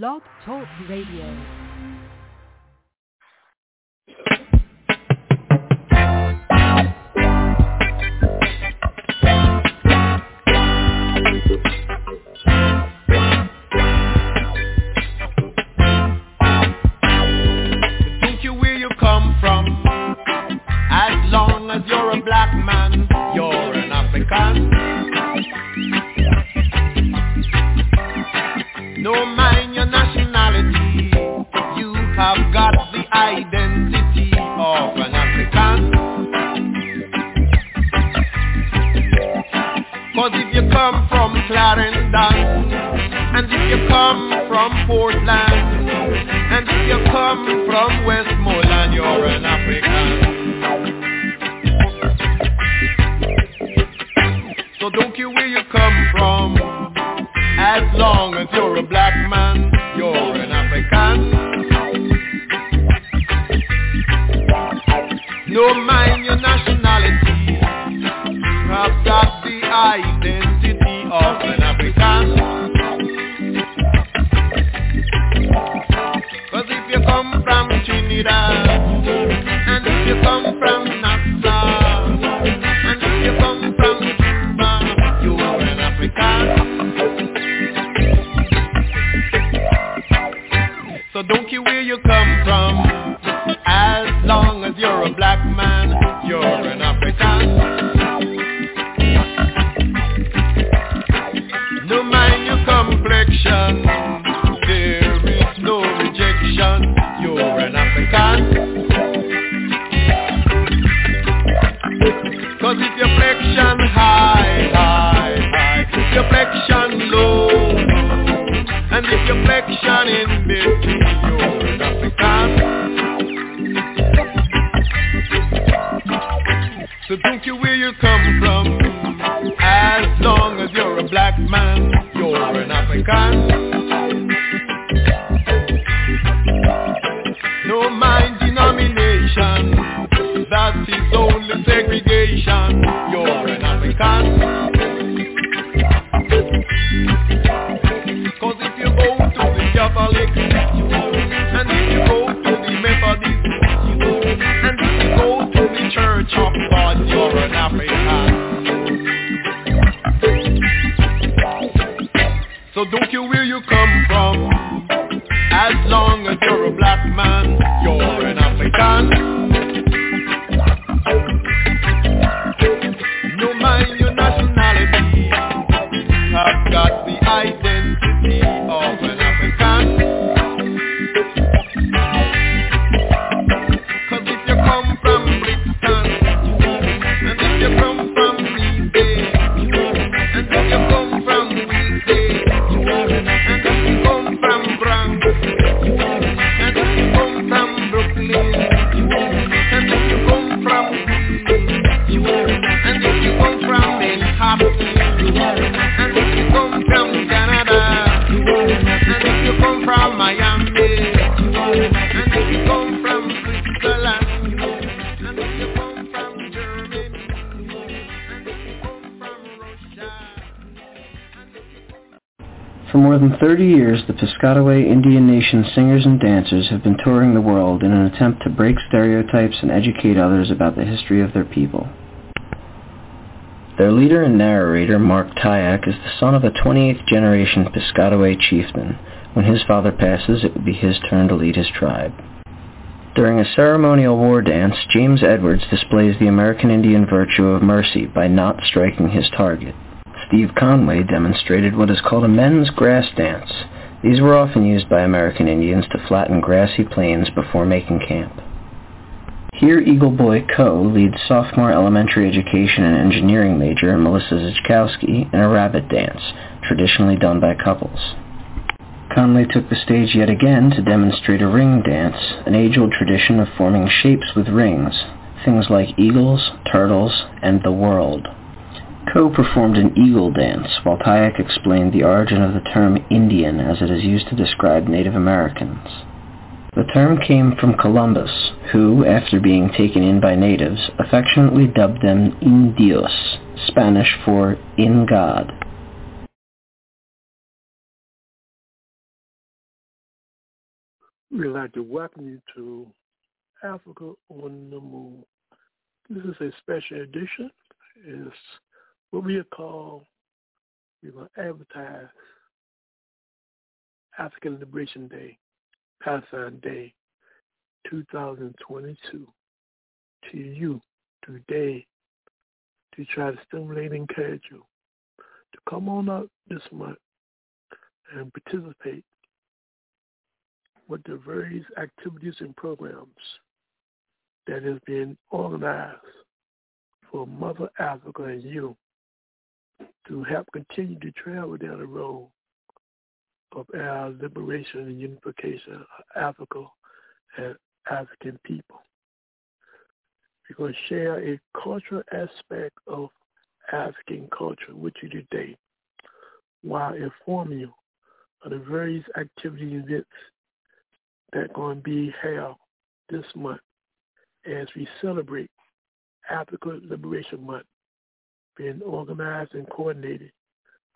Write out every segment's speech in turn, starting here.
Blog Talk Radio. Than 30 years, the Piscataway Indian Nation singers and dancers have been touring the world in an attempt to break stereotypes and educate others about the history of their people. Their leader and narrator, Mark Tayac, is the son of a 28th generation Piscataway chieftain. When his father passes, it will be his turn to lead his tribe. During a ceremonial war dance, James Edwards displays the American Indian virtue of mercy by not striking his target. Steve Conway demonstrated what is called a men's grass dance. These were often used by American Indians to flatten grassy plains before making camp. Here Eagle Boy Co. leads sophomore elementary education and engineering major Melissa Zichkowski in a rabbit dance, traditionally done by couples. Conway took the stage yet again to demonstrate a ring dance, an age-old tradition of forming shapes with rings, things like eagles, turtles, and the world. Coe performed an eagle dance, while Tayac explained the origin of the term Indian as it is used to describe Native Americans. The term came from Columbus, who, after being taken in by natives, affectionately dubbed them Indios, Spanish for in God. We'd like to welcome you to Africa on the Move. This is a special edition. It's what we call, we're going to advertise African Liberation Day, Palestine Day 2022 to you today to try to stimulate and encourage you to come on up this month and participate with the various activities and programs that has been organized for Mother Africa and you to help continue to travel down the road of our liberation and unification of Africa and African people. We're going to share a cultural aspect of African culture with you today while informing you of the various activity events that are going to be held this month as we celebrate Africa Liberation Month being organized and coordinated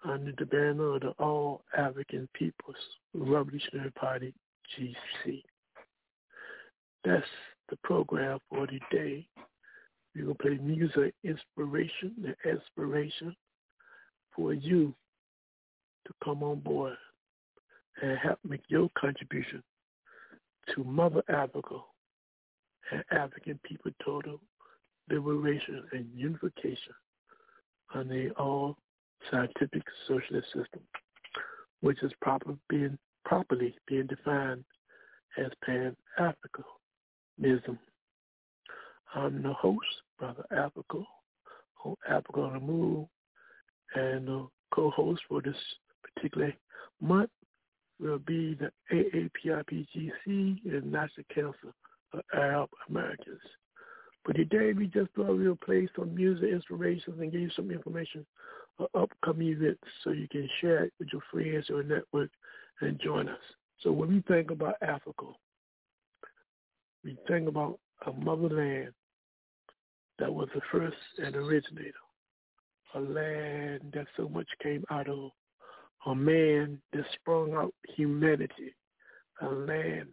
under the banner of the All African People's Revolutionary Party, GC. That's the program for today. We're going to play music inspiration and inspiration for you to come on board and help make your contribution to Mother Africa and African people total liberation and unification under all scientific socialist system, which is proper being properly being defined as Pan-Africanism. I'm the host, Brother Africa, on Africa on the Move, and the co-host for this particular month will be the AAPRPGC and National Council of Arab Americans. But today we just thought we'll play some music inspirations and give you some information of upcoming events so you can share it with your friends or network and join us. So when we think about Africa, we think about a motherland that was the first and originator, a land that so much came out of. A man that sprung out humanity, a land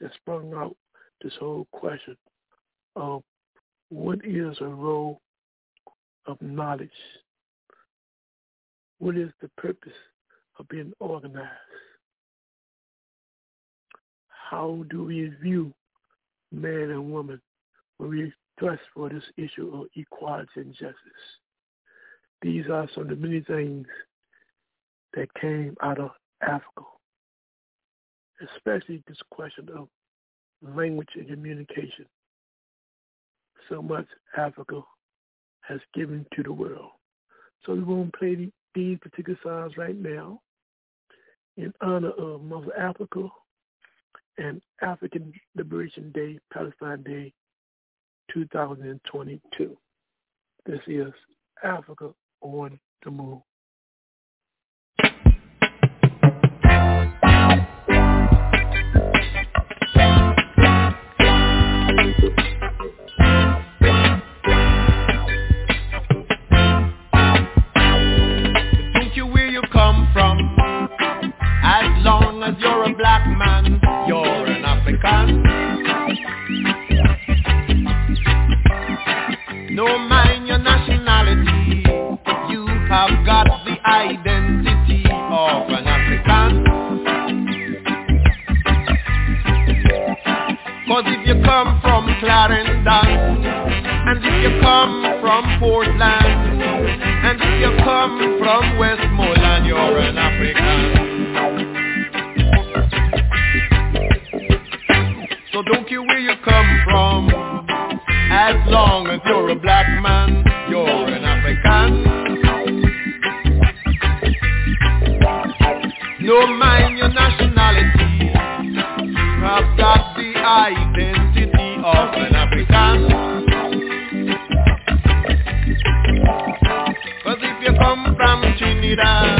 that sprung out this whole question of what is a role of knowledge? What is the purpose of being organized? How do we view man and woman when we thrust for this issue of equality and justice? These are some of the many things that came out of Africa, especially this question of language and communication. So much Africa has given to the world. So we're going to play these particular songs right now in honor of Mother Africa and African Liberation Day, Palestine Day 2022. This is Africa on the Move. come from Clarendon, and if you come from Portland, and if you come from Westmoreland, you're an African. So don't care where you come from, as long as you're a black man, you're an African. No mind your nationality, have got the eye Cause if you come from Trinidad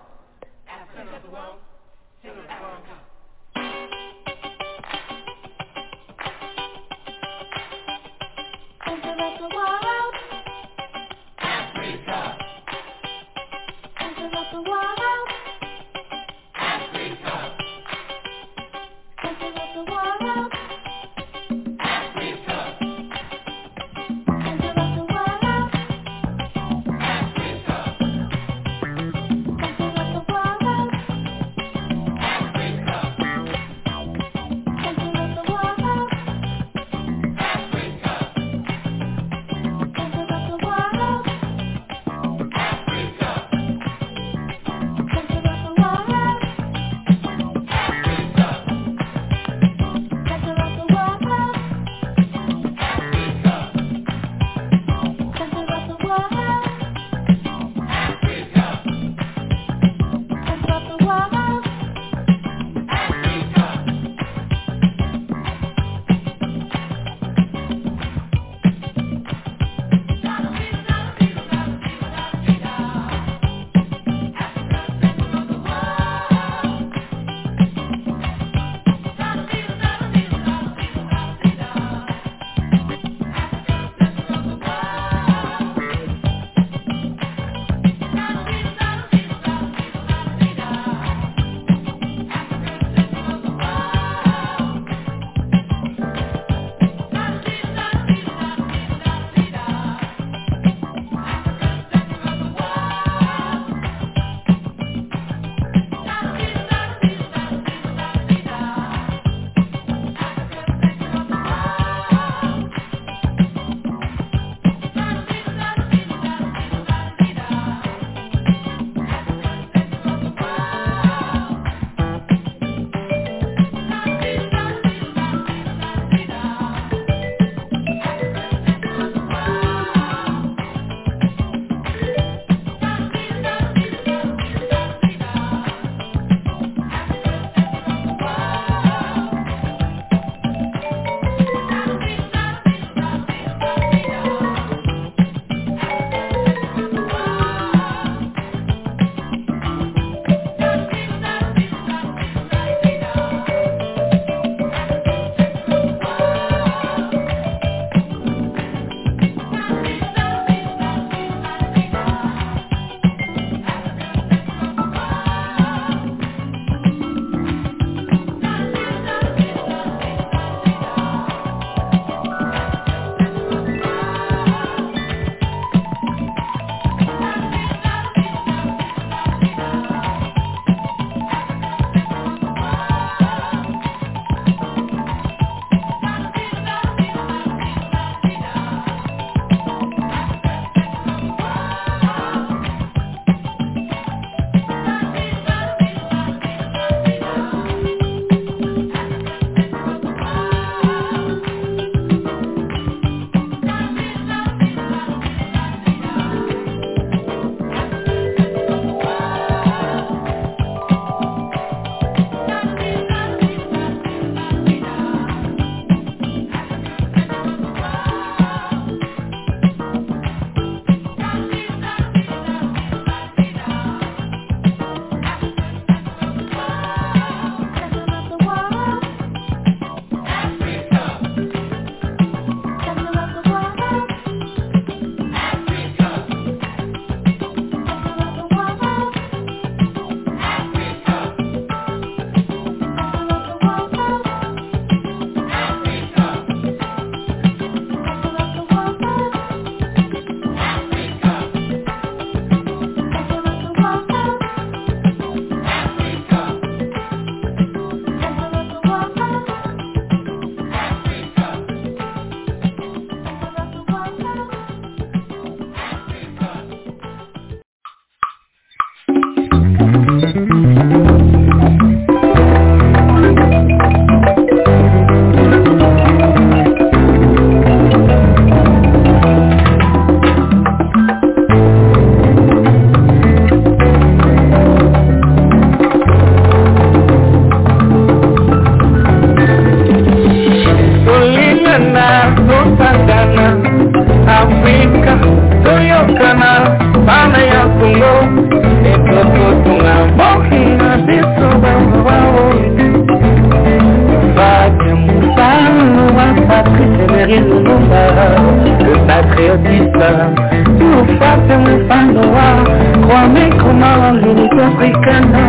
mama mlingo africana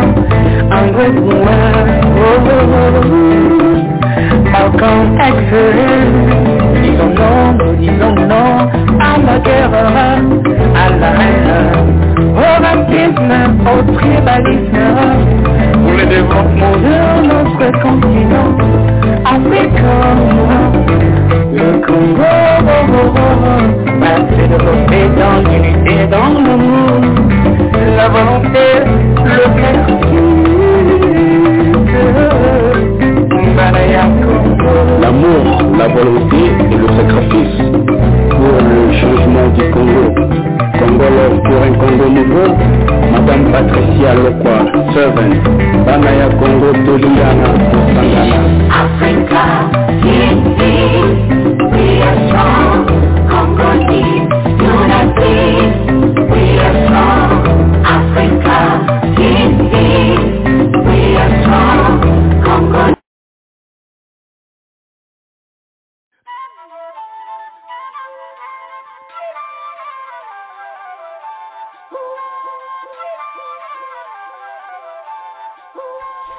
angwekuma Malcolm X Disons non, nous disons non. À la guerre, à la haine, au racisme, au tribalisme. Pour le développement de notre continent. Africain. Oh, oh, oh. Le Congo va se développer dans l'unité, dans l'amour la volonté, le vertige. L'amour, la volonté et le sacrifice pour le changement du Congo. Congolais pour un Congo nouveau, Madame Patricia Lokwa, servant, Banaya Congo Toliana, Sangana. Africa, we are strong, Congo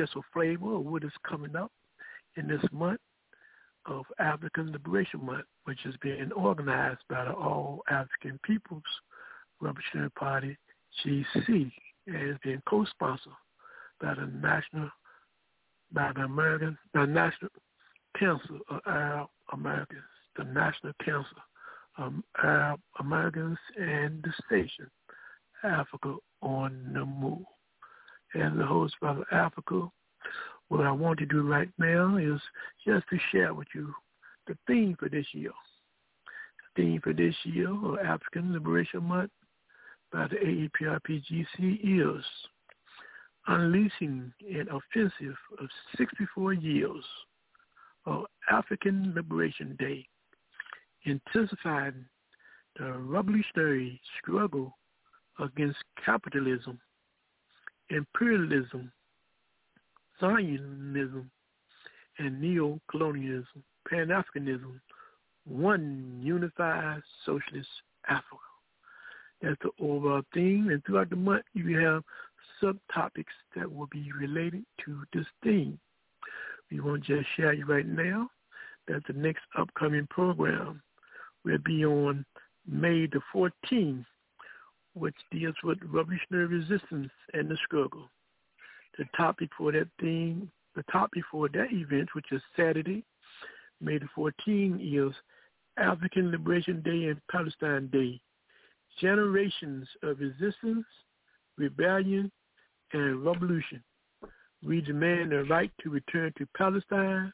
Just a flavor of what is coming up in this month of African Liberation Month, which is being organized by the All African Peoples Revolutionary Party, GC, and is being co-sponsored by the National, by the American, the National Council of Arab Americans, the National Council of Arab Americans, and the station Africa on the Move. As the host, Brother Africa, what I want to do right now is just to share with you the theme for this year. The theme for this year of African Liberation Month by the AAPRPGC is unleashing an offensive of 64 years of African Liberation Day, intensifying the revolutionary struggle against capitalism, imperialism, Zionism, and neo-colonialism, Pan-Africanism, one unified socialist Africa. That's the overall theme, and throughout the month you have subtopics that will be related to this theme. We want to just share you right now that the next upcoming program will be on May the 14th, which deals with revolutionary resistance and the struggle. The topic for that theme, the topic for that event, which is Saturday, May the 14th, is African Liberation Day and Palestine Day, generations of resistance, rebellion, and revolution. We demand the right to return to Palestine,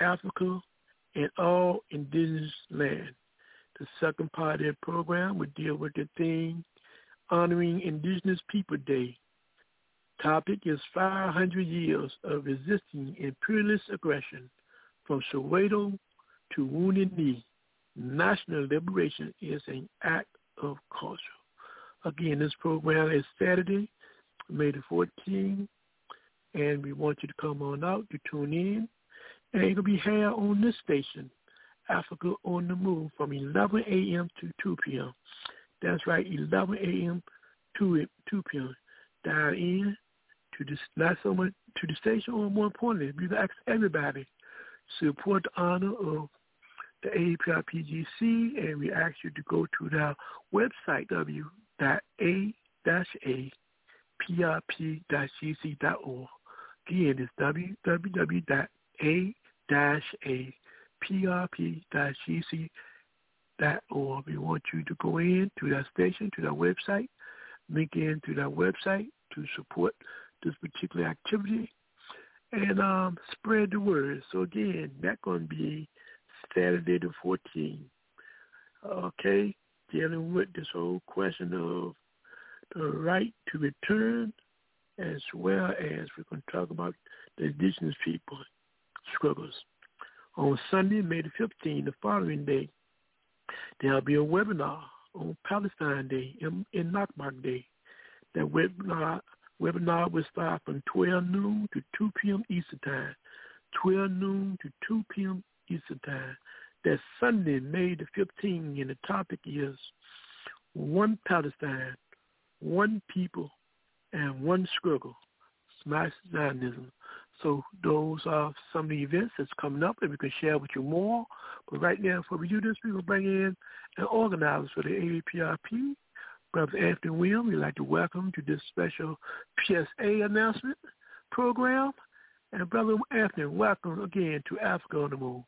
Africa, and all indigenous land. The second part of the program will deal with the theme honoring Indigenous People Day. Topic is 500 years of resisting imperialist aggression from Soweto to Wounded Knee. National liberation is an act of culture. Again, this program is Saturday, May the 14th, and we want you to come on out to tune in. And it'll be here on this station, Africa on the Move, from 11 a.m. to 2 p.m. That's right, 11 a.m. to 2 p.m. Dial in to this, not so much to the station, or more importantly, we ask everybody support the honor of the AAPRPGC, and we ask you to go to the website w.a-a-prp-gc.org. Again, it's www.a-a-prp-gc.org. We want you to go in to that station, to that website, link in to that website to support this particular activity and um, spread the word. So again, that's going to be Saturday the 14th. Okay, dealing with this whole question of the right to return, as well as we're going to talk about the indigenous people struggles. On Sunday, May the 15th, the following day, there'll be a webinar on Palestine Day in, in Nakba Day. That webinar webinar will start from 12 noon to 2 p.m. Eastern Time. 12 noon to 2 p.m. Eastern Time. That's Sunday, May the 15th, and the topic is One Palestine, One People, and One Struggle, Smash Zionism. So those are some of the events that's coming up, and we can share with you more. But right now, before we do this, we will bring in an organizer for the AAPRP, Brother Anthony Williams. We'd like to welcome to this special PSA announcement program. And Brother Anthony, welcome again to Africa on the Move.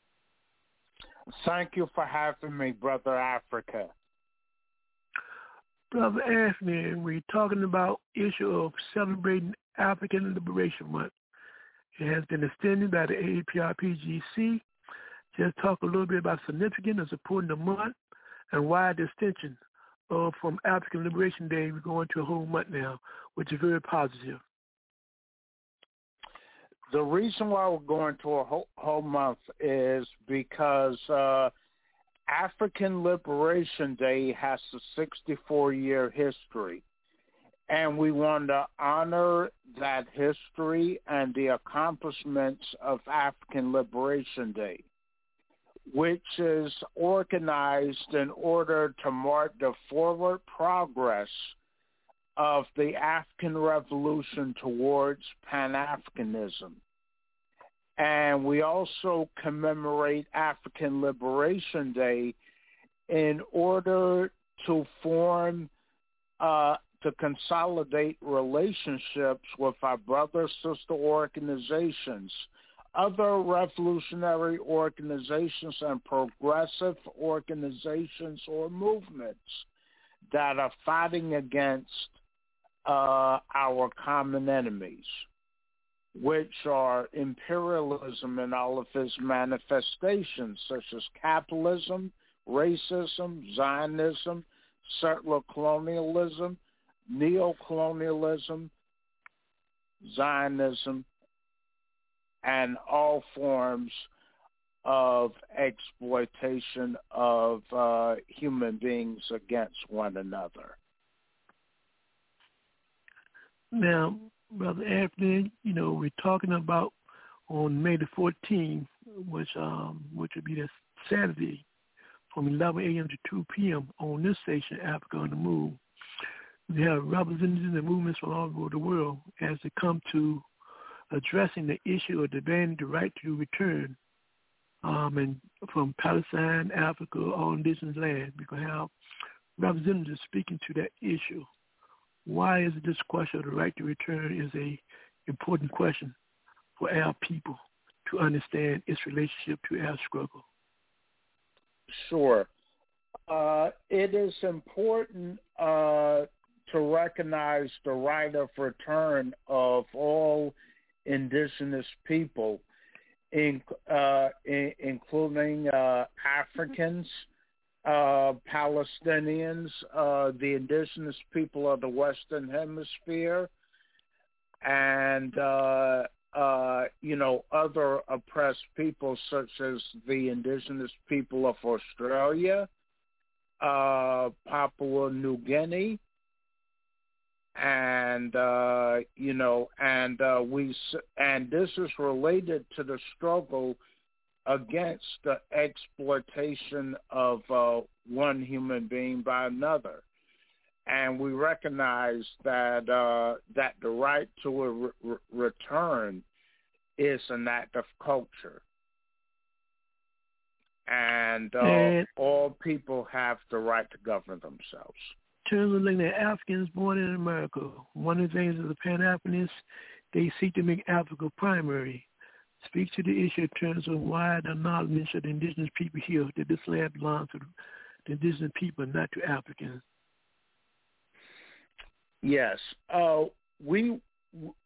Thank you for having me, Brother Africa. Brother Anthony, we're talking about issue of celebrating African Liberation Month. It has been extended by the AAPRPGC. Just talk a little bit about significance of supporting the month and why the extension from African Liberation Day we're going to a whole month now, which is very positive. The reason why we're going to a whole, whole month is because uh, African Liberation Day has a 64-year history and we want to honor that history and the accomplishments of African Liberation Day, which is organized in order to mark the forward progress of the African Revolution towards Pan-Africanism. And we also commemorate African Liberation Day in order to form uh, to consolidate relationships with our brother sister organizations, other revolutionary organizations and progressive organizations or movements that are fighting against uh, our common enemies, which are imperialism in all of its manifestations, such as capitalism, racism, Zionism, settler colonialism, neocolonialism, Zionism, and all forms of exploitation of uh, human beings against one another. Now, Brother Anthony, you know, we're talking about on May the 14th, which um, which would be this Saturday, from 11 a.m. to 2 p.m. on this station, Africa on the Move. We have representatives and movements from all over the world as they come to addressing the issue of demanding the right to return um, and from Palestine, Africa, all indigenous land. We have representatives speaking to that issue. Why is this question of the right to return is a important question for our people to understand its relationship to our struggle? Sure. Uh, it is important uh, to recognize the right of return of all indigenous people, in, uh, in, including uh, Africans, uh, Palestinians, uh, the indigenous people of the Western Hemisphere, and uh, uh, you know other oppressed people such as the indigenous people of Australia, Papua New Guinea, and uh, you know, and uh, we and this is related to the struggle against the exploitation of uh, one human being by another, and we recognize that uh, that the right to a re- return is an act of culture. And, uh, and all people have the right to govern themselves terms of looking at Africans born in America, one of the things of the Pan-Africanists, they seek to make Africa primary. Speak to the issue in terms of why the acknowledgement of the indigenous people here, that this land belongs to the indigenous people, not to Africans. Yes. Uh, we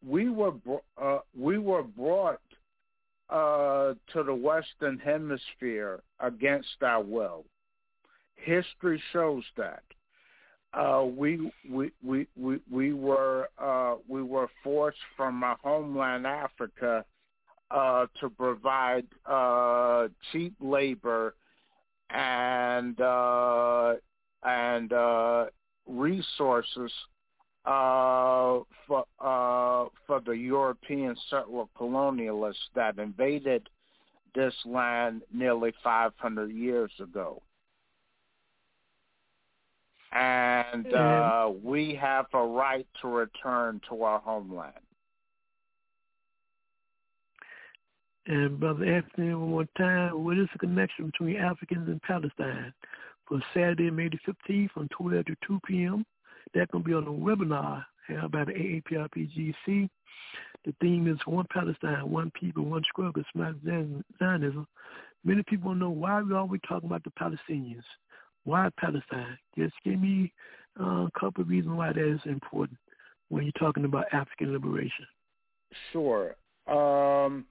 we were uh, we were brought uh, to the Western Hemisphere against our will. History shows that. Uh, we, we we we we were uh, we were forced from our homeland Africa uh, to provide uh, cheap labor and uh, and uh, resources uh, for uh, for the European settler colonialists that invaded this land nearly 500 years ago. And uh, we have a right to return to our homeland. And Brother Anthony, one more time, what is the connection between Africans and Palestine? For Saturday, May the 15th from 12 to 2 p.m. That's going to be on a webinar held by the AAPRPGC. The theme is One Palestine, One People, One Struggle, Smart Zionism. Many people know why we're always talking about the Palestinians. Why Palestine? Just give me uh, a couple of reasons why that is important when you're talking about African liberation. Sure. Um,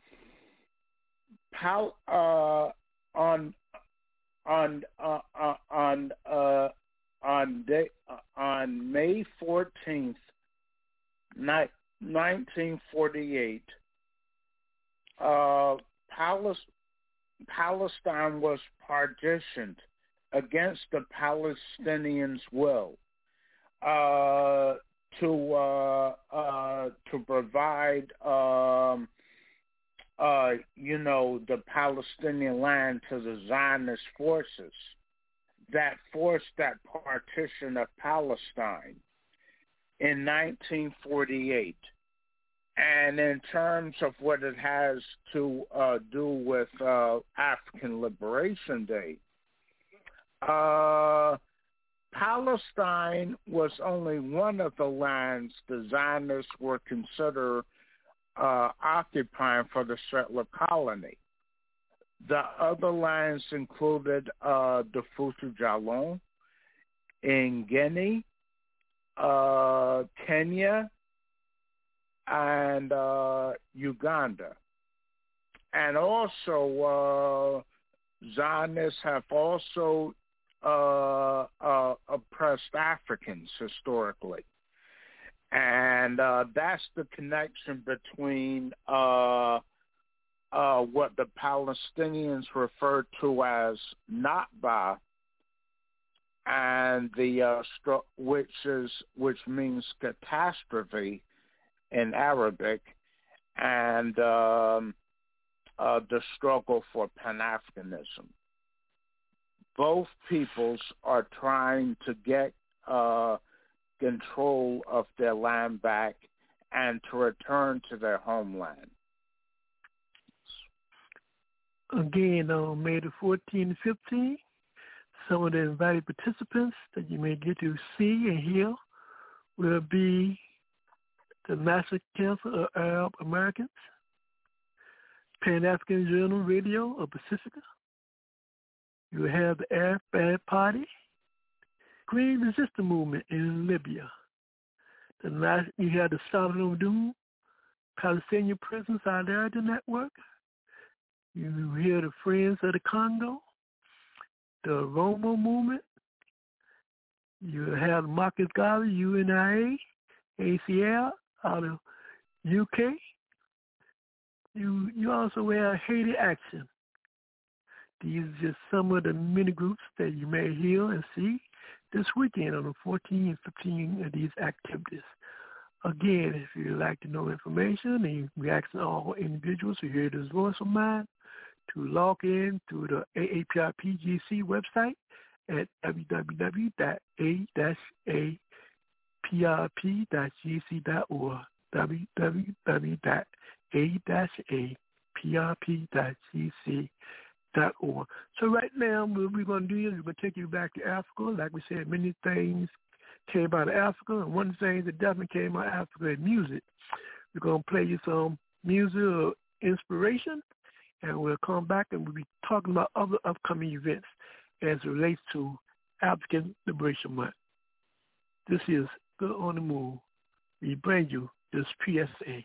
uh, on on uh, uh, on uh, on day uh, on May fourteenth, nineteen forty eight, uh, Palestine was partitioned against the Palestinians' will uh, to uh, uh, to provide um, uh, you know, the Palestinian land to the Zionist forces that forced that partition of Palestine in 1948. And in terms of what it has to uh, do with uh, African Liberation Day, uh, Palestine was only one of the lands the Zionists were considered uh, occupying for the settler colony. The other lands included uh, the Futa Jallon in Guinea, uh, Kenya, and uh, Uganda. And also, uh, Zionists have also uh, uh, oppressed Africans historically and uh, that's the connection between uh, uh, what the Palestinians refer to as Nakba and the uh, which is which means catastrophe in Arabic, and um, uh, the struggle for Pan Africanism. Both peoples are trying to get uh, control of their land back and to return to their homeland. Again, on May the 14th and 15th, some of the invited participants that you may get to see and hear will be the National Council of Arab Americans, Pan-African Journal Radio of Pacifica. You have the Arab Party, Green resistance movement in Libya. The you had the Samidoun, Palestinian Prison Solidarity Network. You hear the Friends of the Congo, the Roma Movement. You have Marcus Garvey, UNIA, ACL out of UK. You you also have Haiti Action. These are just some of the many groups that you may hear and see this weekend on the 14 and 15 of these activities. Again, if you'd like to know information, and we ask all individuals who hear this voice of mine to log in to the AAPRPGC website at www.a-aprp.gc.org www.a-aprp.gc.org org. So right now, what we're going to do is we're going to take you back to Africa. Like we said, many things came out of Africa, and one thing that definitely came out of Africa is music. We're going to play you some music of inspiration, and we'll come back and we'll be talking about other upcoming events as it relates to African Liberation Month. This is Good on the Move. We bring you this PSA.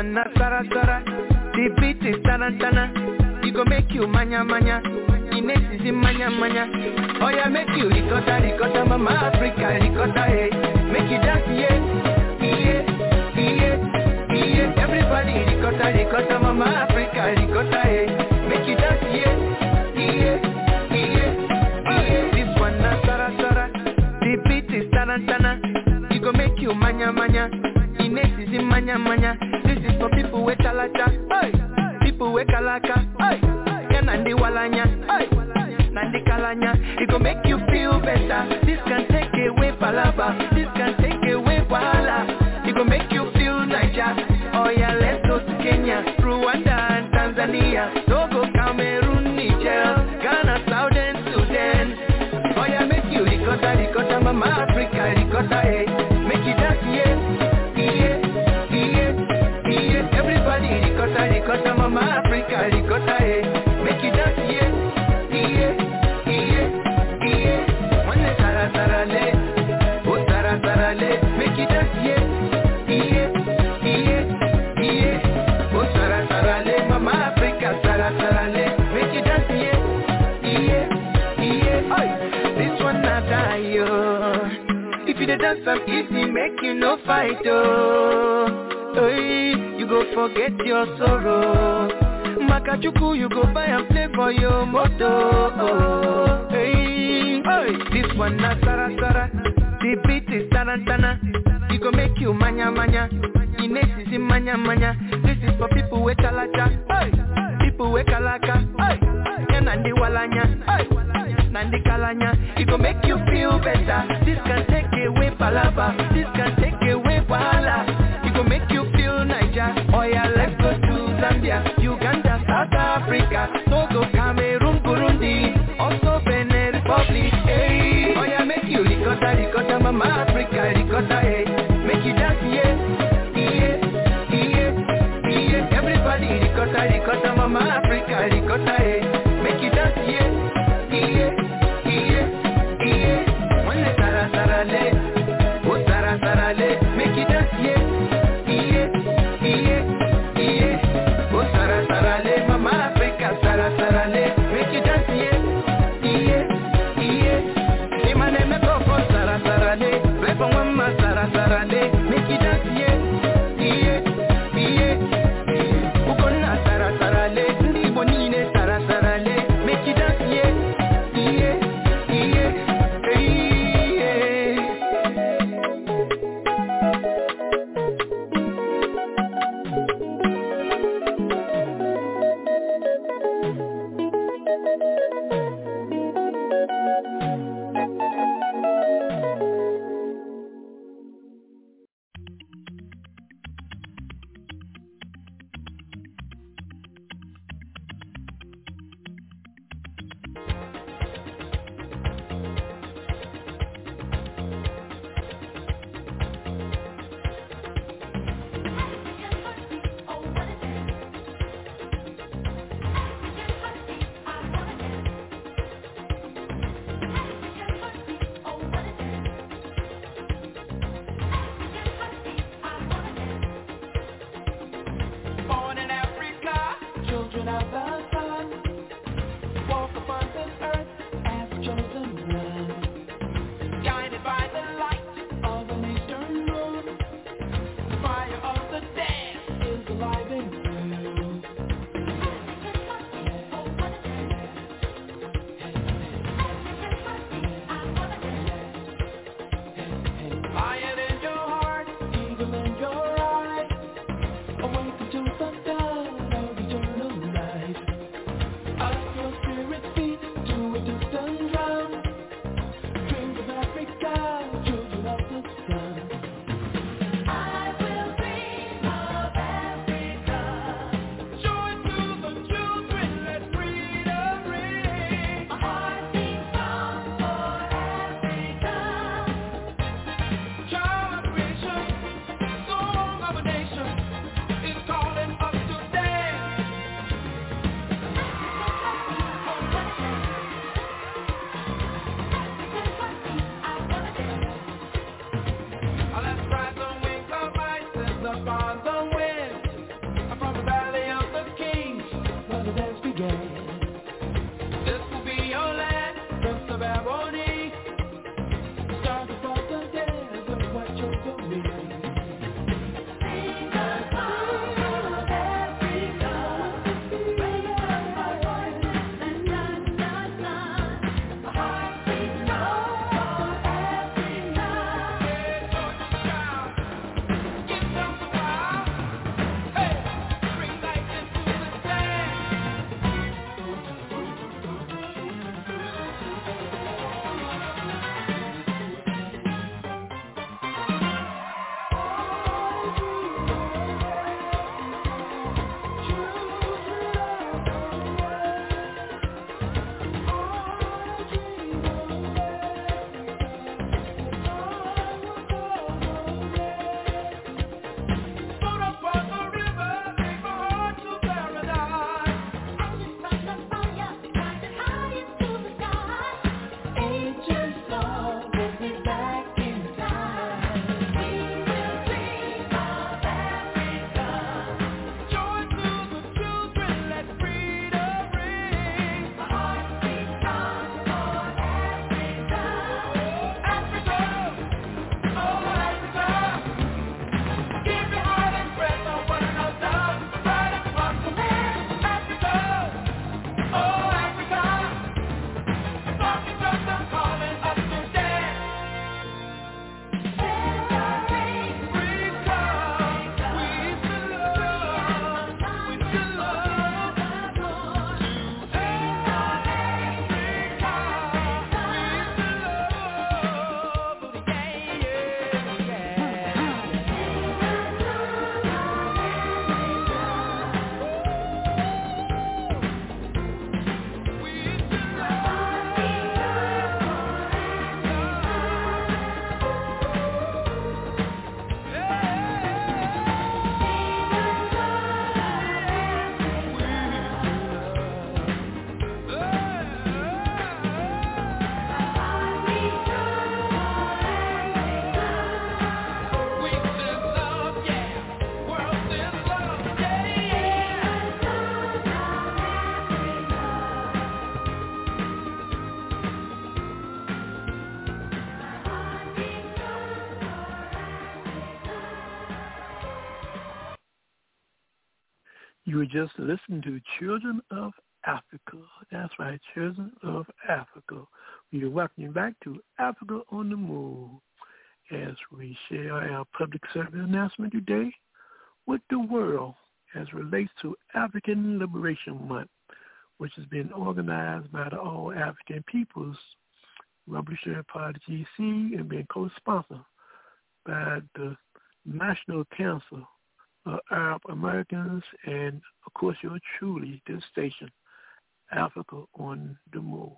Oi, this one na Sara Sara. The beat is tarantana. It go make you manya manya. Ines is manya manya. Oh yeah, make you ricotta ricotta, mama Africa ricotta hey. Eh. Make you dance yeah, yeah, yeah, yeah. Everybody ricotta ricotta, mama Africa ricotta hey. Eh. Make you dance yeah, yeah, yeah, yeah. This one na Sara Sara. The beat is tarantana. It go make you manya manya. Ines is manya manya. For people with chalacha. Hey. People with kalaka. Hey. Yeah, nandi walanya. Hey. Nandi kalanya. It go make you feel better. This can take away palava. Ricotta. Make you dance, yeah, yeah, yeah, yeah. One sara, sara, le, oh sara, sara, le. Make you dance, yeah, yeah, yeah, yeah. Oh sara, sara, le, mama Africa, sara, sara, le. Make you dance, yeah, yeah, yeah. Oi, this one not die, yo. Oh. If you dey dance am easy, make you no fight, oh. Hey, you go forget your sorrow. You go buy and play for your moto. Oh, hey, hey, this one na Sara Sara. The beat is tarantana. It go make you manya manya. Ines is in manya manya. This is for people with chalacha. Hey, people with kalaka. Hey, yeah, nandi walanya. Hey. Nandi Kalanya. It go make you feel better. This can take away palava. This can ricotta, ricotta, mama Africa, ricotta, hey. Eh. Make you dance, yeah, yeah, yeah, yeah. Everybody ricotta, ricotta, mama Africa, ricotta, hey. Eh. listen to Children of Africa. That's right, Children of Africa. We are welcoming back to Africa on the Move as we share our public service announcement today with the world as relates to African Liberation Month, which has been organized by the All African Peoples Revolutionary Party GC and being co-sponsored by the National Council of Arab Americans and, of course, yours truly, this station, Africa on the Move.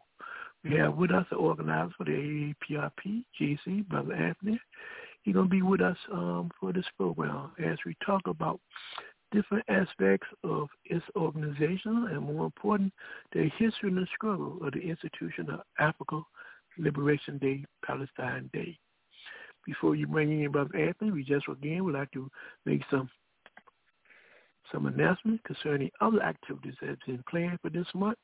We have with us the organizer for the AAPRP, GC, Brother Anthony. He's going to be with us um, for this program as we talk about different aspects of its organization and, more important, the history and the struggle of the institution of Africa Liberation Day, Palestine Day. Before you bring in Brother Anthony, we just again would like to make some some announcements concerning other activities that have been planned for this month.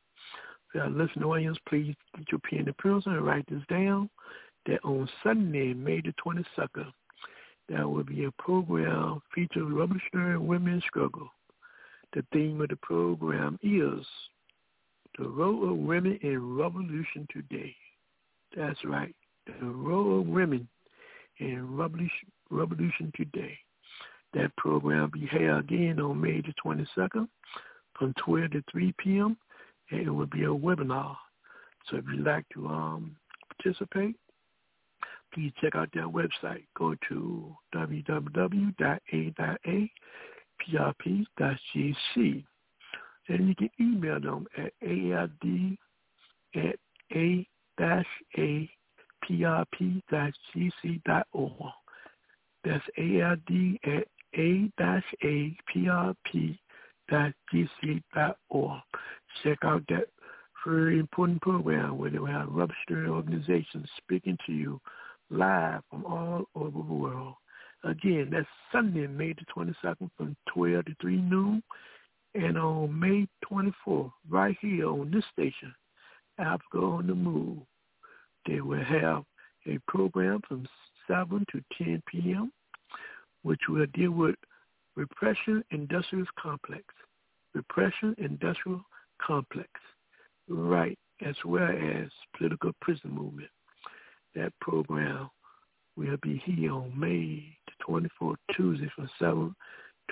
Our listening audience, please get your pen and pencil and write this down. That on Sunday, May the 22nd, there will be a program featuring revolutionary women's struggle. The theme of the program is the role of women in revolution today. That's right, the role of women in revolution, revolution today. That program will be held again on May the 22nd from 12 to 3 p.m. and it will be a webinar. So if you'd like to um, participate, please check out their website. Go to www.a.a.prp.gc and you can email them at aid at a-a-prp.gc.org. That's AID at a-a-prp.gc.org. Check out that very important program where they have revolutionary organizations speaking to you live from all over the world. Again, that's Sunday, May the 22nd from 12 to 3 noon. And on May 24th, right here on this station, Africa on the Move, they will have a program from 7 to 10 p.m., which will deal with repression industrial complex. Repression industrial complex. Right, as well as political prison movement that program will be here on May the 24th, Tuesday from 7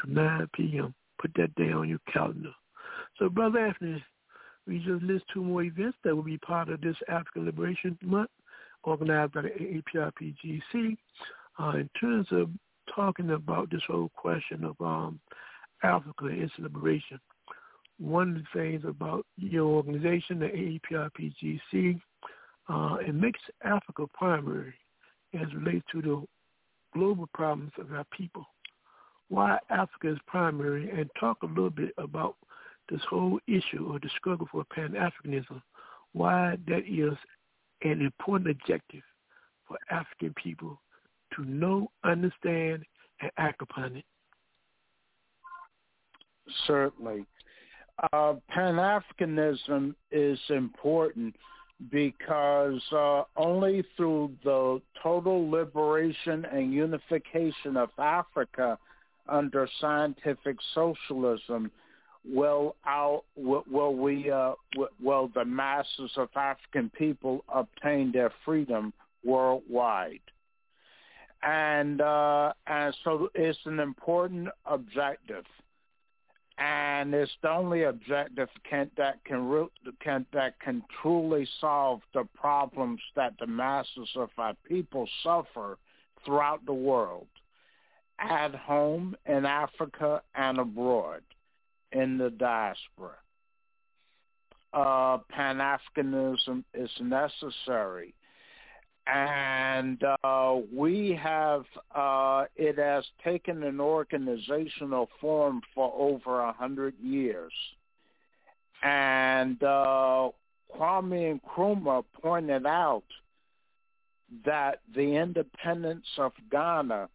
to 9 p.m. Put that day on your calendar. So, Brother Anthony, we just list two more events that will be part of this African Liberation Month organized by the AAPRPGC uh, in terms of talking about this whole question of um, Africa and its liberation. One of the things about your organization, the AAPRPGC, uh, it makes Africa primary as relates to the global problems of our people. Why Africa is primary, and talk a little bit about this whole issue of the struggle for Pan-Africanism, why that is an important objective for African people to know, understand, and act upon it. Certainly. Uh, Pan-Africanism is important because uh, only through the total liberation and unification of Africa under scientific socialism will our will we uh, will the masses of African people obtain their freedom worldwide, and uh, and so it's an important objective and it's the only objective can, that can, can that can truly solve the problems that the masses of our people suffer throughout the world, at home in Africa and abroad, in the diaspora. Uh, Pan-Africanism is necessary and uh, we have uh, it has taken an organizational form for over a hundred years, and uh, Kwame Nkrumah pointed out that the independence of Ghana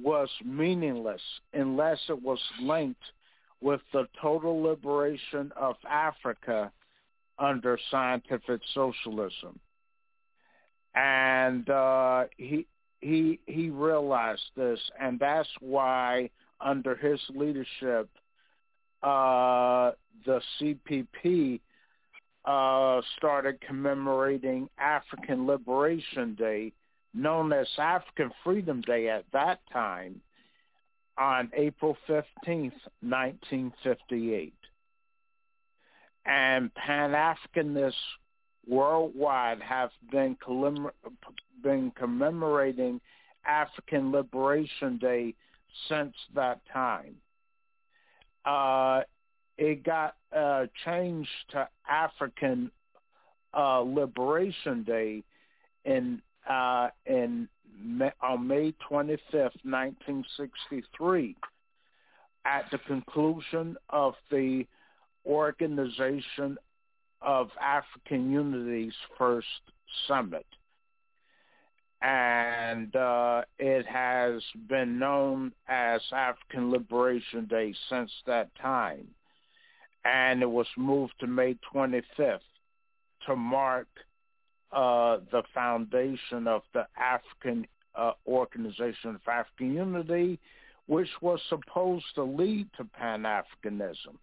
was meaningless unless it was linked with the total liberation of Africa under scientific socialism and uh, he he he realized this, and that's why under his leadership, uh, the CPP uh, started commemorating African Liberation Day, known as African Freedom Day at that time, on April fifteenth, nineteen fifty-eight. and Pan-Africanists worldwide have been, been commemorating African Liberation Day since that time. Uh, it got uh, changed to African uh, Liberation Day in uh, in on May 25th, 1963, at the conclusion of the Organization of African Unity's first summit. And uh, it has been known as African Liberation Day since that time. And it was moved to May 25th to mark uh, the foundation of the African uh, Organization of African Unity, which was supposed to lead to Pan-Africanism,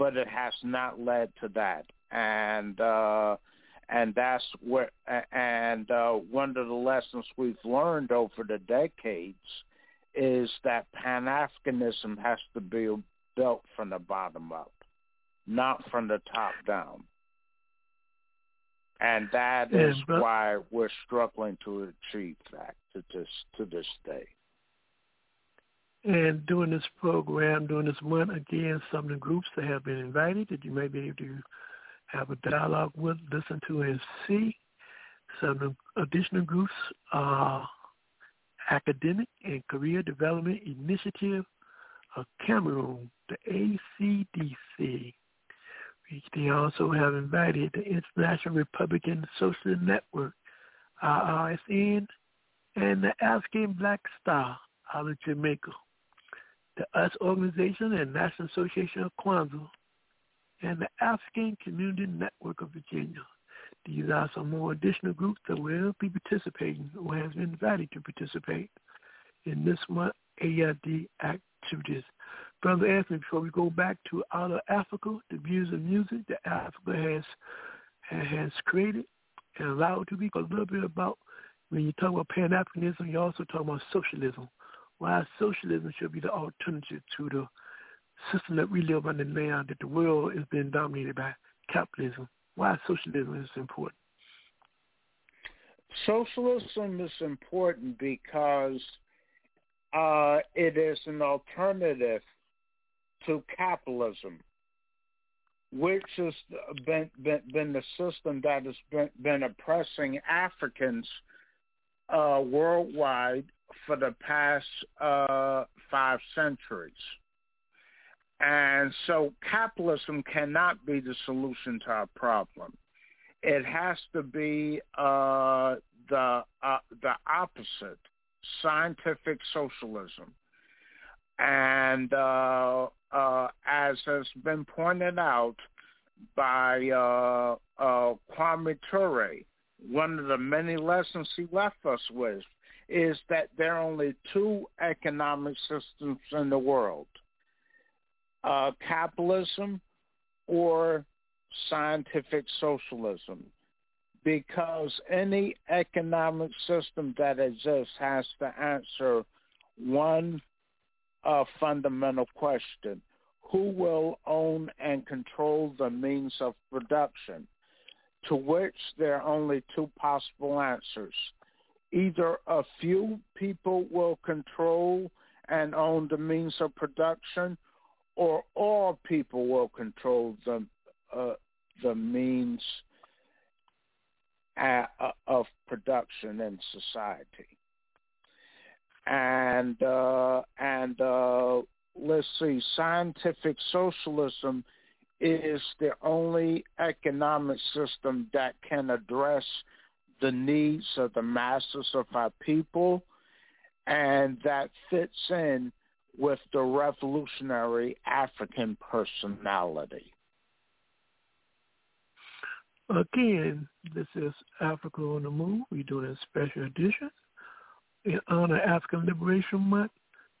but it has not led to that. And uh, and that's where and uh, one of the lessons we've learned over the decades is that Pan Africanism has to be built from the bottom up, not from the top down. And that is why we're struggling to achieve that to this to this day. And during this program, during this month, again, some of the groups that have been invited that you may be able to have a dialogue with, listen to, and see. Some additional groups are Academic and Career Development Initiative of Cameroon, the ACDC. They also have invited the International Republican Social Network, IRSN, and the African Black Star out of Jamaica, the US Organization and National Association of Kwanzaa, and the African Community Network of Virginia. These are some more additional groups that will be participating or has been invited to participate in this month AID activities. Brother Anthony, before we go back to out of Africa, the views of music that Africa has has created and allowed to be a little bit about when you talk about Pan-Africanism, you're also talk about socialism. Why socialism should be the alternative to the system that we live under now, that the world is being dominated by capitalism. Why socialism is important? Socialism is important because uh, it is an alternative to capitalism, which has been, been, been the system that has been, been oppressing Africans uh, worldwide for the past uh, five centuries. And so capitalism cannot be the solution to our problem. It has to be uh, the uh, the opposite, scientific socialism. And uh, uh as has been pointed out by uh, uh, Kwame Ture, one of the many lessons he left us with is that there are only two economic systems in the world uh, capitalism or scientific socialism because any economic system that exists has to answer one uh, fundamental question. Who will own and control the means of production? To which there are only two possible answers. Either a few people will control and own the means of production, or all people will control the uh, the means uh, of production in society. And uh, and uh, let's see, scientific socialism is the only economic system that can address the needs of the masses of our people, and that fits in with the revolutionary African personality. Again, this is Africa on the Move. We're doing a special edition in honor of African Liberation Month,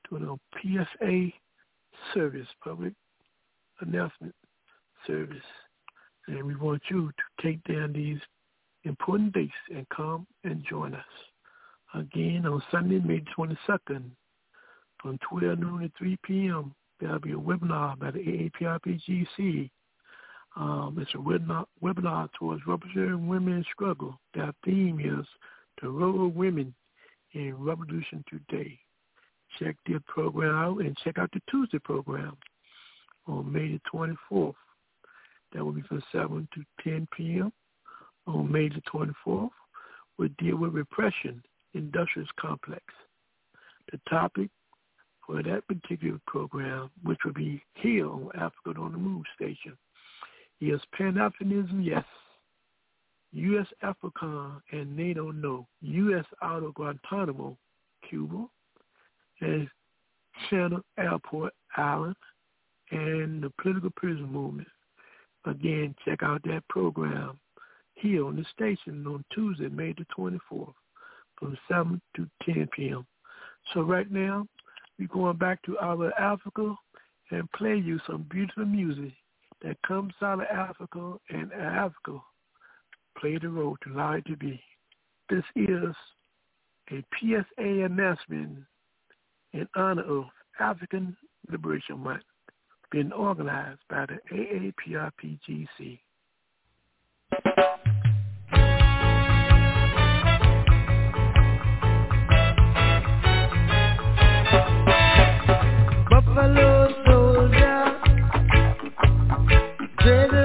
doing a PSA service, public announcement service. And we want you to take down these important dates and come and join us. Again, on Sunday, May 22nd, from 12 noon to 3 p.m., there'll be a webinar by the AAPRPGC Um, it's a webinar, webinar towards representing women in struggle. Their theme is the role of women in revolution today. Check the program out and check out the Tuesday program on May the 24th. That will be from 7 to 10 p.m. on May the 24th. We'll deal with repression, industrial complex. The topic for that particular program, which will be here on Africa on the Move station, is Pan-Africanism, yes. U.S. AFRICOM and NATO, no. U.S. out of Guantanamo, Cuba, and Shannon Airport Island, and the political prison movement. Again, check out that program here on the station on Tuesday, May the 24th, from 7 to 10 p.m. So right now, we're going back to our Africa and play you some beautiful music that comes out of Africa and Africa play the role to lie to be. This is a PSA announcement in honor of African Liberation Month being organized by the AAPRPGC. Buffalo soldier, dreaded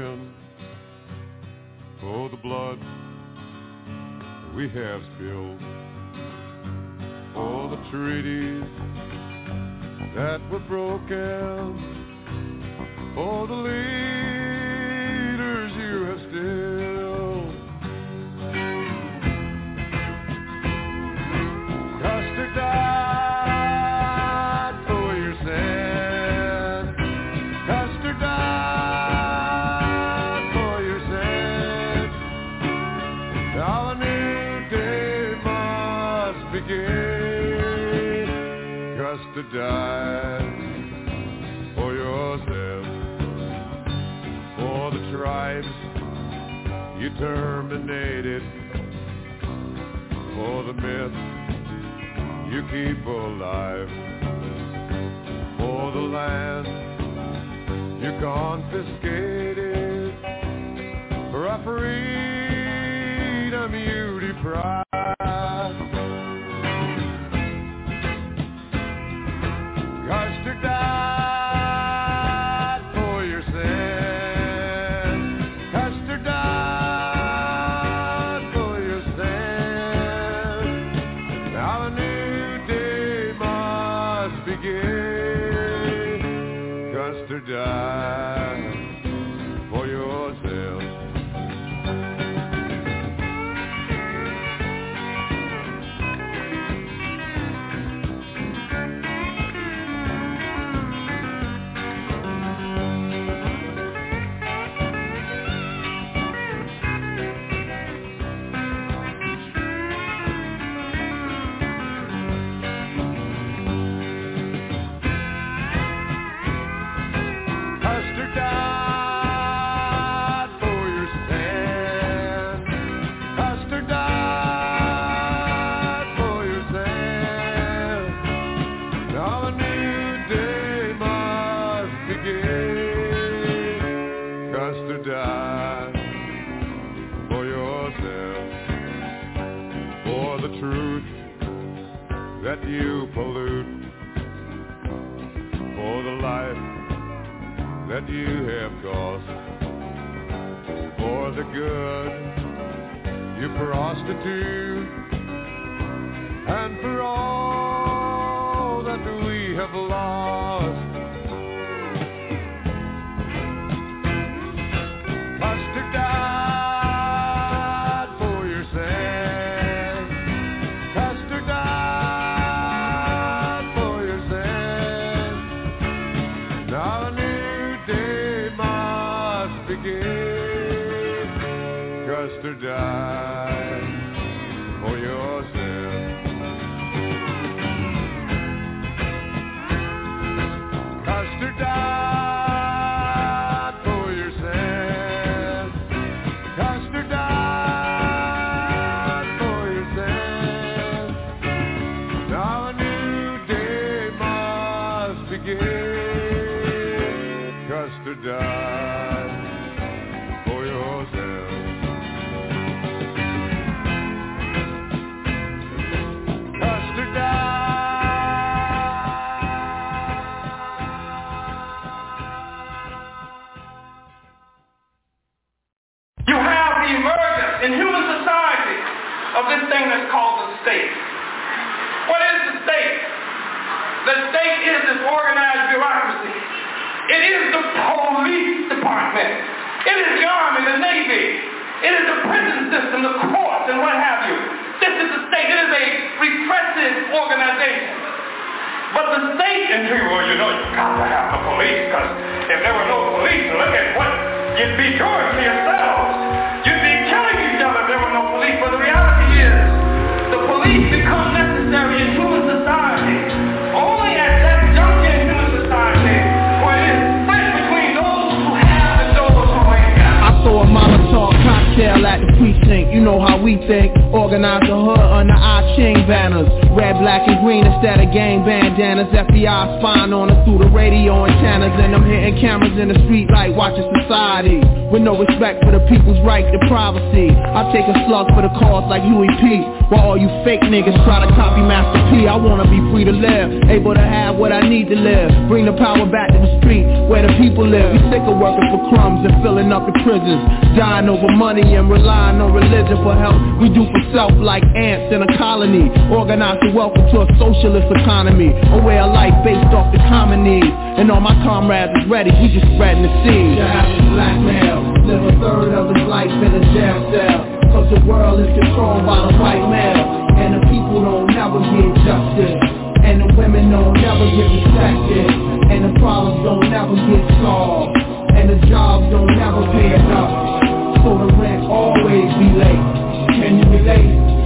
spoken for the blood we have spilled for the treaties that were broken for the leaders terminated. For the myth you keep alive. For the land you confiscated. For you pollute. For the life that you have cost for the good you prostitute and for all that we have lost the emergence in human society of this thing that's called a state. What is the state? The state is this organized bureaucracy. It is the police department. It is the army, the navy. It is the prison system, the courts, and what have you. This is the state. It is a repressive organization. But the state, and you, well, you know, you've got to have the police, because if there were no police, look at what you'd be doing to yourselves. Cocktail at the precinct. you know how we think. Organize the hood under our chain banners. Red, black, and green instead of gang bandanas. FBI spying on us through the radio and antennas And I'm hitting cameras in the street like watching society. With no respect for the people's right to privacy. I take a slug for the cause like Huey P. While all you fake niggas try to copy Master P. I wanna be free to live, able to have what I need to live. Bring the power back to the street where the people live. We sick of working for crumbs and filling up the prisons. Dying over money and relying on religion for help. We do for self like ants in a colony. Organize to welcome to a socialist economy. A way of life based off the common needs. And all my comrades is ready, we just spreading the seed. The average black male live a third of his life in a jail cell. Cause the world is controlled by the white male. And the people don't never get justice. And the women don't never get respected. And the problems don't never get solved. And the jobs don't never pay enough So the rent always be late Can you relate?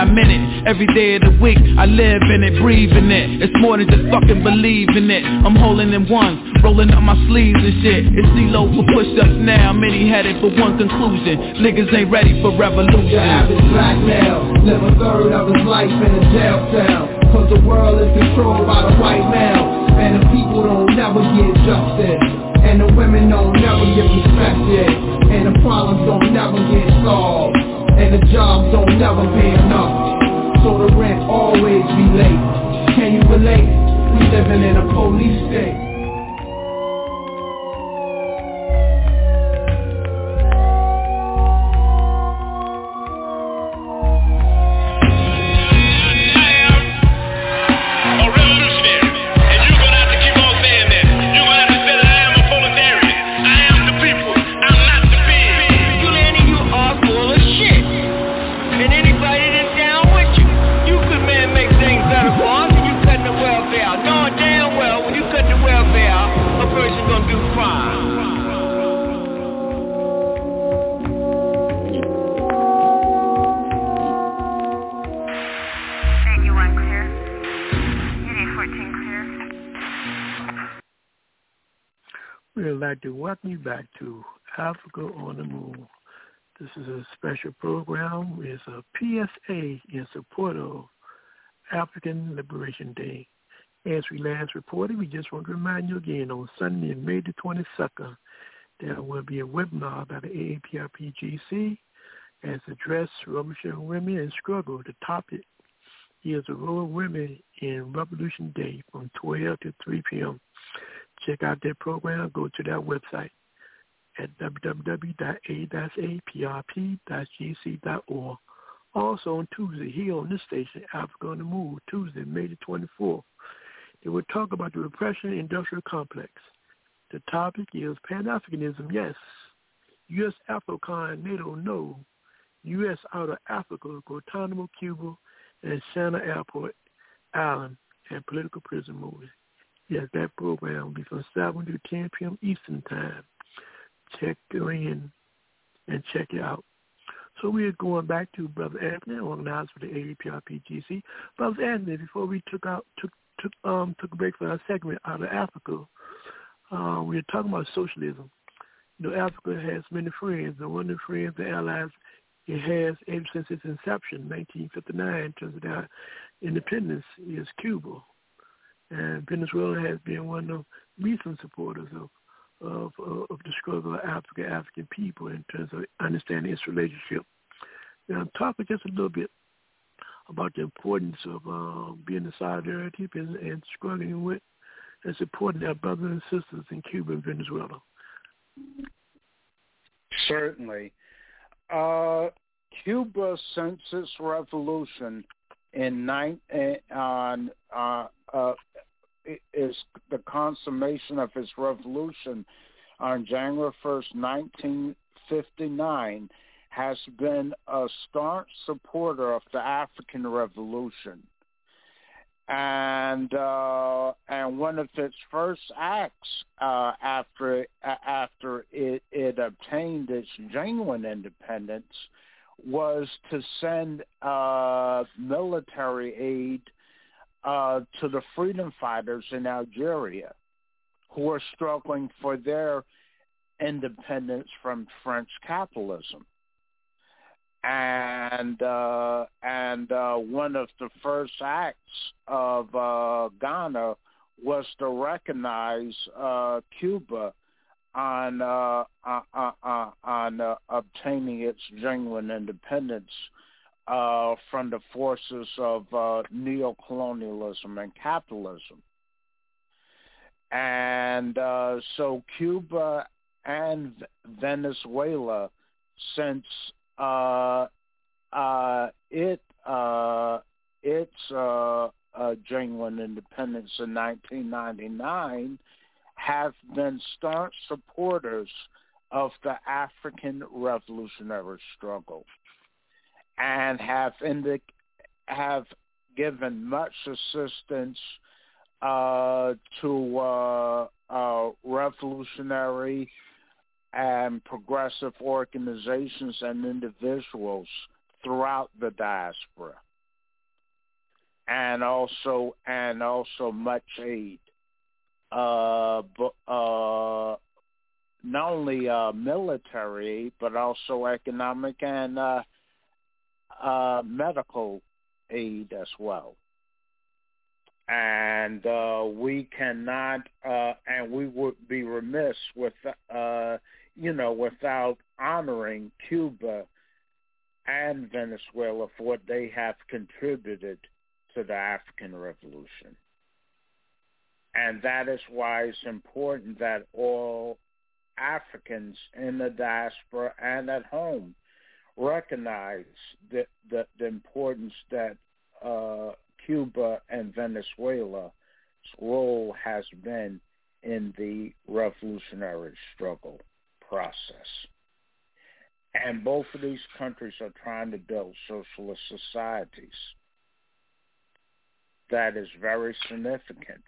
I minute Every day of the week I live in it, breathe in it. It's more than just fucking believing it. I'm holding in one, rolling up my sleeves and shit. It's CeeLo for push-ups now Many headed for one conclusion. Niggas ain't ready for revolution. The average black male Live a third of his life in a jail cell. Cause the world is controlled by the white male. And the people don't never get justice And the women don't never get respected. And the problems don't never get solved and the jobs don't never pay enough. So the rent always be late. Can you relate? We living in a police state back to Africa on the Move. This is a special program. It's a PSA in support of African Liberation Day. As we last reported, we just want to remind you again on Sunday, May the 22nd, there will be a webinar by the AAPRPGC as addressed Revolutionary Women and Struggle. The topic is the role of women in Revolution Day from 12 to 3 p.m check out their program, go to their website at www.a-aprp.gc.org. Also on Tuesday, here on this station, Africa on the Move, Tuesday, May the 24th, they will talk about the repression industrial complex. The topic is Pan-Africanism, yes. U.S. AFRICOM, NATO, no. U.S. out of Africa, Guantanamo, Cuba, and Shannon Airport Island, and political prison movement. Yes, that program will be from 7 to 10 p.m. Eastern Time. Check in and check it out. So we're going back to Brother Anthony, organized for the AAPRPGC. Brother Anthony, before we took out took took um took a break for our segment out of Africa, uh, we were talking about socialism. You know, Africa has many friends, and one of the friends, the allies, it has ever since its inception, 1959, in terms of their independence, is Cuba. And Venezuela has been one of the recent supporters of of, of the struggle of African African people in terms of understanding its relationship. Now, talk just a little bit about the importance of uh, being in solidarity and, and struggling with and supporting our brothers and sisters in Cuba and Venezuela. Certainly. Uh, Cuba, since its revolution in nine, on uh, uh, is the consummation of his revolution on January 1st, 1959, has been a staunch supporter of the African Revolution. And uh, and one of its first acts uh, after after it, it obtained its genuine independence was to send uh, military aid uh, to the freedom fighters in Algeria who were struggling for their independence from French capitalism. And uh, and uh, one of the first acts of uh, Ghana was to recognize uh, Cuba on uh on uh, obtaining its genuine independence uh, from the forces of uh, neocolonialism and capitalism. And uh, so Cuba and Venezuela, since uh, uh, it its genuine independence in 1999, have been staunch supporters of the African revolutionary struggle and have indic- have given much assistance uh, to uh, uh, revolutionary and progressive organizations and individuals throughout the diaspora, and also and also much aid, uh, uh, not only uh, military but also economic and uh, medical aid as well and uh, we cannot, uh, and we would be remiss with, uh, you know, without honoring Cuba and Venezuela for what they have contributed to the African Revolution. And that is why it's important that all Africans in the diaspora and at home recognize the, the, the importance that uh, Cuba and Venezuela's role has been in the revolutionary struggle process. And both of these countries are trying to build socialist societies. That is very significant.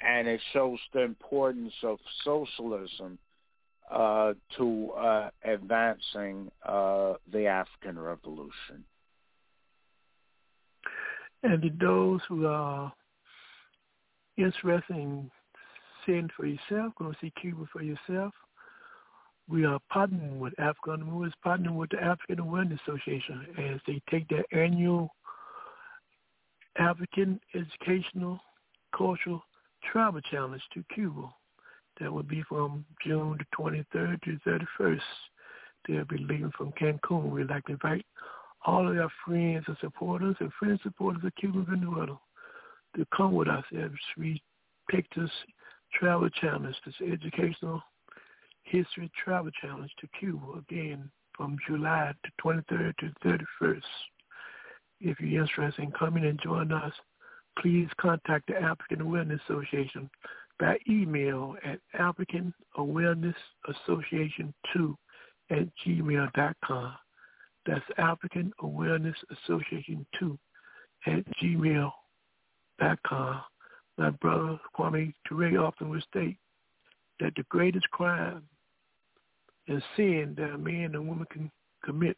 And it shows the importance of socialism uh, to uh, advancing uh, the African Revolution. And to those who are interested in seeing for yourself, going to see Cuba for yourself, we are partnering with African Movers, partnering with the African Awareness Association as they take their annual African Educational Cultural Travel Challenge to Cuba. That will be from June the 23rd to 31st. They'll be leaving from Cancun. We'd like to invite all of our friends and supporters and friends and supporters of Cuba Venezuela to come with us as we take this travel challenge, this educational history travel challenge to Cuba again from July the 23rd to 31st. If you're interested in coming and joining us, please contact the African Awareness Association by email at African Awareness Association 2 at gmail.com. That's African Awareness Association 2 at gmail.com. My brother Kwame Ture often would state that the greatest crime and sin that a man and woman can commit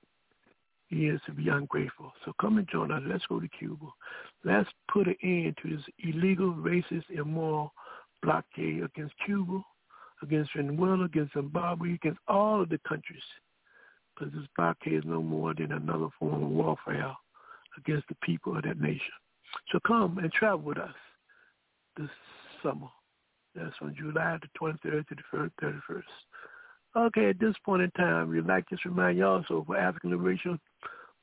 is to be ungrateful. So come and join us. Let's go to Cuba. Let's put an end to this illegal, racist, immoral blockade against Cuba, against Venezuela, against Zimbabwe, against all of the countries because this blockade is no more than another form of warfare against the people of that nation. So come and travel with us this summer. That's from July the 23rd to the 31st. Okay, at this point in time, we'd like to remind you also for African Liberation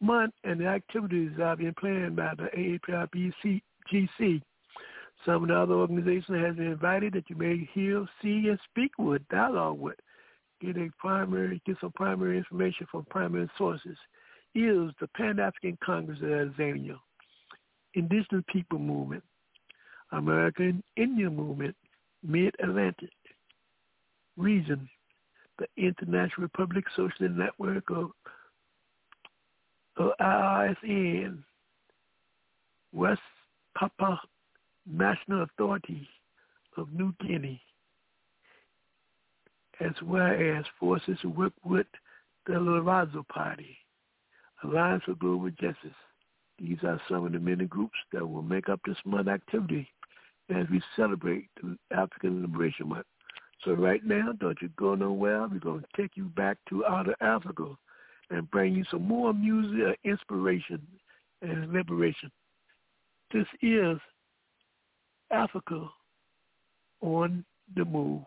Month and the activities that are being planned by the AAPRPGC. Some of the other organizations have been invited that you may hear, see, and speak with, dialogue with. Get a primary, get some primary information from primary sources, is the Pan-African Congress of Tanzania, Indigenous People Movement, American Indian Movement, Mid-Atlantic Region, the International Republic Social Network of of IRSN, West Papua National Authority of New Guinea, as well as forces who work with the Larazo Party, Alliance for Global Justice. These are some of the many groups that will make up this month activity as we celebrate the African Liberation Month. So right now, don't you go nowhere. We're going to take you back to outer Africa and bring you some more music, inspiration, and liberation. This is Africa on the move.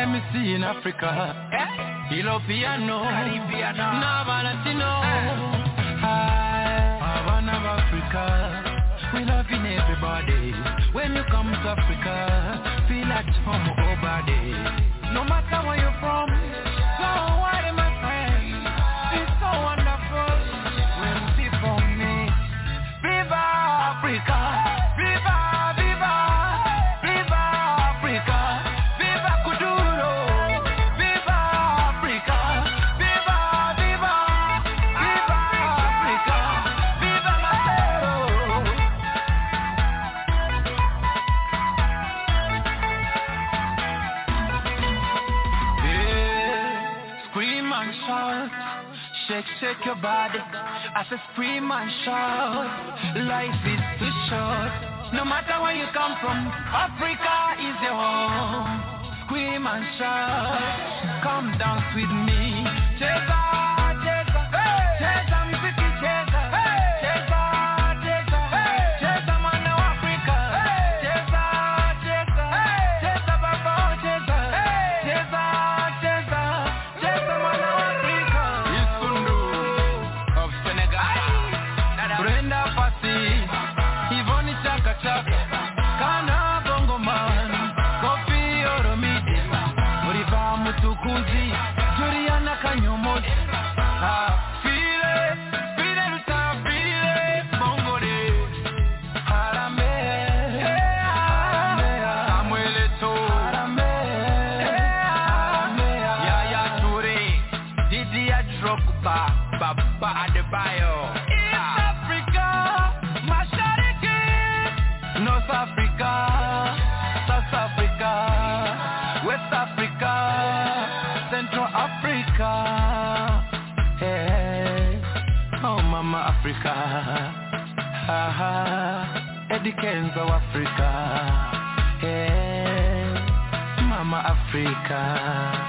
Let me see in Africa. Eh? Europeano, Caribbeano, Nava Latino. Hi, Havana of Africa. We loving everybody. When you come to Africa, feel at home there. No matter where you're shake your body. I say scream and shout, life is too short. No matter where you come from, Africa is your home. Scream and shout, come dance with me. Africa, haha, Eddie Kenzo Africa. Hey, Mama Africa.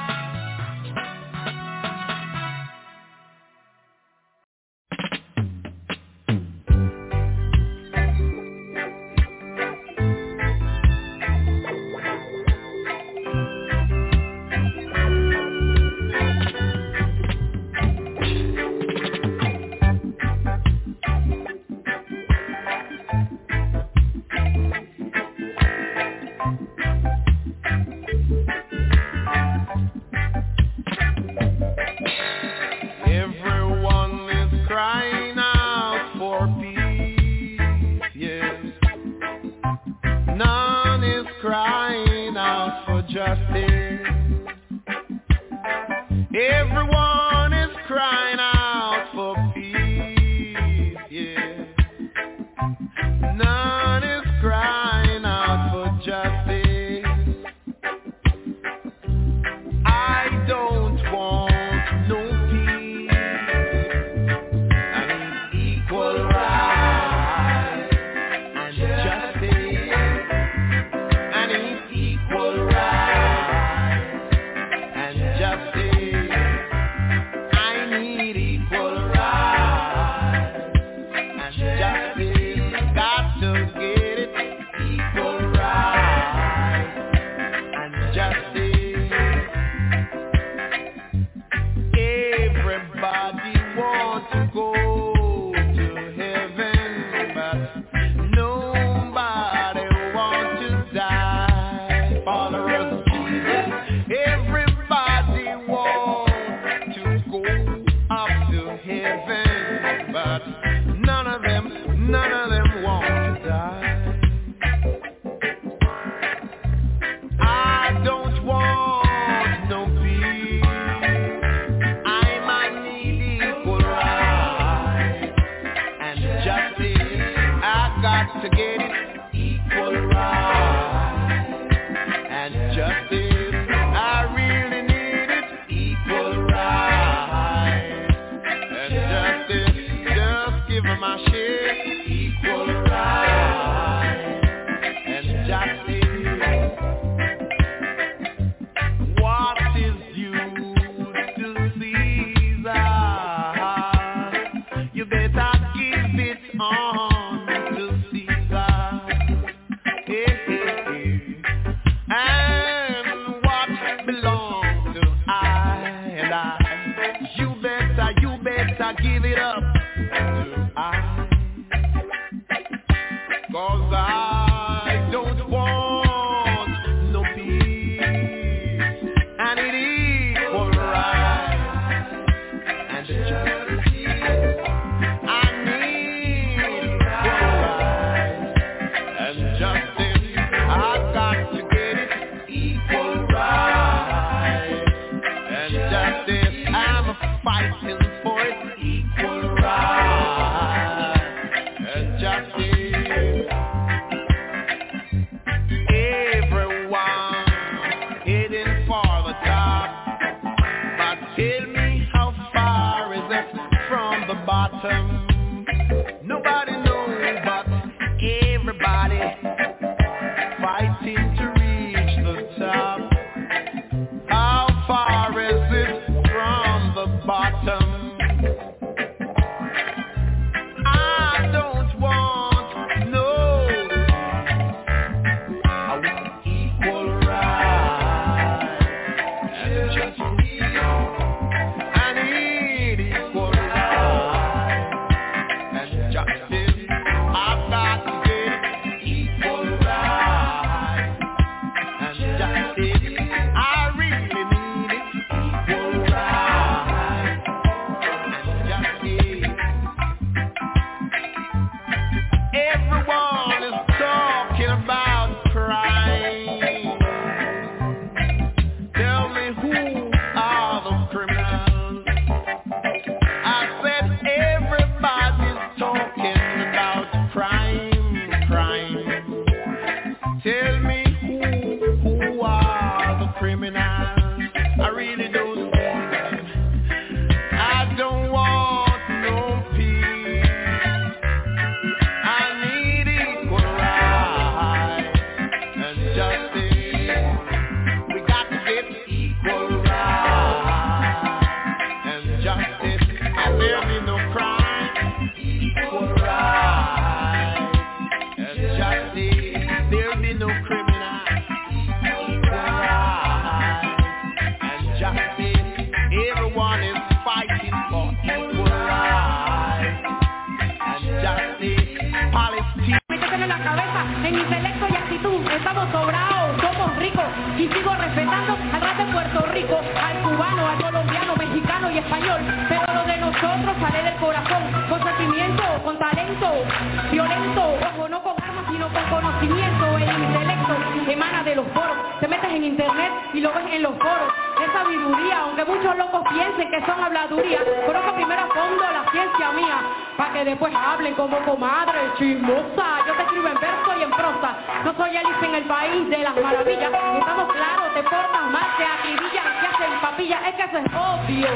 De las maravillas. Estamos claros, te portas mal, te acribillan, te hacen papilla. Es que eso es obvio.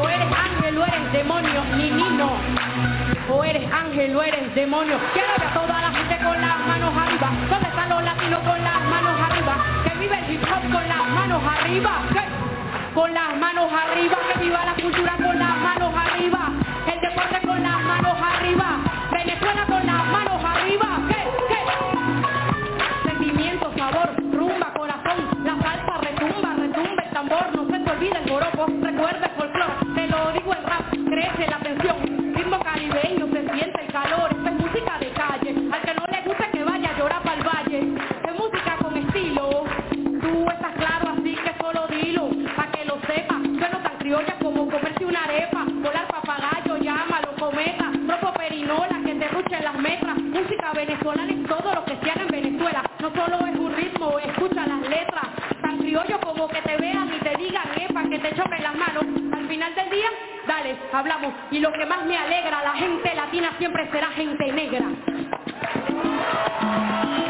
O eres ángel o eres demonio, ni no. O eres ángel o eres demonio. Quiero ver a toda la gente con las manos arriba. ¿Dónde están los latinos con las manos arriba? Que vive el hip hop con las manos arriba. Con las manos arriba. Que viva la cultura con las Digo en rap. Crece la tensión. Ritmo caribeño. Se siente el calor. Esta es música de calle. Al que no le guste que vaya a llorar para el valle. Es música con estilo. Tú estás claro, así que solo dilo. Pa' que lo sepa. Sueno tan criolla como comerse una arepa. Volar papagayo, llámalo, cometa. Tropo perinola que te ruchen las metras. Música venezolana es todo lo que se haga en Venezuela. No solo es un ritmo, escucha las letras. Tan criollo como que te vean y te digan, epa, que te choquen las manos. Al final del día, dale, hablamos. Y lo que más me alegra, la gente latina siempre será gente negra.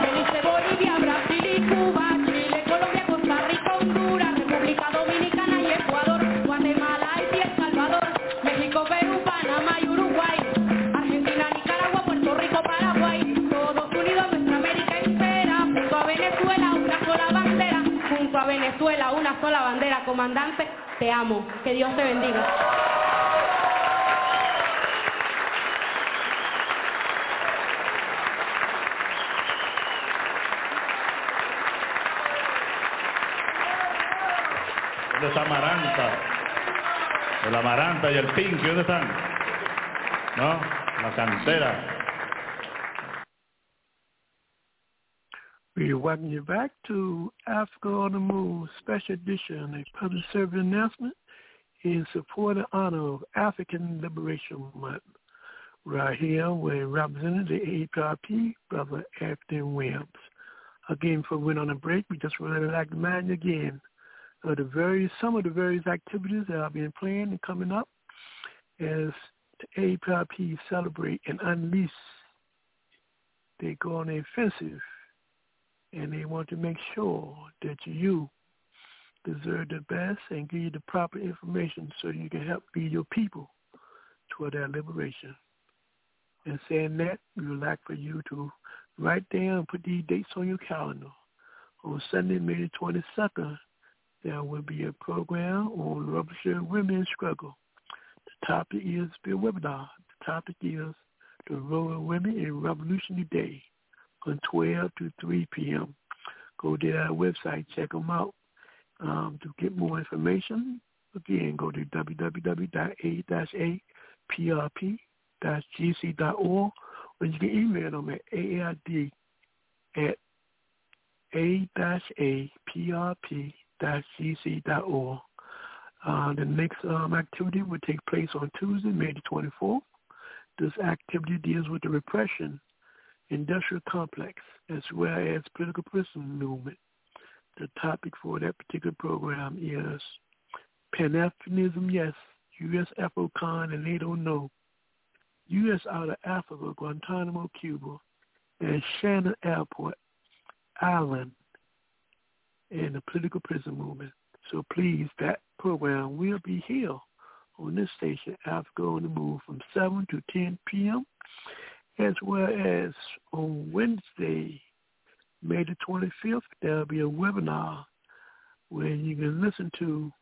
Belice, Bolivia, Brasil y Cuba, Chile, Colombia, Costa Rica, Honduras, República Dominicana y Ecuador, Guatemala, Haití, El Salvador, México, Perú, Panamá y Uruguay, Argentina, Nicaragua, Puerto Rico, Paraguay, todos unidos nuestra América entera, junto a Venezuela una sola bandera, junto a Venezuela una sola bandera, comandante, te amo, que Dios te bendiga. ¿Dónde está Amaranta? El Amaranta y el Pinky, ¿dónde están? ¿No? La cantera. We welcome you back to Africa on the Move Special Edition, a public service announcement in support and honor of African Liberation Month. Right here, we representative the APRP, Brother Afton Williams. Again, before we on a break, we just really like remind you again of the various, some of the various activities that are being planned and coming up as the APRP celebrate and unleash. They go on the offensive and they want to make sure that you deserve the best and give you the proper information so you can help lead your people toward their liberation. And saying that, we would like for you to write down and put these dates on your calendar. On Sunday, May the 22nd, there will be a program on Revolutionary Women's Struggle. The topic is the webinar. The topic is the role of women in Revolutionary Day from 12 to 3 p.m. Go to our website, check them out. Um, to get more information, again, go to www.a-aprp-gc.org or you can email them at aad at a-aprp-gc.org. Uh, the next um, activity will take place on Tuesday, May the 24th. This activity deals with the repression industrial complex as well as political prison movement. The topic for that particular program is Pan-Africanism, yes, U.S. AFRICOM, and don't know. U.S. out of Africa, Guantanamo, Cuba, and Shannon Airport, Ireland, and the political prison movement. So please, that program will be here on this station, Africa on the Move, from 7 to 10 p.m., as well as on Wednesday, May the 25th, there'll be a webinar where you can listen to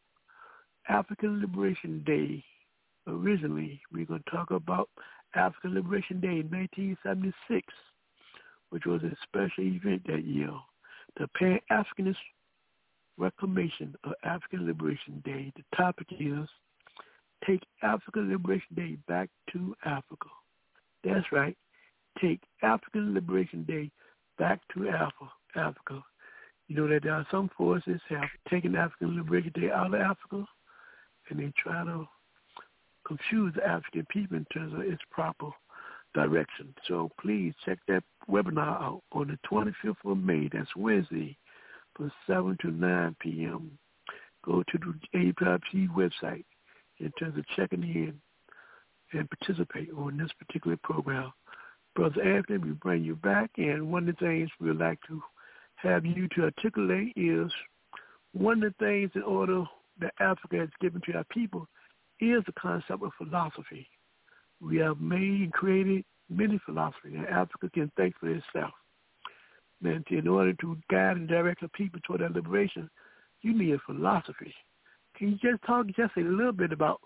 African Liberation Day. Originally, we're going to talk about African Liberation Day in 1976, which was a special event that year. The Pan-Africanist Reclamation of African Liberation Day. The topic is Take African Liberation Day Back to Africa. That's right. Take African Liberation Day back to Africa. You know that there are some forces have taken African Liberation Day out of Africa, and they try to confuse the African people in terms of its proper direction. So please check that webinar out on the 25th of May. That's Wednesday from 7 to 9 p.m. Go to the APIP website in terms of checking in and participate on this particular program. Brother Anthony, we bring you back, and one of the things we'd like to have you to articulate is one of the things in order that Africa has given to our people is the concept of philosophy. We have made and created many philosophies, and Africa can thank for itself. Man, in order to guide and direct the people toward their liberation, you need a philosophy. Can you just talk just a little bit about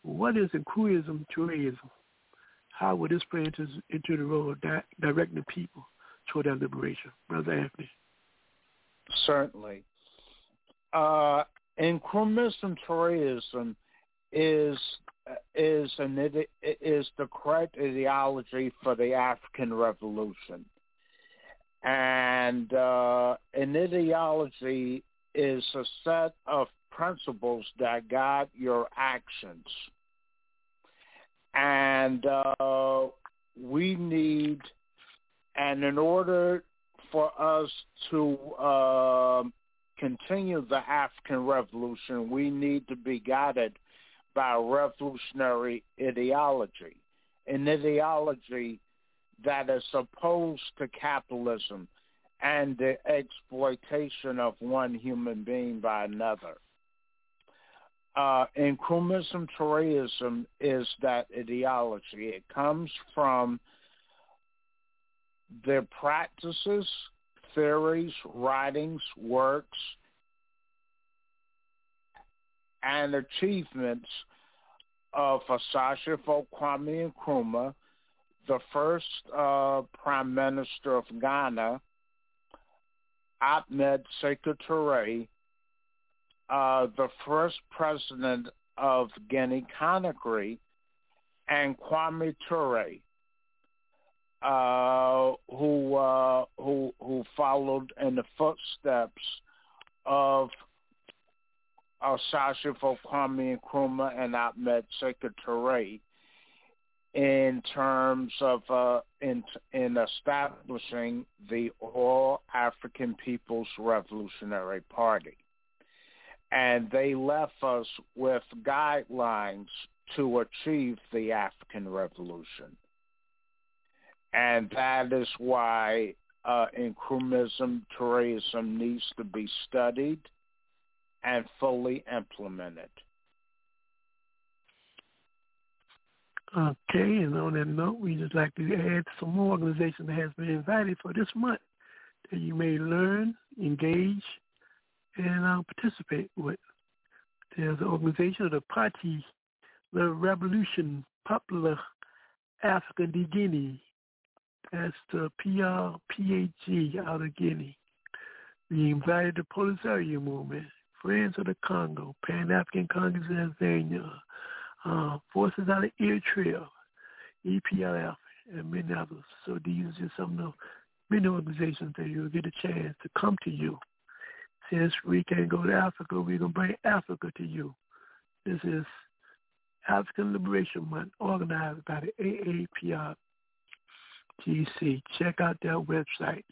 what is Nkrumahism, Toureism? How would this into, into the role of di- directing the people toward their liberation? Brother Anthony. Certainly. Uh, Toureism is is an is the correct ideology for the African Revolution, and uh, an ideology is a set of principles that guide your actions, and uh, we need, and in order for us to uh, continue the African Revolution, we need to be guided by revolutionary ideology, an ideology that is opposed to capitalism and the exploitation of one human being by another. Uh, Nkrumahism Toureism is that ideology. It comes from their practices, theories, writings, works, and achievements of Osagyefo Kwame Nkrumah, the first uh, Prime Minister of Ghana, Ahmed Sekou Toure, uh, the first President of Guinea Conakry, and Kwame Ture, uh, who uh, who who followed in the footsteps of Osagyefo Kwame Nkrumah and Ahmed Sekou Toure in terms of uh, in in establishing the All African People's Revolutionary Party, and they left us with guidelines to achieve the African Revolution, and that is why uh, Toureism needs to be studied and fully implemented. Okay, and on that note, we just like to add some more organizations that has been invited for this month that you may learn, engage, and uh, participate with. There's an organization of the Party, the Revolution Popular Africa de Guinea. That's the PRPAG out of Guinea. We invited the Polisario movement, Friends of the Congo, Pan-African Congress in Tanzania, uh, forces out of Eritrea, EPLF, and many others. So these are just some of the many organizations that you'll get a chance to come to you. Since we can't go to Africa, we're going to bring Africa to you. This is African Liberation Month organized by the AAPR GC. Check out their website,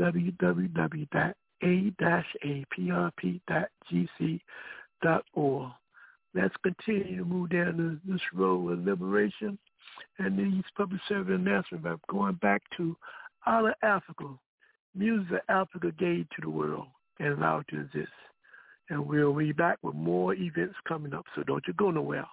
www.a-aprp.gc.org. Let's continue to move down this road of liberation and these public service announcements by going back to out of Africa, music Africa gave to the world and allowed to exist. And we'll be back with more events coming up, so don't you go nowhere.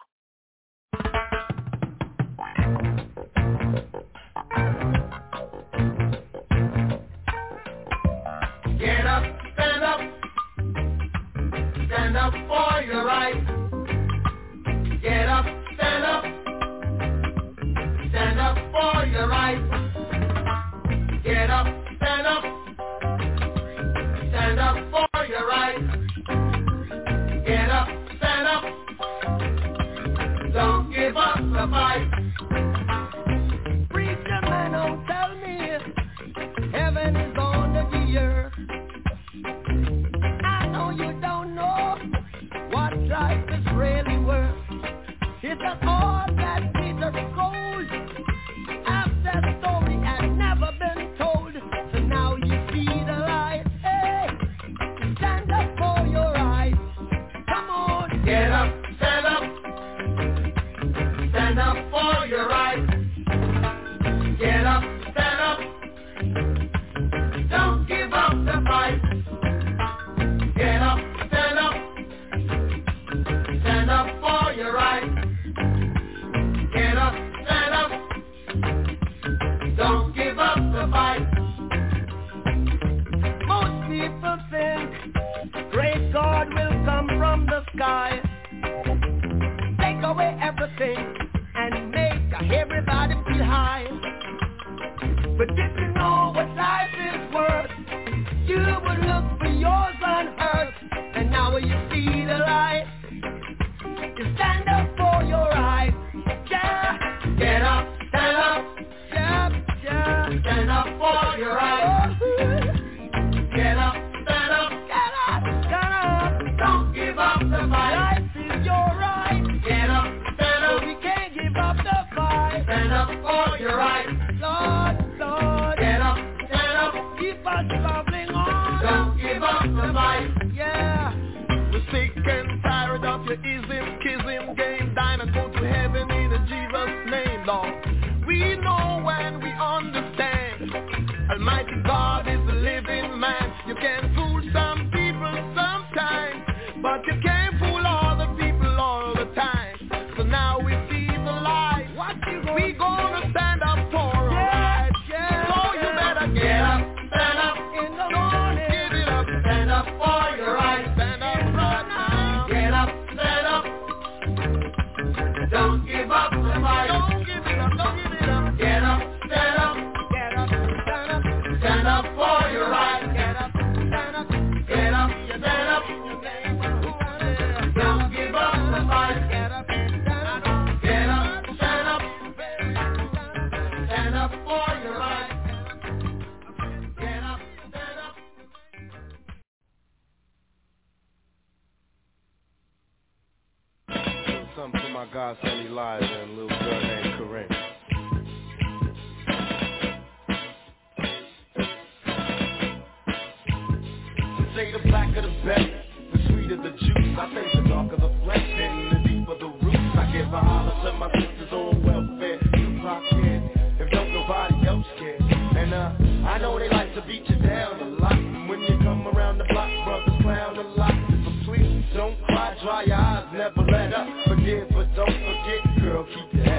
keep your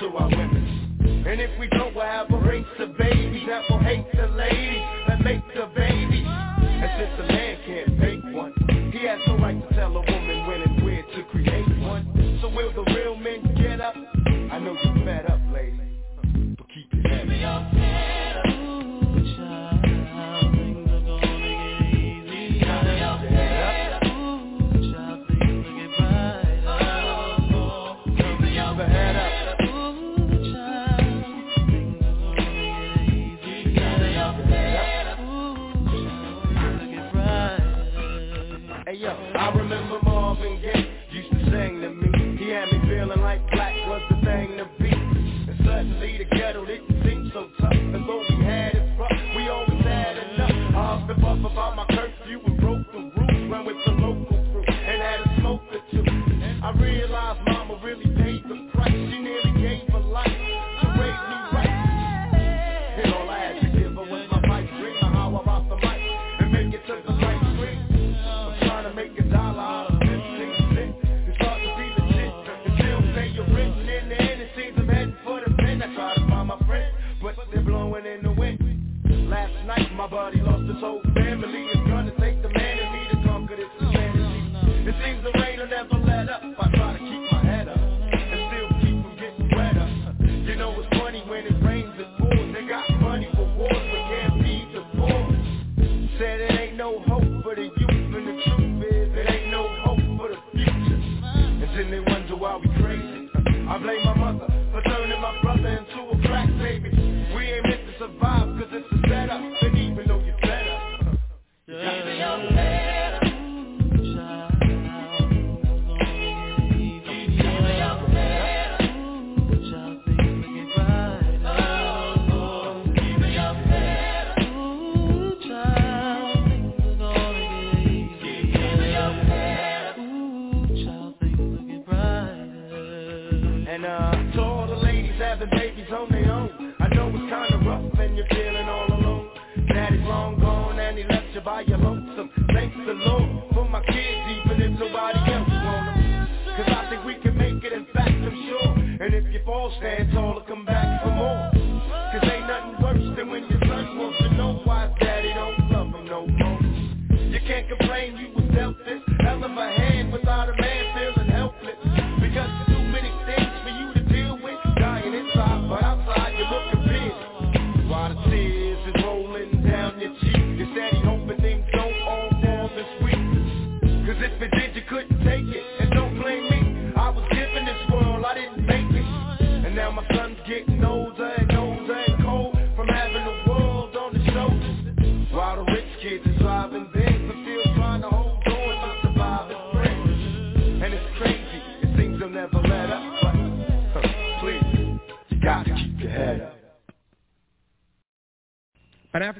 to our women. And if we don't, we'll have a race off and get My body lost its hope.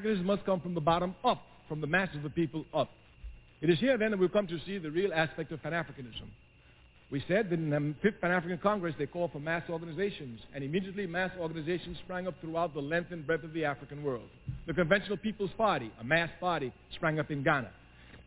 Pan-Africanism must come from the bottom up, from the masses of the people up. It is here then that we've come to see the real aspect of Pan-Africanism. We said that in the Fifth Pan-African Congress they called for mass organizations, and immediately mass organizations sprang up throughout the length and breadth of the African world. The Conventional People's Party, a mass party, sprang up in Ghana.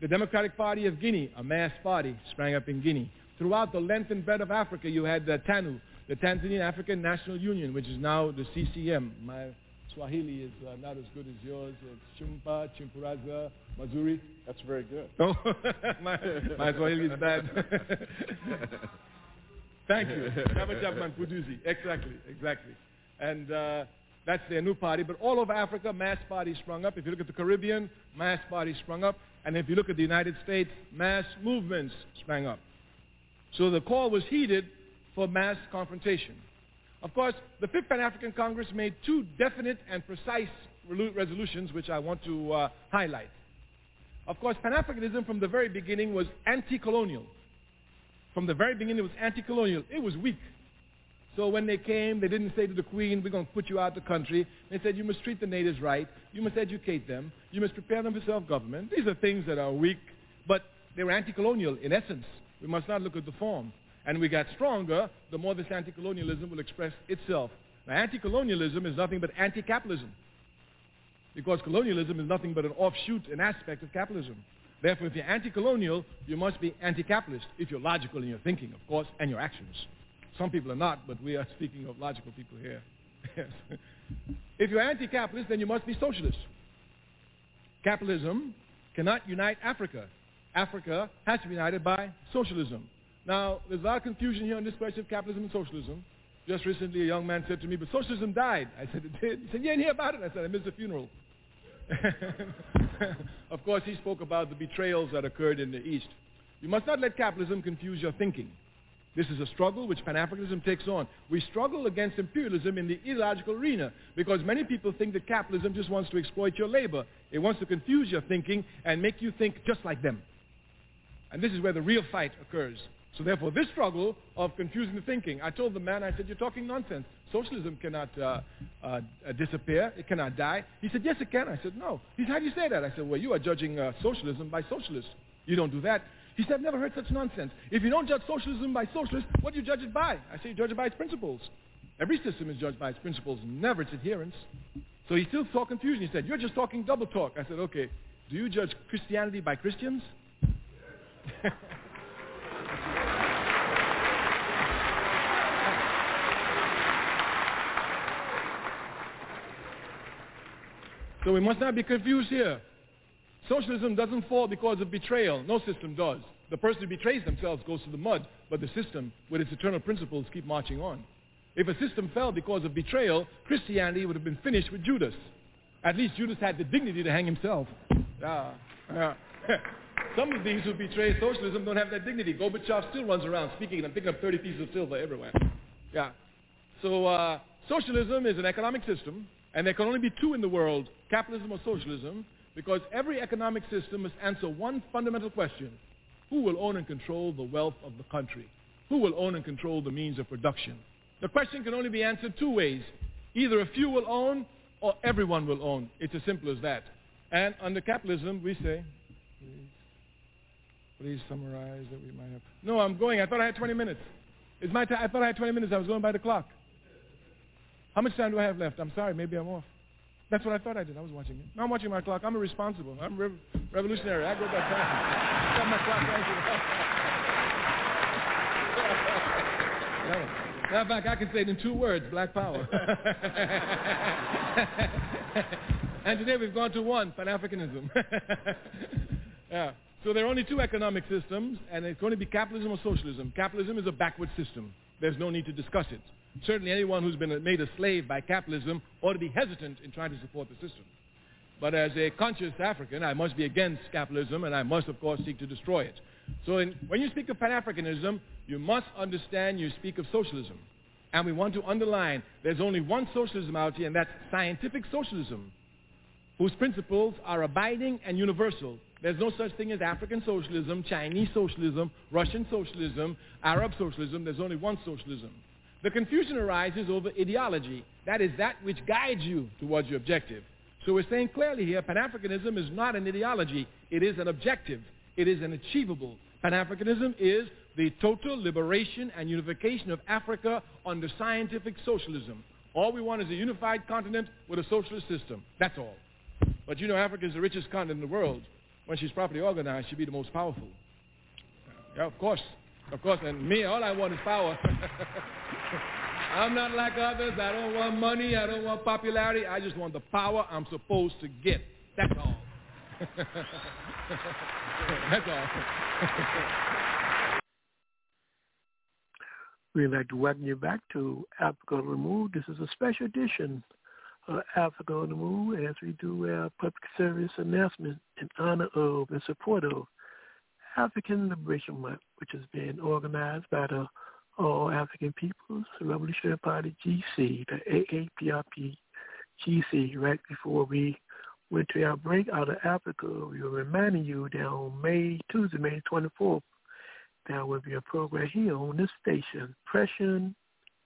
The Democratic Party of Guinea, a mass party, sprang up in Guinea. Throughout the length and breadth of Africa, you had the TANU, the Tanzanian African National Union, which is now the CCM. My Swahili is uh, not as good as yours. It's Chumpa, Chimpuraza, Mazuri. That's very good. Oh, my, my Swahili is bad. Thank you. Chama Cha Mapinduzi. Exactly, exactly. And uh, that's their new party. But all over Africa, mass parties sprung up. If you look at the Caribbean, mass parties sprung up. And if you look at the United States, mass movements sprang up. So the call was heeded for mass confrontation. Of course, the Fifth Pan-African Congress made two definite and precise resolutions which I want to uh, highlight. Of course, Pan-Africanism from the very beginning was anti-colonial. From the very beginning it was anti-colonial. It was weak. So when they came, they didn't say to the queen, we're going to put you out of the country. They said, you must treat the natives right. You must educate them. You must prepare them for self-government. These are things that are weak, but they were anti-colonial in essence. We must not look at the form. And we got stronger, the more this anti-colonialism will express itself. Now, anti-colonialism is nothing but anti-capitalism. Because colonialism is nothing but an offshoot, an aspect of capitalism. Therefore, if you're anti-colonial, you must be anti-capitalist, if you're logical in your thinking, of course, and your actions. Some people are not, but we are speaking of logical people here. if you're anti-capitalist, then you must be socialist. Capitalism cannot unite Africa. Africa has to be united by socialism. Now, there's a lot of confusion here on this question of capitalism and socialism. Just recently, a young man said to me, but socialism died. I said, it did. He said, you didn't hear about it? I said, I missed the funeral. of course, he spoke about the betrayals that occurred in the East. You must not let capitalism confuse your thinking. This is a struggle which Pan-Africanism takes on. We struggle against imperialism in the ideological arena because many people think that capitalism just wants to exploit your labor. It wants to confuse your thinking and make you think just like them. And this is where the real fight occurs. So therefore, this struggle of confusing the thinking, I told the man, I said, you're talking nonsense. Socialism cannot uh, uh, disappear. It cannot die. He said, yes, it can. I said, no. He said, how do you say that? I said, well, you are judging uh, socialism by socialists. You don't do that. He said, I've never heard such nonsense. If you don't judge socialism by socialists, what do you judge it by? I said, you judge it by its principles. Every system is judged by its principles, never its adherents. So he still saw confusion. He said, you're just talking double talk. I said, okay, do you judge Christianity by Christians? So we must not be confused here. Socialism doesn't fall because of betrayal. No system does. The person who betrays themselves goes to the mud, but the system, with its eternal principles, keep marching on. If a system fell because of betrayal, Christianity would have been finished with Judas. At least Judas had the dignity to hang himself. Yeah. yeah. Some of these who betray socialism don't have that dignity. Gorbachev still runs around speaking and picking up 30 pieces of silver everywhere. Yeah. So uh, socialism is an economic system and there can only be two in the world, capitalism or socialism, because every economic system must answer one fundamental question. Who will own and control the wealth of the country? Who will own and control the means of production? The question can only be answered two ways. Either a few will own or everyone will own. It's as simple as that. And under capitalism, we say, please, please summarize that we might have. No, I'm going. I thought I had 20 minutes. It's my time. I thought I had 20 minutes. I was going by the clock. How much time do I have left? I'm sorry. Maybe I'm off. That's what I thought I did. I was watching it. No, I'm watching my clock. I'm irresponsible. I'm rev- revolutionary. I go by time. Got my clock right here. Matter of fact, I can say it in two words, black power. and today we've gone to one, Pan-Africanism. yeah. So there are only two economic systems, and it's going to be capitalism or socialism. Capitalism is a backward system. There's no need to discuss it. Certainly anyone who's been made a slave by capitalism ought to be hesitant in trying to support the system. But as a conscious African, I must be against capitalism, and I must, of course, seek to destroy it. So in, when you speak of Pan-Africanism, you must understand you speak of socialism. And we want to underline there's only one socialism out here, and that's scientific socialism, whose principles are abiding and universal. There's no such thing as African socialism, Chinese socialism, Russian socialism, Arab socialism. There's only one socialism. The confusion arises over ideology. That is that which guides you towards your objective. So we're saying clearly here, Pan-Africanism is not an ideology. It is an objective. It is an achievable. Pan-Africanism is the total liberation and unification of Africa under scientific socialism. All we want is a unified continent with a socialist system. That's all. But you know Africa is the richest continent in the world. When she's properly organized, she'll be the most powerful. Yeah, of course. Of course. And me, all I want is power. I'm not like others. I don't want money. I don't want popularity. I just want the power I'm supposed to get. That's all. That's all. We'd like to welcome you back to Africa on the Move. This is a special edition of Africa on the Move as we do our public service announcement in honor of and support of African Liberation Month, which has been organized by the All African Peoples Revolutionary Party GC, the AAPRP GC. Right before we went to our break out of Africa, we were reminding you that on May, Tuesday, May 24th, there will be a program here on this station, Pression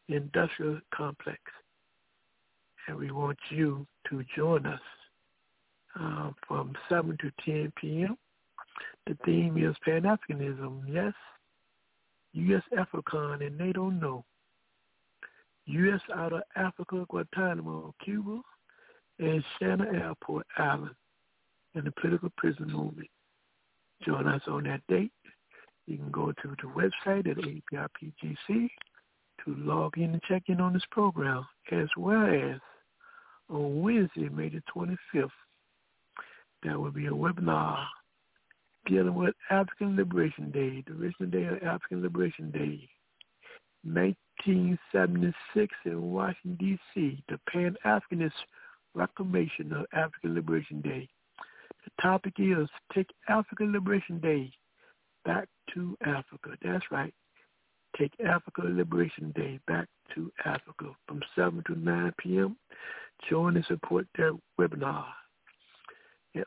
Industrial Complex. And we want you to join us um, from 7 to 10 p.m. The theme is Pan-Africanism, yes. U.S. African, and they don't know. U.S. out of Africa, Guantanamo, Cuba, and Shannon Airport Ireland, and the political prison movement. Join us on that date. You can go to the website at APRPGC to log in and check in on this program, as well as on Wednesday, May the 25th, there will be a webinar dealing with African Liberation Day, the original day of African Liberation Day, 1976 in Washington, D.C., the Pan-Africanist Reclamation of African Liberation Day. The topic is Take African Liberation Day back to Africa. That's right. Take Africa Liberation Day back to Africa from 7 to 9 p.m. Join and support their webinar.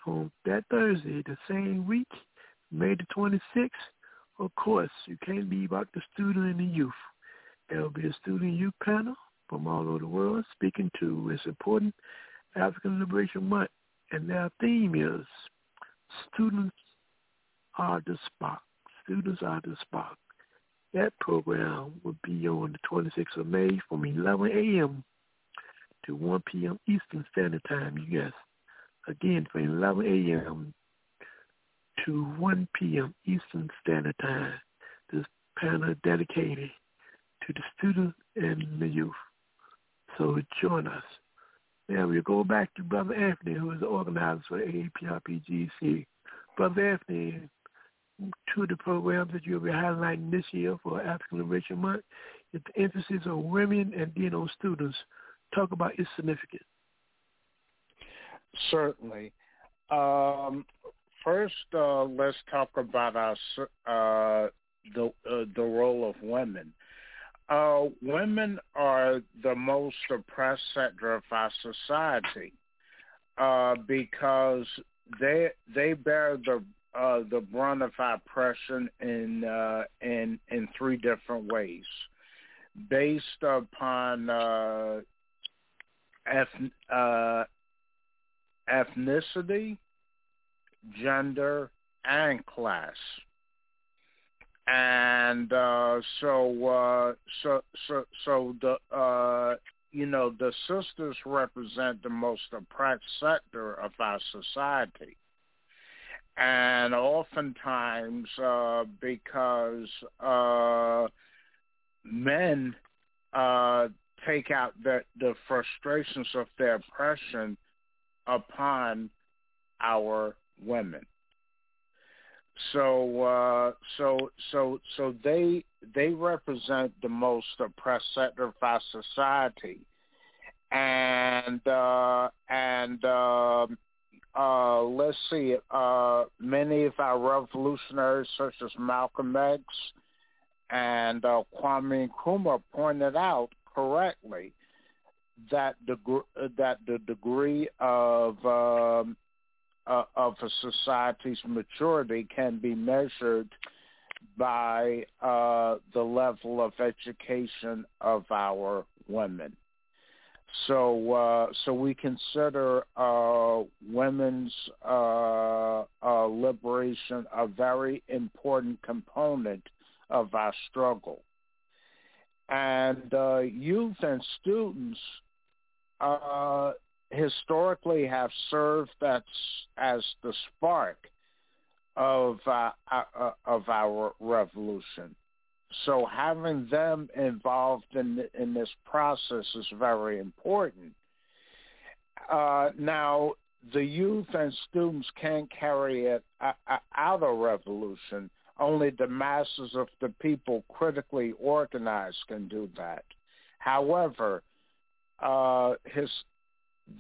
On um, that Thursday, the same week, May the 26th, of course, you can't leave out the student and the youth. There will be a student youth panel from all over the world speaking to and supporting African Liberation Month. And their theme is Students are the Spark. Students are the Spark. That program will be on the 26th of May from 11 a.m. to 1 p.m. Eastern Standard Time, yes. Again, from 11 a.m. to 1 p.m. Eastern Standard Time. This panel dedicated to the students and the youth. So join us. Now we go back to Brother Anthony, who is the organizer for AAPRPGC. Brother Anthony, two of the programs that you'll be highlighting this year for African Liberation Month the emphasis on women and on students. Talk about its significance. Certainly. Um, first, uh, let's talk about our uh, the uh, the role of women. Uh, women are the most oppressed sector of our society uh, because they they bear the uh, the brunt of oppression in in in three different ways, based upon eth- ethnicity, gender, and class. and uh, so uh, so so so the uh, you know the sisters represent the most oppressed sector of our society, and oftentimes uh, because uh, men uh, take out the the frustrations of their oppression upon our women. So uh, so so so they they represent the most oppressed sector of our society, and uh, and uh, uh, let's see, uh, many of our revolutionaries, such as Malcolm X and uh, Kwame Nkrumah, pointed out correctly that the that the degree of um, uh, of a society's maturity can be measured by uh, the level of education of our women. So, uh, so we consider uh, women's uh, uh, liberation a very important component of our struggle. And uh, youth and students historically have served as, as the spark of uh, uh, of our revolution. So having them involved in in this process is very important. Uh, now, the youth and students can't carry it uh, uh, out of revolution. Only the masses of the people critically organized can do that. However, uh, his,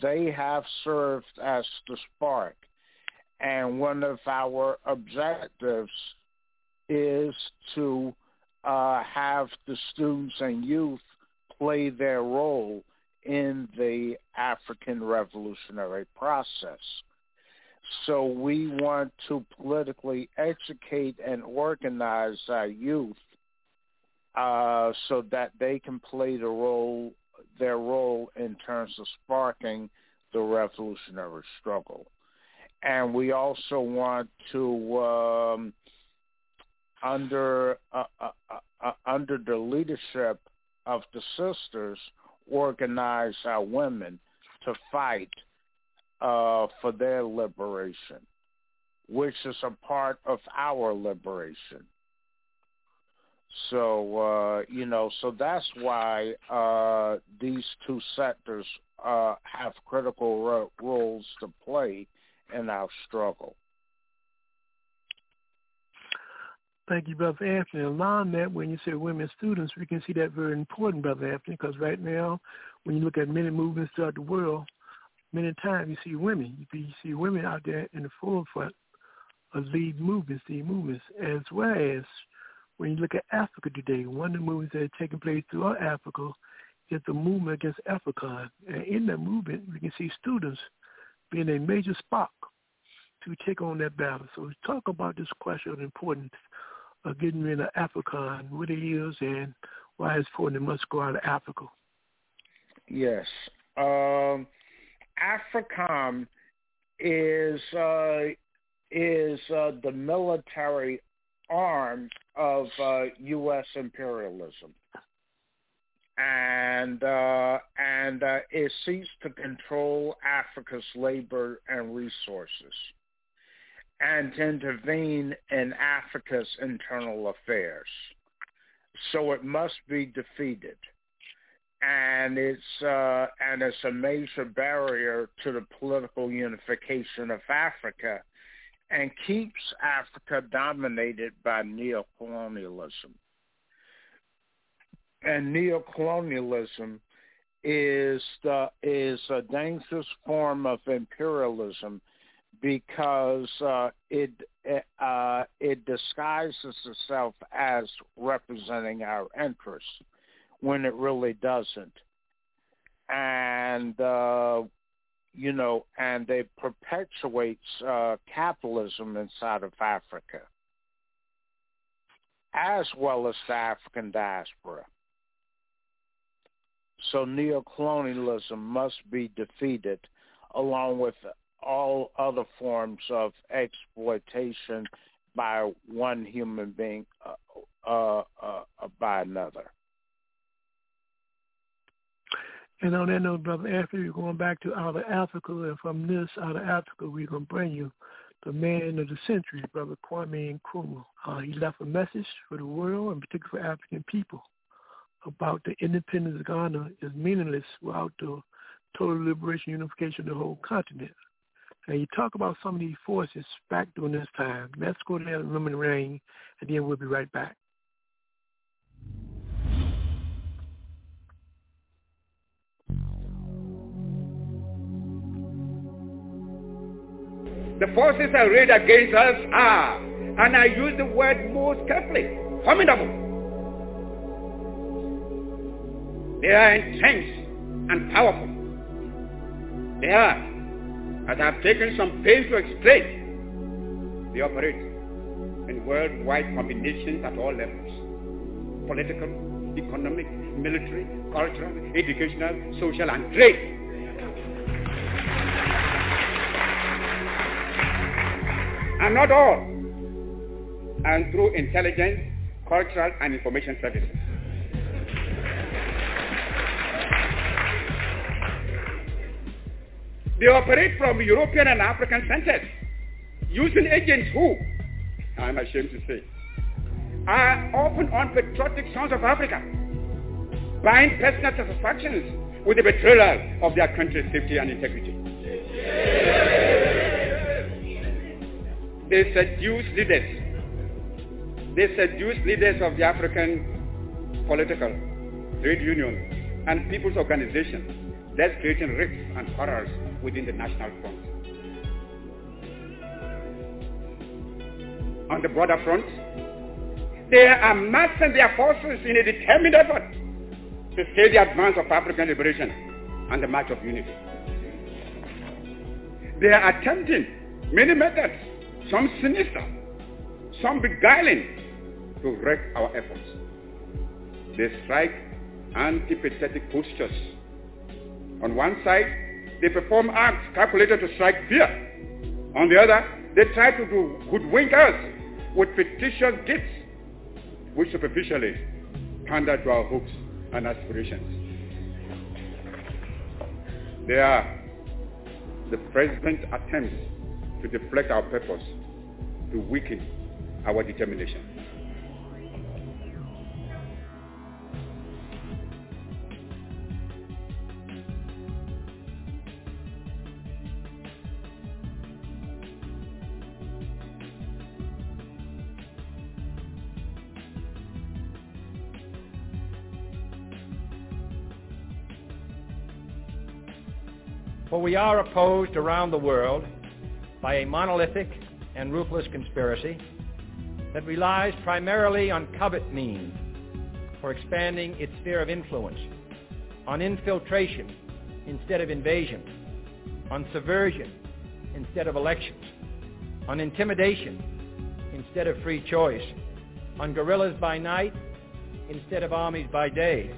they have served as the spark. And one of our objectives is to uh, have the students and youth play their role in the African revolutionary process. So we want to politically educate and organize our youth uh, so that they can play the role their role in terms of sparking the revolutionary struggle. And we also want to, um, under uh, uh, uh, uh under the leadership of the sisters, organize our women to fight uh, for their liberation, which is a part of our liberation. So uh, you know, so that's why uh, these two sectors uh, have critical ro- roles to play in our struggle. Thank you, Brother Anthony. Along that, when you say women students, we can see that very important, Brother Anthony, because right now, when you look at many movements throughout the world, many times you see women. You see women out there in the forefront of lead movements, lead movements, as well as when you look at Africa today, one of the movements that are taking place throughout Africa is the movement against AFRICOM. And in that movement, we can see students being a major spark to take on that battle. So we talk about this question of the importance of getting rid of AFRICOM and what it is and why it's important it must go out of Africa. Yes. Um, AFRICOM is uh, is uh, the military arm of uh, U.S. imperialism, and uh, and uh, it seeks to control Africa's labor and resources, and to intervene in Africa's internal affairs. So it must be defeated, and it's uh, and it's a major barrier to the political unification of Africa and keeps Africa dominated by neocolonialism. And neocolonialism is the, is a dangerous form of imperialism because uh, it uh, it disguises itself as representing our interests when it really doesn't. And uh, you know, and it perpetuates uh, capitalism inside of Africa, as well as the African diaspora. So neocolonialism must be defeated along with all other forms of exploitation by one human being uh, uh, uh, by another. And on that note, Brother Anthony, we're going back to out of Africa, and from this out of Africa, we're going to bring you the man of the century, Brother Kwame Nkrumah. Uh, he left a message for the world, and particularly for African people, about the independence of Ghana is meaningless without the total liberation, unification of the whole continent. And you talk about some of these forces back during this time. Let's go there and the rain, and then we'll be right back. The forces arrayed against us are, and I use the word most carefully, formidable. They are intense and powerful. They are, as I have taken some pains to explain, they operate in worldwide combinations at all levels. Political, economic, military, cultural, educational, social, and trade. And not all, and through intelligence, cultural, and information services. They operate from European and African centers, using agents who, I'm ashamed to say, are often unpatriotic sons of Africa, buying personal satisfactions with the betrayal of their country's safety and integrity. They seduce leaders. They seduce leaders of the African political, trade union, and people's organizations, thus creating rifts and quarrels within the national front. On the broader front, they are massing their forces in a determined effort to stay the advance of African liberation and the march of unity. They are attempting many methods some sinister, some beguiling to wreck our efforts. They strike antipathetic postures. On one side, they perform acts calculated to strike fear. On the other, they try to do hoodwink us with fictitious gifts, which superficially pander to our hopes and aspirations. They are the president's attempts to deflect our purpose, to weaken our determination. For we are opposed around the world by a monolithic and ruthless conspiracy that relies primarily on covert means for expanding its sphere of influence, on infiltration instead of invasion, on subversion instead of elections, on intimidation instead of free choice, on guerrillas by night instead of armies by day.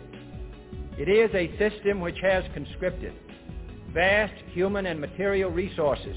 It is a system which has conscripted vast human and material resources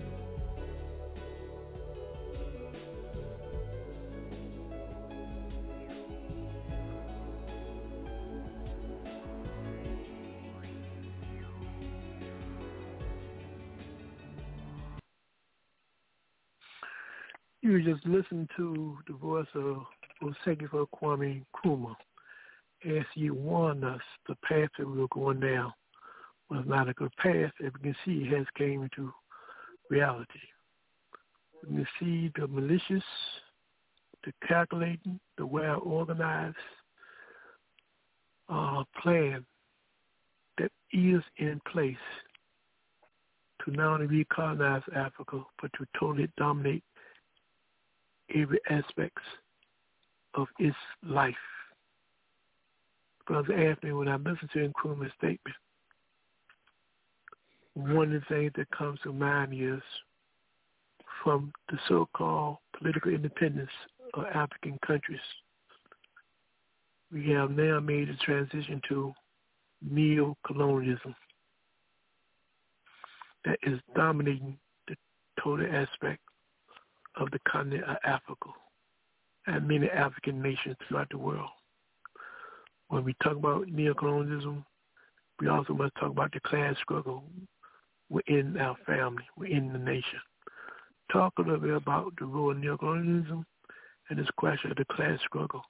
You just listen to the voice of Osagyefo Kwame Nkrumah as he warned us the path that we were going down was not a good path. As we can see, it has came into reality. We can see the malicious, the calculating, the well organized uh, plan that is in place to not only recolonize Africa, but to totally dominate every aspects of its life. Brother Anthony, when I listen to Nkrumah's statement, one of the things that comes to mind is from the so-called political independence of African countries, we have now made a transition to neo-colonialism that is dominating the total aspect of the continent of Africa and many African nations throughout the world. When we talk about neocolonialism, we also must talk about the class struggle within our family, within the nation. Talk a little bit about the role of neocolonialism and this question of the class struggle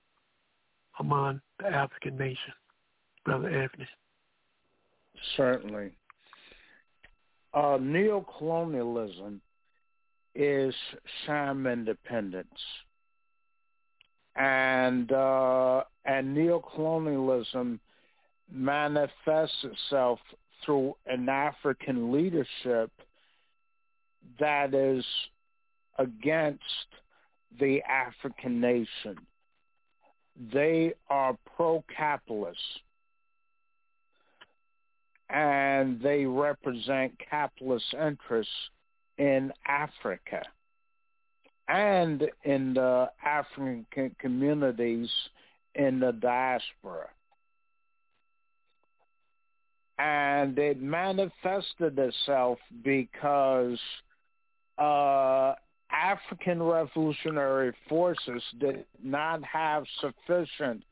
among the African nation. Brother Anthony. Certainly. Uh, neocolonialism is sham independence. And uh, and neocolonialism manifests itself through an African leadership that is against the African nation. They are pro-capitalist and they represent capitalist interests in Africa and in the African communities in the diaspora. And it manifested itself because uh, African revolutionary forces did not have sufficient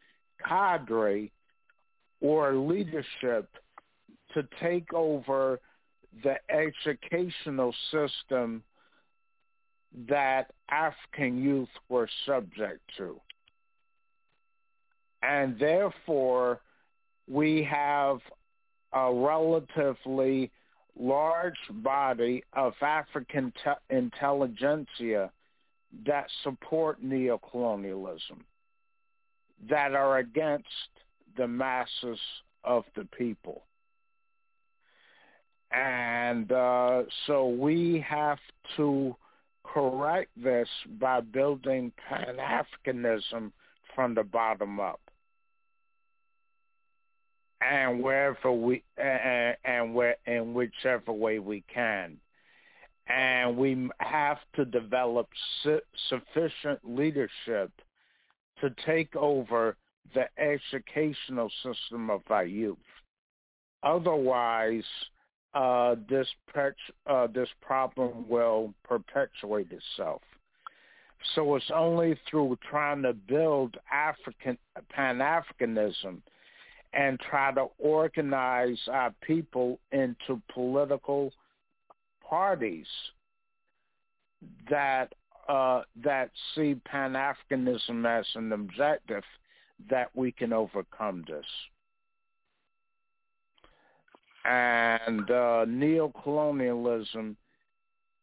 cadre or leadership to take over the educational system that African youth were subject to. And therefore, we have a relatively large body of African te- intelligentsia that support neocolonialism, that are against the masses of the people. And uh, so we have to correct this by building Pan-Africanism from the bottom up. And wherever we and, and where in whichever way we can, and we have to develop su- sufficient leadership to take over the educational system of our youth. Otherwise, uh, this uh, this problem will perpetuate itself. So it's only through trying to build African Pan-Africanism and try to organize our people into political parties that uh, that see Pan-Africanism as an objective that we can overcome this and uh, neocolonialism,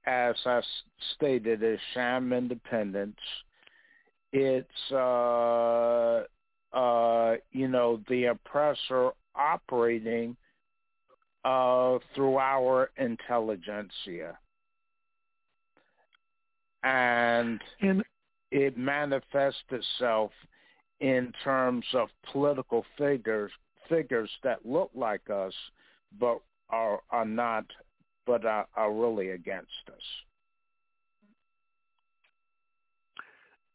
as I stated, is sham independence. It's uh, uh, you know the oppressor operating uh, through our intelligentsia, and it manifests itself in terms of political figures figures that look like us but are are not, but are, are really against us.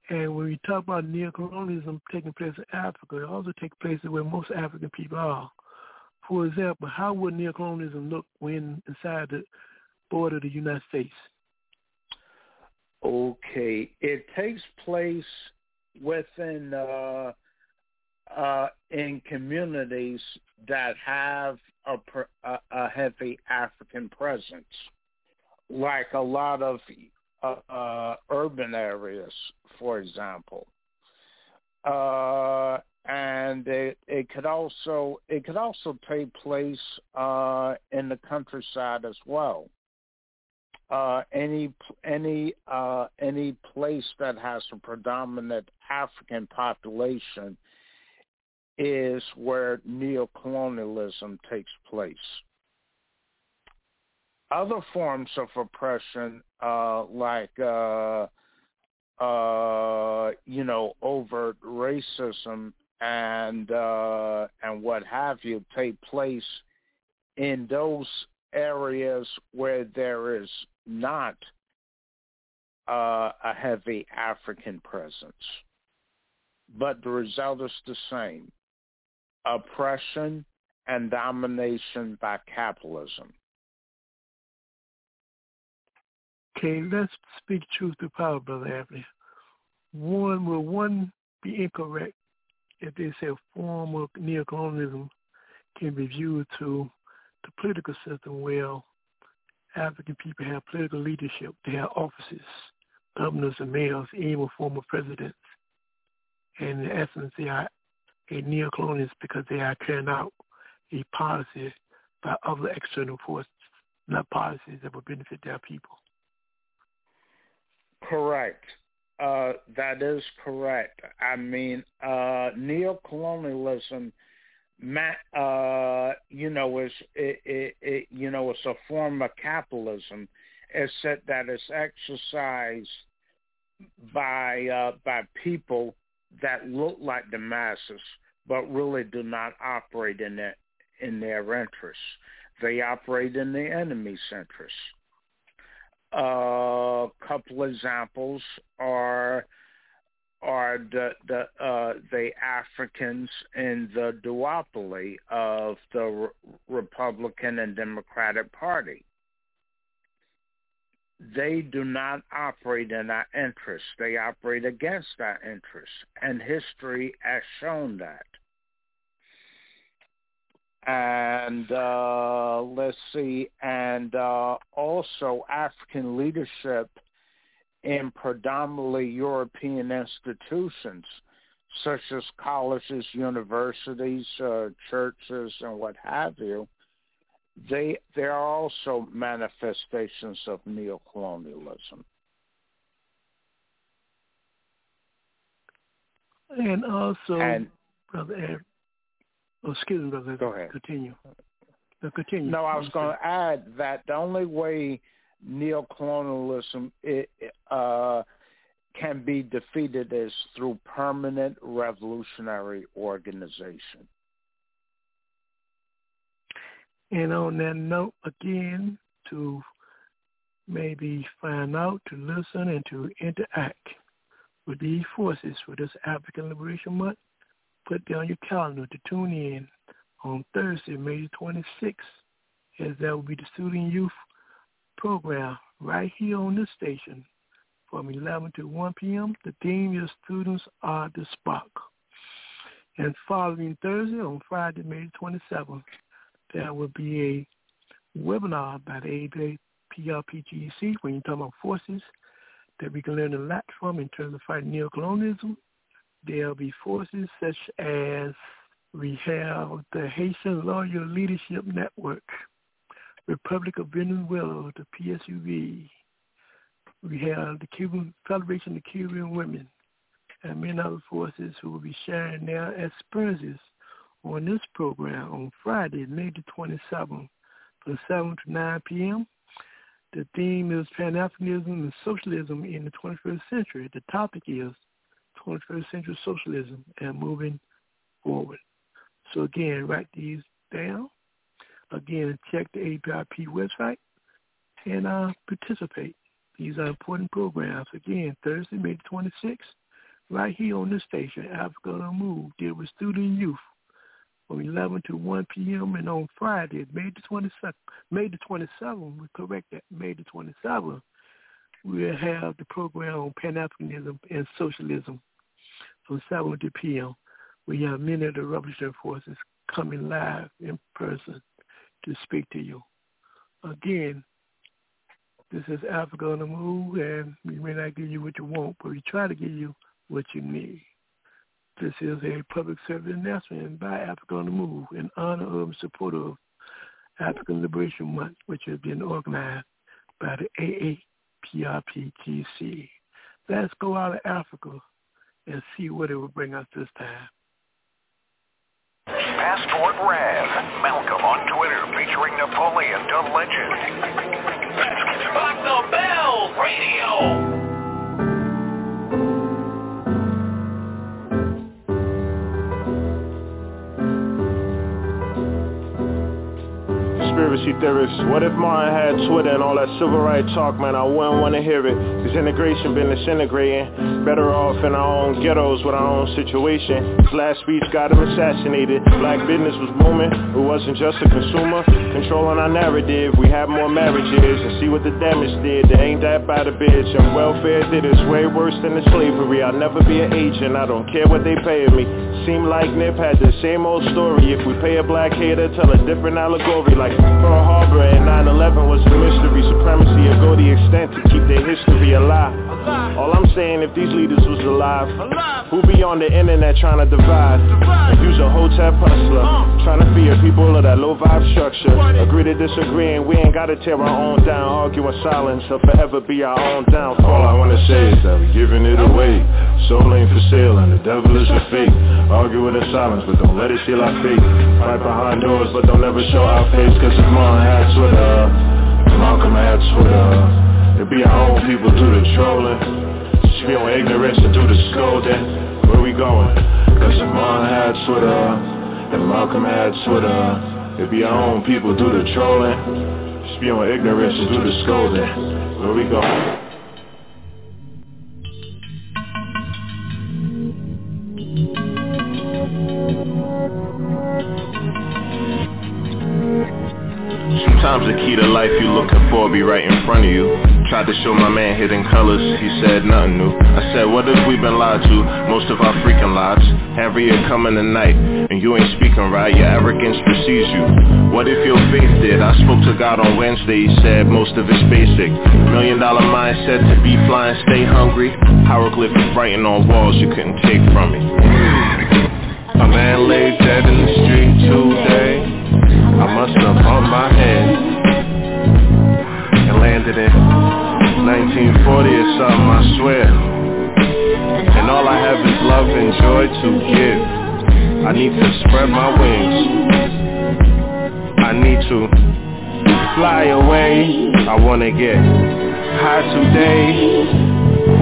And when we talk about neocolonialism taking place in Africa, it also takes place where most African people are. For example, how would neocolonialism look when inside the border of the United States? Okay, it takes place within uh, uh, in communities that have a, a, heavy African presence, like a lot of uh, uh, urban areas, for example. Uh, and it, it could also it could also take place uh, in the countryside as well. Uh, any any uh, any place that has a predominant African population is where neocolonialism takes place. Other forms of oppression, uh, like uh, uh, you know, overt racism and uh, and what have you take place in those areas where there is not uh, a heavy African presence. But the result is the same. Oppression and domination by capitalism. Okay, let's speak truth to power, Brother Anthony. One, will one be incorrect if they say a form of neocolonialism can be viewed to the political system where African people have political leadership, they have offices, governors and mayors, even former presidents. And in essence, they are a neocolonialist because they are carrying out a policy by other external forces, not policies that will benefit their people. Correct. Uh, that is correct. I mean, uh, neocolonialism, uh, you know, is it, it, it, you know, it's a form of capitalism, except that it's exercised by uh, by people that look like the masses, but really do not operate in their in their interests. They operate in the enemy's interests. A couple examples are are the the uh, the Africans in the duopoly of the Re- Republican and Democratic Party. They do not operate in our interests. They operate against our interests, and history has shown that and uh, let's see, and uh, also African leadership in predominantly European institutions such as colleges, universities, uh, churches, and what have you. They they are also manifestations of neocolonialism. And also, and, Brother Ed, Oh, excuse me, brother. Go ahead. Continue. No, continue. No, I was going to add that the only way neocolonialism it, uh, can be defeated is through permanent revolutionary organization. And on that note, again, to maybe find out, to listen, and to interact with these forces for this African Liberation Month, put down your calendar to tune in on Thursday, May 26th, as that will be the Student Youth Program right here on this station from 11 to 1 p.m. The theme is Students Are the Spark. And following Thursday, on Friday, May 27th, there will be a webinar by the APRPGC when you talk about forces that we can learn a lot from in terms of fighting neocolonialism There'll be forces such as we have the Haitian Lawyer Leadership Network, Republic of Venezuela, the PSUV. We have the Cuban Federation of Cuban Women and many other forces who will be sharing their experiences on this program on Friday, May the 27th from 7 to 9 p.m. The theme is Pan-Africanism and Socialism in the 21st Century. The topic is 21st century socialism and moving forward. So again, write these down. Again, check the APRP website and uh, participate. These are important programs. Again, Thursday, May the 26th, right here on this station, Africa on the Move, deal with student youth from 11 to 1 p.m. and on Friday, May the 22nd, May the 27th, we correct that, May the 27th, we'll have the program on Pan-Africanism and Socialism from 7 to p.m. We have many of the revolutionary forces coming live in person to speak to you. Again, this is Africa on the Move, and we may not give you what you want, but we try to give you what you need. This is a public service announcement by Africa on the Move in honor of and support of African Liberation Month, which has been organized by the AAPRPGC. Let's go out of Africa and see what it will bring us this time. Passport Rev, Malcolm on Twitter featuring Napoleon the Legend. Rock the Bell Radio. Conspiracy theorists. What if Martin had Twitter and all that civil rights talk, man? I wouldn't want to hear it. Cause integration been disintegrating. Better off in our own ghettos with our own situation. His last speech got him assassinated. Black business was booming. It wasn't just a consumer. Controlling our narrative. We have more marriages and see what the damage did. They ain't that bad a bitch. And welfare did it's way worse than the slavery. I'll never be an agent. I don't care what they paying me. Seem like Nip had the same old story. If we pay a black hater, tell a different allegory like Pearl Harbor and 9-11 was a mystery Supremacy will go the extent to keep their history alive All I'm saying if these leaders was alive Who be on the internet trying to divide use a hotel hustler Trying to fear people of that low vibe structure Agree to disagree and we ain't gotta tear our own down. Argue in silence or forever be our own downfall All I wanna say is that we're giving it away. Soul ain't for sale and the devil is a fake. Argue with the silence but don't let it steal our faith. Fight behind doors but don't ever show our face. Cause if mine had Twitter Malcolm had Twitter It'd be our own people do the trolling. Spill ignorance and do the scolding. Where we going? Cause if mine had Twitter And Malcolm had Twitter It be our own people do the trolling on ignorance and do the scolding Where we go. Sometimes the key to life you're looking for be right in front of you Tried to show my man hidden colors, he said nothing new. I said what if we been lied to? Most of our freaking lives. Harriet coming tonight and you ain't speaking right, your arrogance precedes you. What if your faith did? I spoke to God on Wednesday, he said most of it's basic. Million dollar mindset to be flying, stay hungry. Hieroglyphic writing on walls you couldn't take from me. A man lay dead in the street today. I must have bumped my head and landed in 1940 or something, I swear. And all I have is love and joy to give. I need to spread my wings. I need to fly away. I wanna get high today.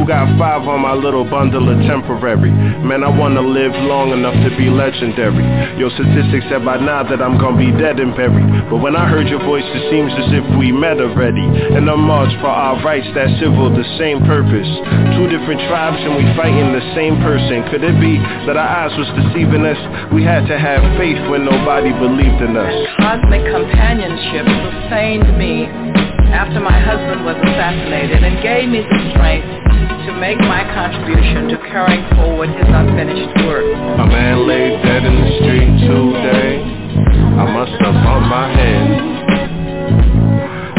Got five on my little bundle of temporary? Man, I wanna live long enough to be legendary. Your statistics said by now that I'm gonna be dead and buried. But when I heard your voice, it seems as if we met already. And a march for our rights, that civil, the same purpose. Two different tribes and we fighting the same person. Could it be that our eyes was deceiving us? We had to have faith when nobody believed in us. Cosmic companionship sustained me after my husband was assassinated and gave me the strength to make my contribution to carrying forward his unfinished work. A man lay dead in the street today. I must have bumped my head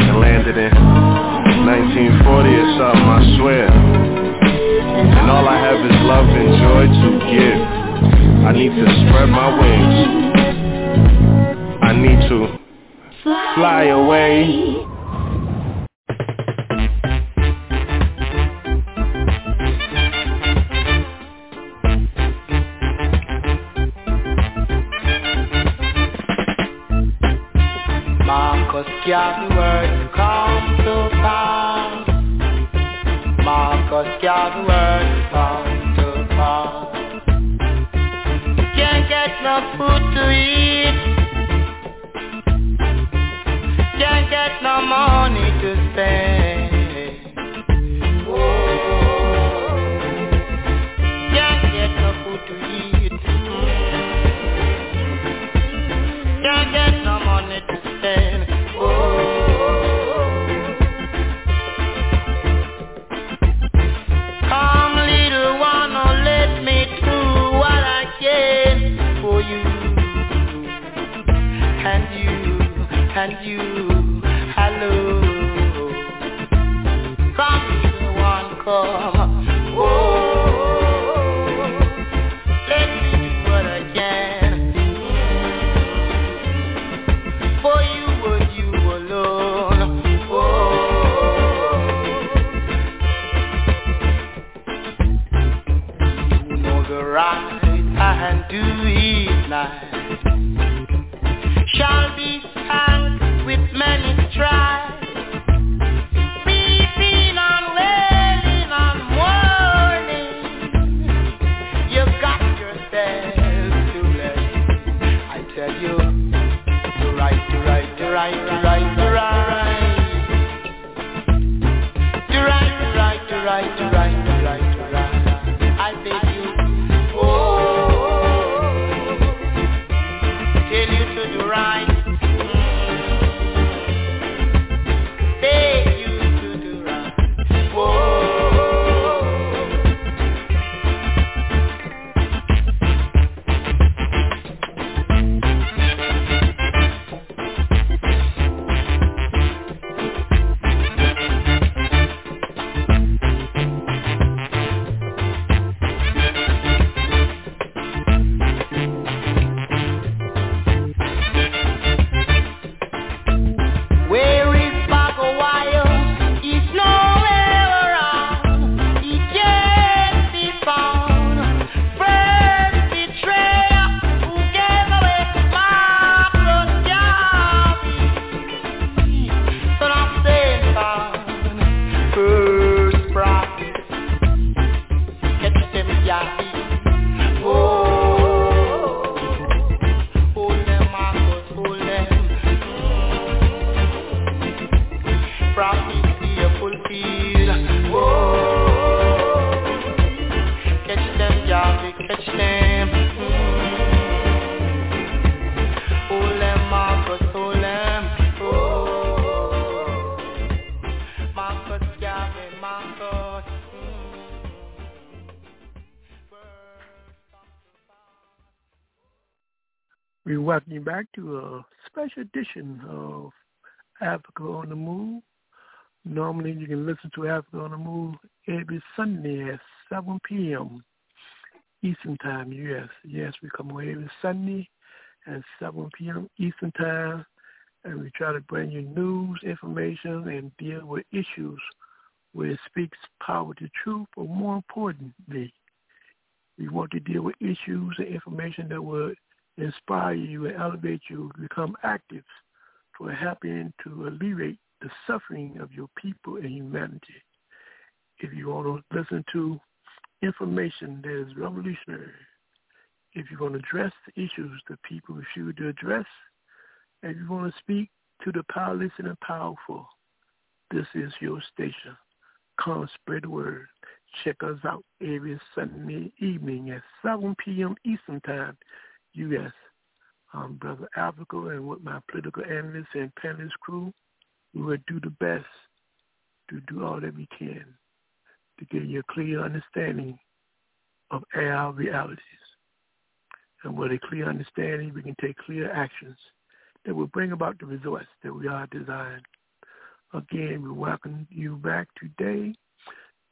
and landed in 1940 or something, I swear. And all I have is love and joy to give. I need to spread my wings. I need to fly away. Marcus Garvey come to pass. Marcus Garvey come to pass. Can't get no food to eat. Can't get no money to spend. Back to a special edition of Africa on the Move. Normally, you can listen to Africa on the Move every Sunday at 7 p.m. Eastern Time, U.S. Yes, we come away every Sunday at 7 p.m. Eastern Time, and we try to bring you news, information, and deal with issues where it speaks power to truth, but more importantly, we want to deal with issues and information that would inspire you and elevate you to become active for helping to alleviate the suffering of your people and humanity. If you want to listen to information that is revolutionary, if you want to address the issues that people refuse to address, if you want to speak to the powerless and the powerful, this is your station. Come spread the word. Check us out every Sunday evening at 7 p.m. Eastern Time, U.S. I'm um, Brother Africa, and with my political analysts and panelist crew, we will do the best to do all that we can to give you a clear understanding of our realities. And with a clear understanding, we can take clear actions that will bring about the results that we are designed. Again, we welcome you back today.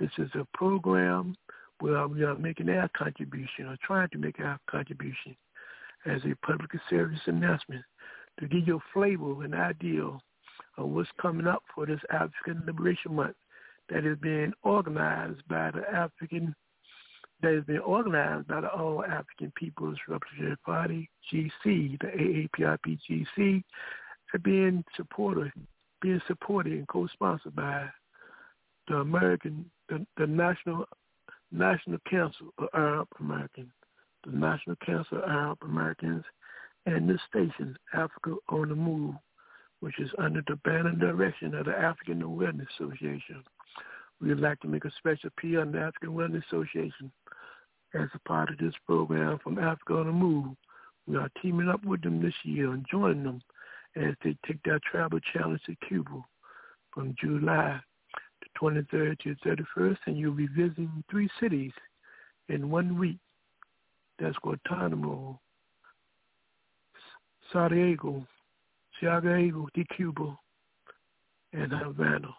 This is a program where we are making our contribution or trying to make our contribution as a public service announcement to give you a flavor and idea of what's coming up for this African Liberation Month that is being organized by the African that has been organized by the All African People's Representative Party, GC, the AAPRP GC, being supported, being supported and co-sponsored by the American, the, the National National Council of Arab Americans, the National Council of Arab Americans, and this station, Africa on the Move, which is under the banner and direction of the African Awareness Association. We would like to make a special appeal on the African Awareness Association as a part of this program from Africa on the Move. We are teaming up with them this year and joining them as they take their travel challenge to Cuba from July the 23rd to the 31st, and you'll be visiting three cities in one week. That's Guantanamo, Santiago, Santiago de Cuba, and Havana.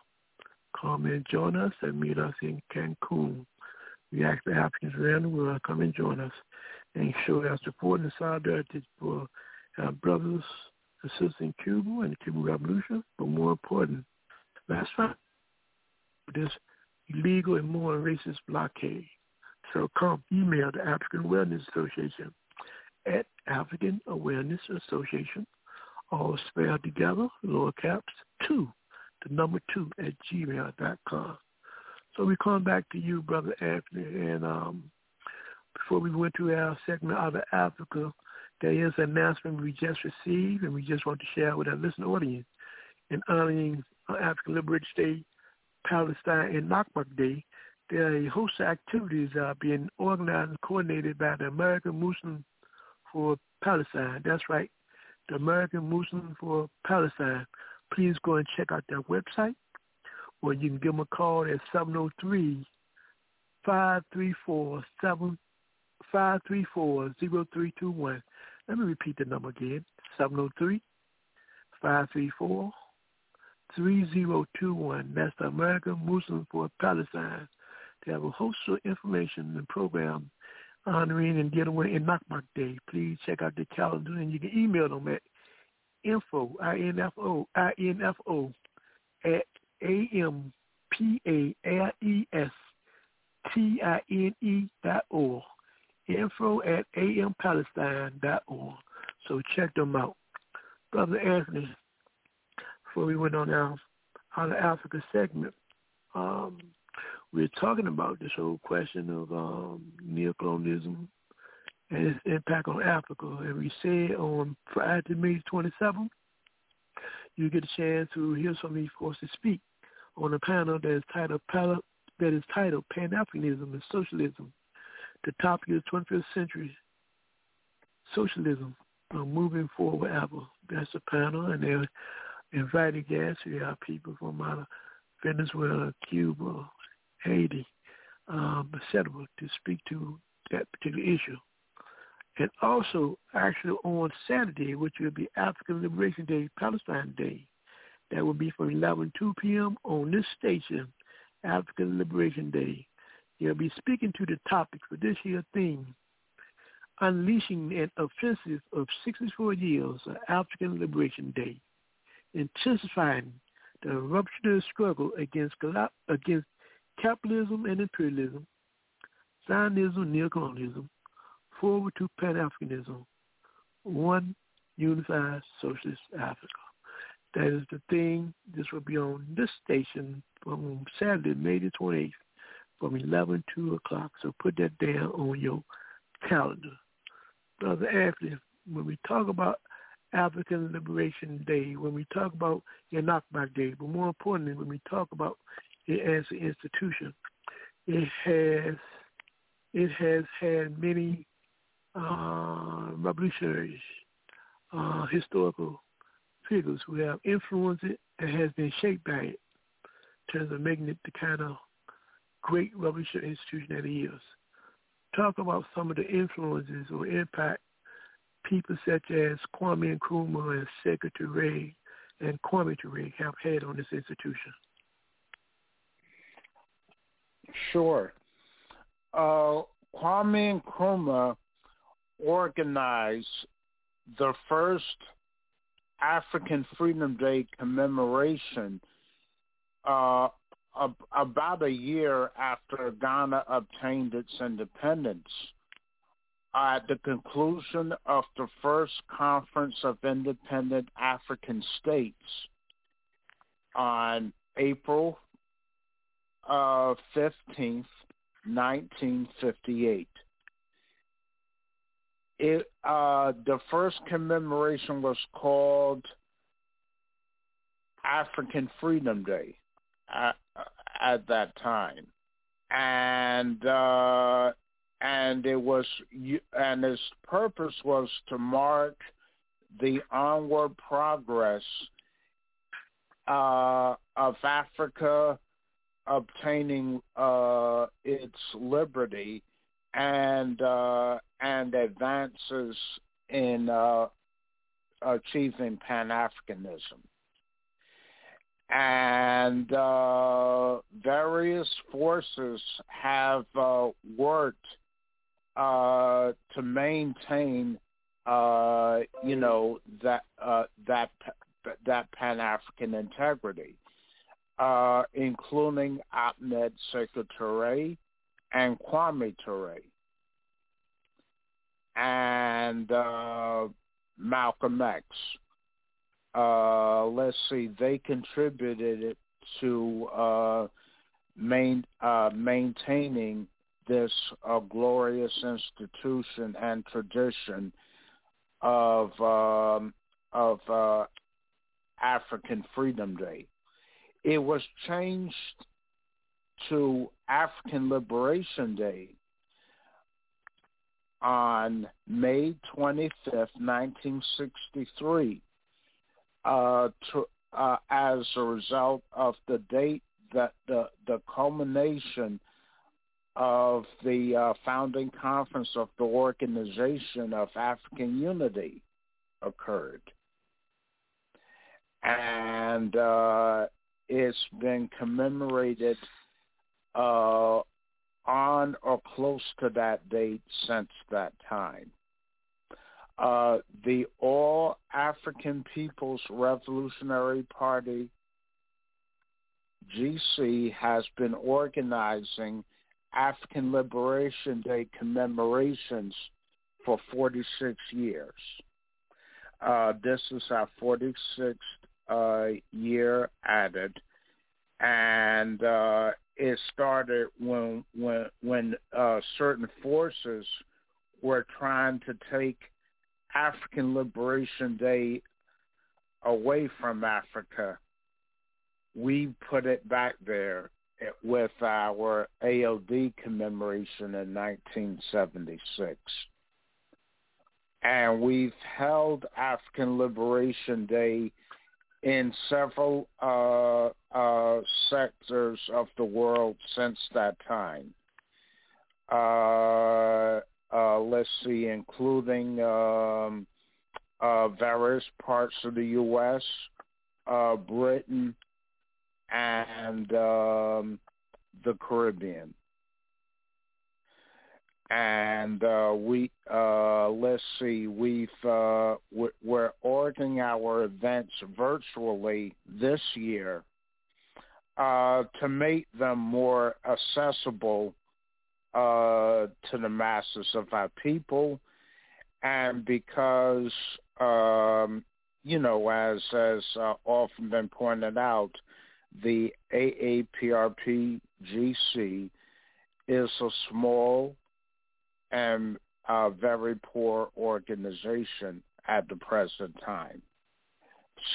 Come and join us and meet us in Cancun. We ask the Africans around the world come and join us and show our support and solidarity for our brothers and sisters in Cuba and the Cuban Revolution, but more important, fight this illegal and more racist blockade. So come email the African Awareness Association at African Awareness Association, all spelled together, lower caps, two, the number two at gmail.com. So we come back to you, Brother Anthony, and um, before we went to our segment out of Africa, there is an announcement we just received, and we just want to share with our listening audience in honoring African Liberation Day Palestine and Nakba Day, a host activities are being organized and coordinated by the American Muslim for Palestine. That's right, the American Muslim for Palestine. Please go and check out their website, or you can give them a call at 703 534 0321. Let me repeat the number again, 703 534 3021. That's the American Muslim for Palestine. They have a host of information and program honoring and away in Nakba Day. Please check out the calendar and you can email them at info, I-N-F-O, I-N-F-O, at A-M-P-A-L-E-S-T-I-N-E dot org. Info at ampalestine dot org. So check them out. Brother Anthony, before we went on our of Africa segment, um, we are talking about this whole question of um, neocolonialism and its impact on Africa. And we said on Friday, May 27th, you get a chance to hear some of these forces speak on a panel that is titled that is titled Pan-Africanism and Socialism, the topic of the 21st century socialism, uh, moving forward ever. That's the panel, and they're invited guests. We have people from out of Venezuela, Cuba, Haiti, um, etc., to speak to that particular issue. And also, actually, on Saturday, which will be African Liberation Day, Palestine Day, that will be from 11 2 p.m. on this station, African Liberation Day. He'll be speaking to the topic for this year's theme, Unleashing an Offensive of 64 Years of African Liberation Day, intensifying the revolutionary struggle against, against capitalism and imperialism, Zionism, neocolonialism, forward to Pan-Africanism, one unified socialist Africa. That is the thing. This will be on this station from Saturday, May the 28th, from 11 to 2 o'clock. So put that down on your calendar. Brother Ashley, when we talk about African Liberation Day, when we talk about Yanakbak Day, but more importantly, when we talk about as an institution, it has it has had many uh, revolutionaries, uh, historical figures who have influenced it and has been shaped by it in terms of making it the kind of great revolutionary institution that it is. Talk about some of the influences or impact people such as Kwame Nkrumah and Sekou Touré and Kwame Ture have had on this institution. Sure. Uh, Kwame Nkrumah organized the first African Freedom Day commemoration uh, about a year after Ghana obtained its independence. At the conclusion of the first Conference of Independent African States on April uh, 15th, 1958 it uh, the first commemoration was called African Freedom Day at, at that time, and uh, and it was and its purpose was to mark the onward progress uh, of Africa obtaining uh, its liberty and uh, and advances in uh, achieving Pan-Africanism. And uh, various forces have uh, worked uh, to maintain, you know, that that that Pan-African integrity, including Ahmed Sekou Touré and Kwame Ture and uh, Malcolm X. Uh, let's see, they contributed to uh, main, uh, maintaining this uh, glorious institution and tradition of um, of uh, African Freedom Day. It was changed to African Liberation Day on May 25th, 1963, uh, to, uh, as a result of the date that the, the culmination of the uh, founding conference of the Organization of African Unity occurred. And uh, it's been commemorated uh, on or close to that date since that time. Uh, the All African People's Revolutionary Party, GC, has been organizing African Liberation Day commemorations for 46 years. Uh, this is our 46th uh, year added, and uh, it started when when when uh, certain forces were trying to take African Liberation Day away from Africa. We put it back there with our ALD commemoration in 1976. And we've held African Liberation Day in several uh, uh, sectors of the world since that time. Uh, uh, let's see, including um, uh, various parts of the U.S., uh, Britain, and um, the Caribbean. And uh, we uh, let's see, we've uh, we're ordering our events virtually this year uh, to make them more accessible uh, to the masses of our people, and because um, you know, as as uh, often been pointed out, the AAPRP GC is a small and a very poor organization at the present time.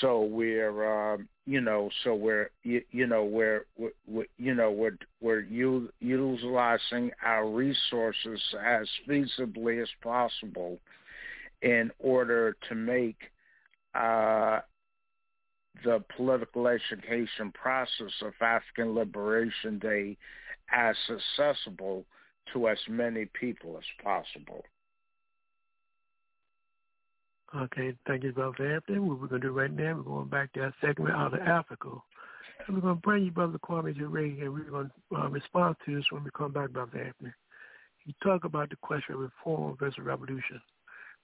So we're, um, you know, so we're, you, you know, we're, we're, you know, we're we're u- utilizing our resources as feasibly as possible in order to make uh, the political education process of African Liberation Day as accessible to as many people as possible. Okay, thank you, Brother Anthony. What we're going to do right now, we're going back to our segment out of Africa. And we're going to bring you Brother Kwame Ture, and we're going to uh, respond to this when we come back, Brother Anthony. You talk about the question of reform versus revolution.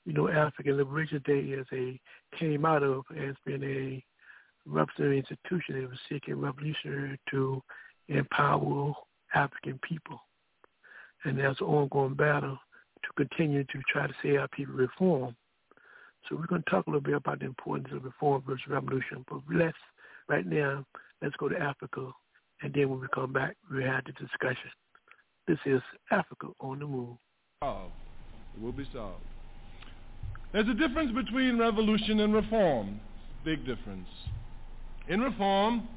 You know, African Liberation Day is a came out of as being a revolutionary institution that was seeking revolutionary to empower African people. And there's an ongoing battle to continue to try to see our people reform. So we're going to talk a little bit about the importance of reform versus revolution. But let's, right now, let's go to Africa. And then when we come back, we'll have the discussion. This is Africa on the move. Oh, it will be solved. There's a difference between revolution and reform. Big difference. In reform,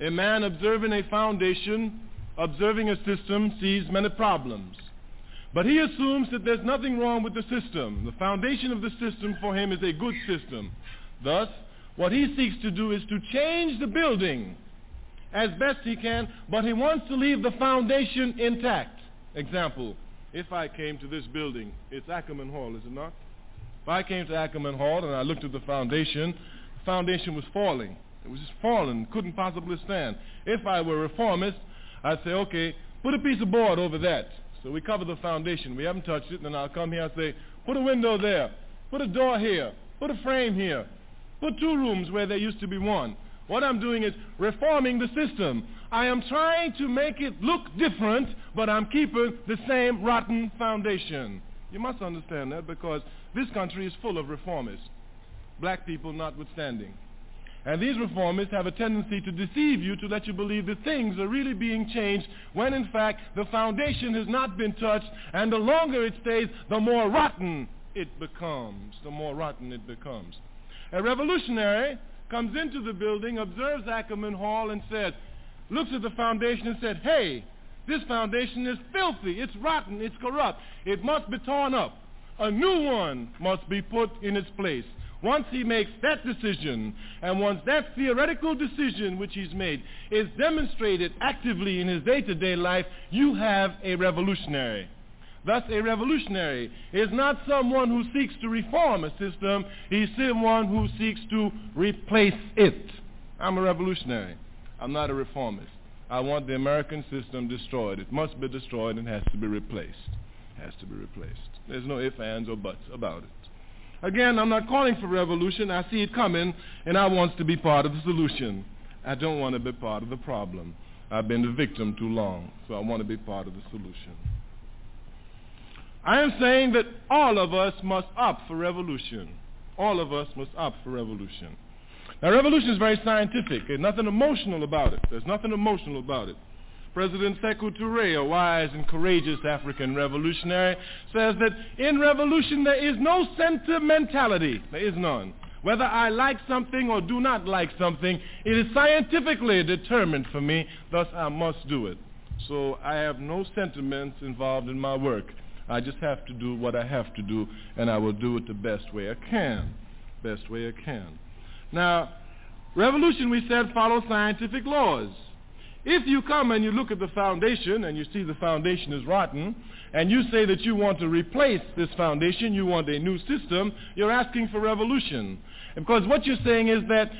a man observing a foundation, observing a system, sees many problems. But he assumes that there's nothing wrong with the system. The foundation of the system for him is a good system. Thus, what he seeks to do is to change the building as best he can, but he wants to leave the foundation intact. Example, if I came to this building, it's Ackerman Hall, is it not? If I came to Ackerman Hall and I looked at the foundation, the foundation was falling. It was just falling, couldn't possibly stand. If I were a reformist, I'd say, okay, put a piece of board over that. So we cover the foundation. We haven't touched it. And then I'll come here and say, put a window there. Put a door here. Put a frame here. Put two rooms where there used to be one. What I'm doing is reforming the system. I am trying to make it look different, but I'm keeping the same rotten foundation. You must understand that because this country is full of reformists, black people notwithstanding. And these reformists have a tendency to deceive you to let you believe that things are really being changed when in fact the foundation has not been touched and the longer it stays, the more rotten it becomes. The more rotten it becomes. A revolutionary comes into the building, observes Ackerman Hall and said, looks at the foundation and said, hey, this foundation is filthy, it's rotten, it's corrupt. It must be torn up. A new one must be put in its place. Once he makes that decision, and once that theoretical decision which he's made is demonstrated actively in his day-to-day life, you have a revolutionary. Thus, a revolutionary is not someone who seeks to reform a system. He's someone who seeks to replace it. I'm a revolutionary. I'm not a reformist. I want the American system destroyed. It must be destroyed and has to be replaced. Has to be replaced. There's no ifs, ands, or buts about it. Again, I'm not calling for revolution. I see it coming, and I want to be part of the solution. I don't want to be part of the problem. I've been the victim too long, so I want to be part of the solution. I am saying that all of us must opt for revolution. All of us must opt for revolution. Now, revolution is very scientific. There's nothing emotional about it. There's nothing emotional about it. President Sekou Touré, a wise and courageous African revolutionary, says that in revolution there is no sentimentality. There is none. Whether I like something or do not like something, it is scientifically determined for me, thus I must do it. So I have no sentiments involved in my work. I just have to do what I have to do, and I will do it the best way I can. Best way I can. Now, revolution, we said, follows scientific laws. If you come and you look at the foundation and you see the foundation is rotten, and you say that you want to replace this foundation, you want a new system, you're asking for revolution. Because what you're saying is that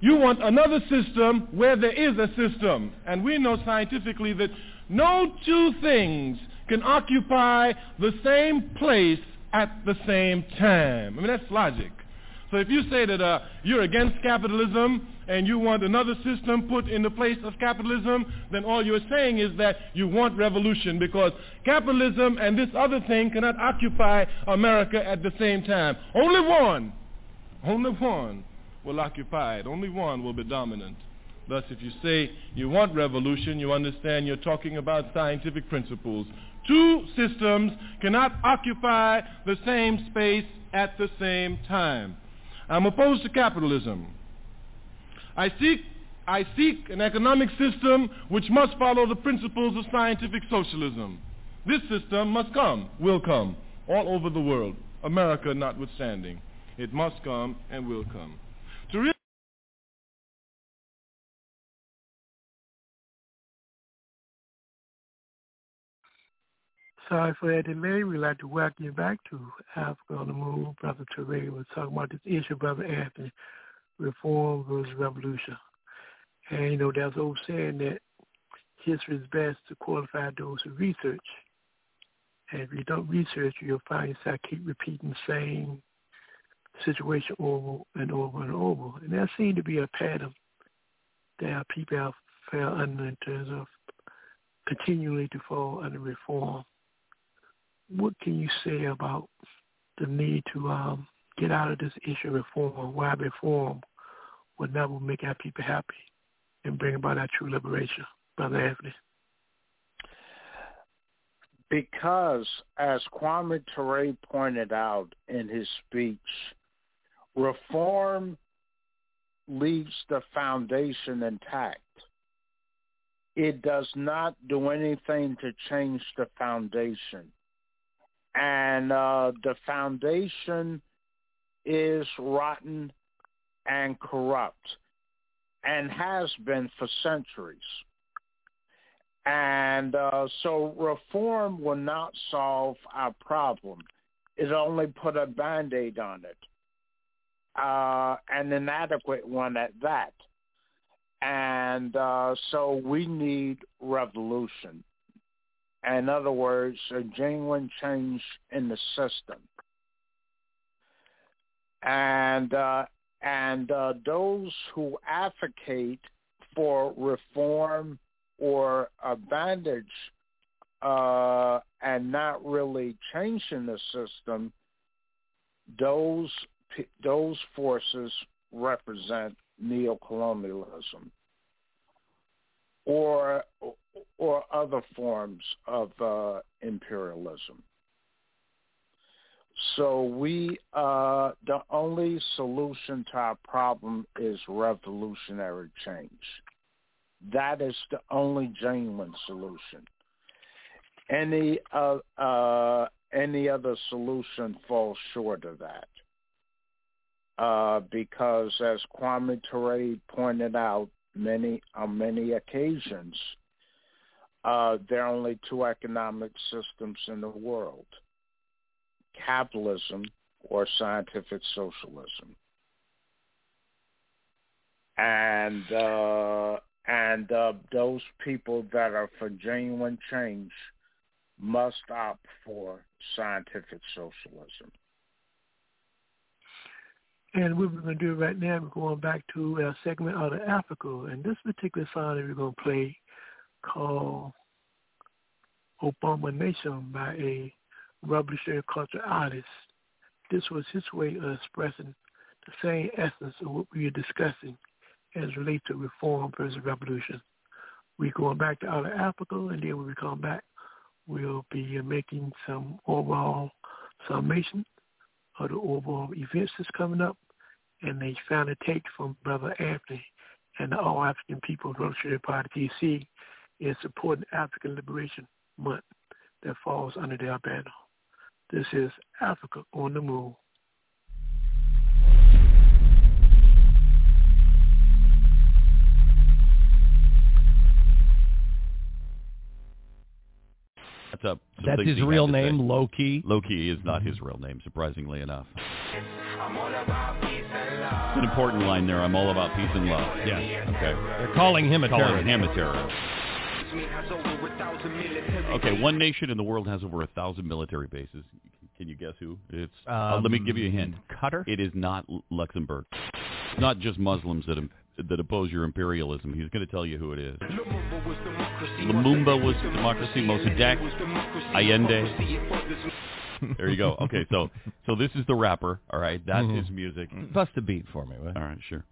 you want another system where there is a system. And we know scientifically that no two things can occupy the same place at the same time. I mean, that's logic. So if you say that uh, you're against capitalism and you want another system put in the place of capitalism, then all you're saying is that you want revolution because capitalism and this other thing cannot occupy America at the same time. Only one, only one will occupy it. Only one will be dominant. Thus, if you say you want revolution, you understand you're talking about scientific principles. Two systems cannot occupy the same space at the same time. I'm opposed to capitalism. I seek, I seek an economic system which must follow the principles of scientific socialism. This system must come, will come, all over the world, America notwithstanding. It must come and will come. To re- Sorry for that delay. We'd like to welcome you back to Africa on the Move. Brother Ture was talking about this issue, Brother Anthony, reform versus revolution. And, you know, there's old saying that history is best to qualify those who research. And if you don't research, you'll find yourself keep repeating the same situation over and over and over. And there seems to be a pattern that people have fell under in terms of continually to fall under reform what can you say about the need to um, get out of this issue of reform? Why reform would never make our people happy and bring about our true liberation, Brother Anthony? Because, as Kwame Ture pointed out in his speech, reform leaves the foundation intact. It does not do anything to change the foundation and uh, the foundation is rotten and corrupt and has been for centuries. And uh, so reform will not solve our problem. It only put a Band-Aid on it, uh, an inadequate one at that. And uh, so we need revolution. In other words, a genuine change in the system. And uh, and uh, those who advocate for reform or a bandage uh, and not really changing the system, those those forces represent neocolonialism or or other forms of uh, imperialism. So we, uh, the only solution to our problem is revolutionary change. That is the only genuine solution. Any uh, uh, any other solution falls short of that. Uh, because as Kwame Ture pointed out many on many occasions, uh, there are only two economic systems in the world, capitalism or scientific socialism. And uh, and uh, those people that are for genuine change must opt for scientific socialism. And what we're going to do right now, we're going back to a segment out of Africa. And this particular song that we're going to play called Obama Nation by a revolutionary culture artist. This was his way of expressing the same essence of what we are discussing as relates to reform versus revolution. We're going back to of Africa, and then when we come back, we'll be making some overall summation of the overall events that's coming up, and they found a take from Brother Anthony and the All African People Revolutionary Party, GC, in supporting African liberation month that falls under their banner. This is Africa on the Move. That's up. That's his real name, say. Loki. Loki is not his real name, surprisingly enough. It's an important line there. I'm all about peace and love. Yeah. Okay. They're calling him a calling terrorist. Calling him a terrorist. Okay, one nation in the world has over a thousand military bases. Can you guess who? It's. uh, let me give you a hint. Qatar. It is not Luxembourg. It's not just Muslims that im- that oppose your imperialism. He's going to tell you who it is. Lumumba was democracy. Mossadegh, Allende. There you go. Okay, so so this is the rapper. All right, that's Mhm. his music. Bust a beat for me. Will you? All right, sure.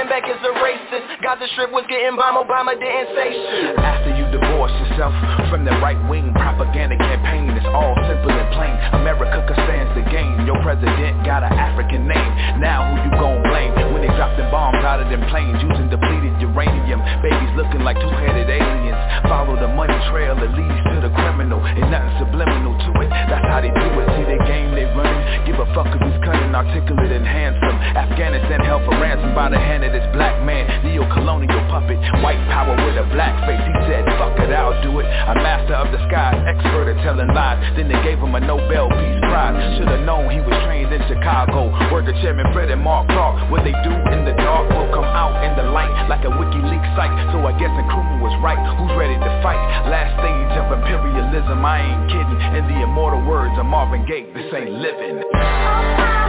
Glenn Beck is a racist. Gaza Strip was getting bombed, Obama didn't say shit. After you divorce yourself from the right-wing propaganda campaign, it's all simple and. America stands the game. Your president got an African name. Now who you gon' blame when they drop the bombs out of them planes using depleted uranium? Babies looking like two-headed aliens. Follow the money trail that leads to the criminal. Ain't nothing subliminal to it. That's how they do it. See the game they running. Give a fuck if he's cunning, articulate, and handsome. Afghanistan held for ransom by the hand of this black man. Neo-colonial puppet. White power with a black face. He said, fuck it, I'll do it. A master of the skies, expert at telling lies. Then they gave him a Nobel Peace Prize. Should've known he was trained in Chicago. Word to Chairman Fred and Mark Clark. What they do in the dark will come out in the light like a WikiLeaks site. So I guess Nkrumah was right. Who's ready to fight? Last stage of imperialism, I ain't kidding. In the immortal words of Marvin Gaye, this ain't living.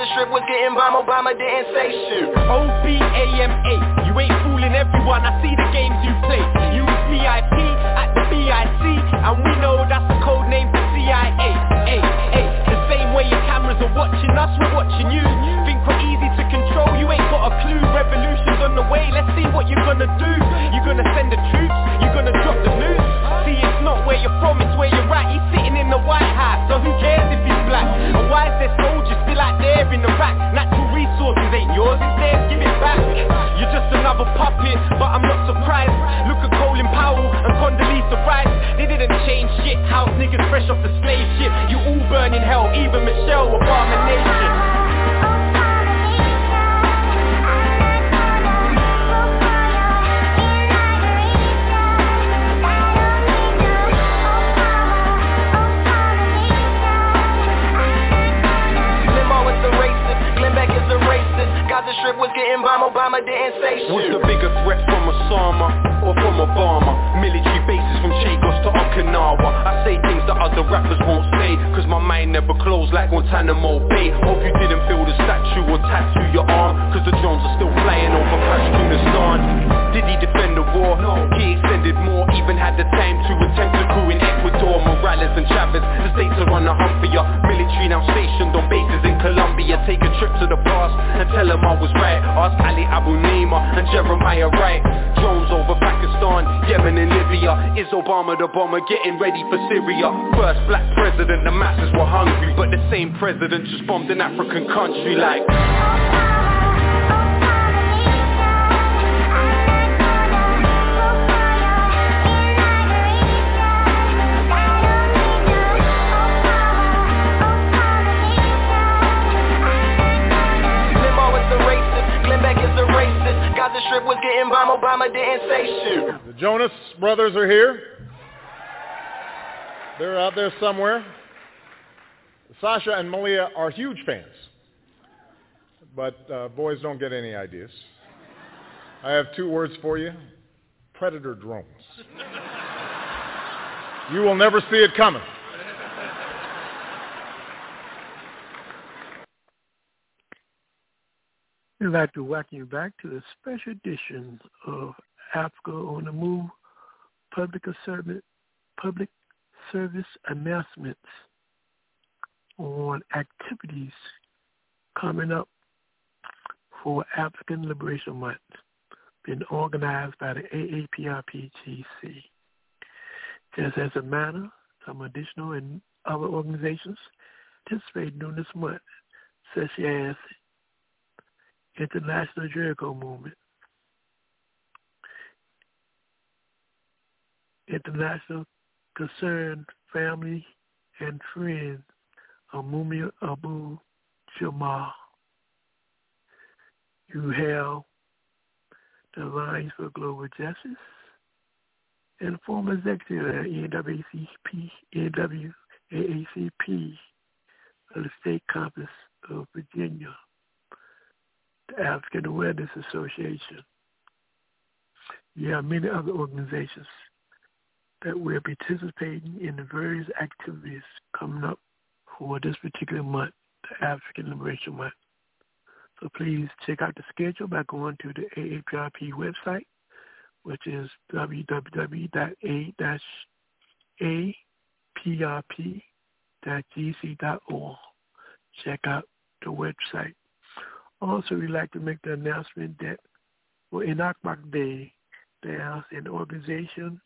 Gaza Strip was getting bombed, Obama didn't say shit. O-B-A-M-A, you ain't fooling everyone, I see the games you play. You VIP at the BIC, and we know that's the code name for CIA ay, the same way your cameras are watching us, we're watching you. Think we're easy to control, you ain't got a clue. Revolution's on the way, let's see what you're gonna do. You're gonna send the troops, you're gonna drop the news See it's not where you're from, it's where you're at. He's sitting in the White House, so who cares if he's black? And why is there soldiers still out there in Iraq? Natural resources ain't yours, it's theirs, give it back. You're just another puppet, but I'm not surprised. Look at Colin Powell and Condoleezza Rice. They didn't change shit, house niggas fresh off the slave ship. You all burn in hell, even Michelle Obama Strip was getting bombed, Obama didn't say shit. Was the bigger threat from Osama or from Obama? Military bases from Chagos to Okinawa. I say things that other rappers won't say Cause my mind never closed like Guantanamo Bay. Hope you didn't feel the statue or tattoo your arm Cause the drones are still flying over Pashtunistan Did he defend the war? No. He extended more Even had the time to attempt to coup in Ecuador Morales and Chavez. The states are on the hunt for ya. Military now stationed on bases in Colombia. Take a trip to the past and tell them I was right. Ask Ali Abunimah and Jeremiah Wright. Drones over Pakistan, Yemen and Libya. Is Obama the bomber getting ready for Syria? First black president, the masses were hungry But the same president just bombed an African country like Obama Jonas brothers are here. They're out there somewhere. Sasha and Malia are huge fans. But uh, boys don't get any ideas. I have two words for you. Predator drones. You will never see it coming. We'd like to welcome you back to the special edition of Africa on the Move public service, public service announcements on activities coming up for African Liberation Month, been organized by the AAPRPGC. Just as a matter, some additional and other organizations participate during this month, such as International Jericho Movement, International Concerned Family and Friends of Mumia Abu Jamal. You have the Alliance for Global Justice and former executive at NAACP, NWAACP of the State Campus of Virginia, the African Awareness Association. You have many other organizations that we're participating in the various activities coming up for this particular month, the African Liberation Month. So please check out the schedule by going to the AAPRP website, which is www.a-aprp.gc.org. Check out the website. Also, we'd like to make the announcement that for Inakbak Day, there's an organization,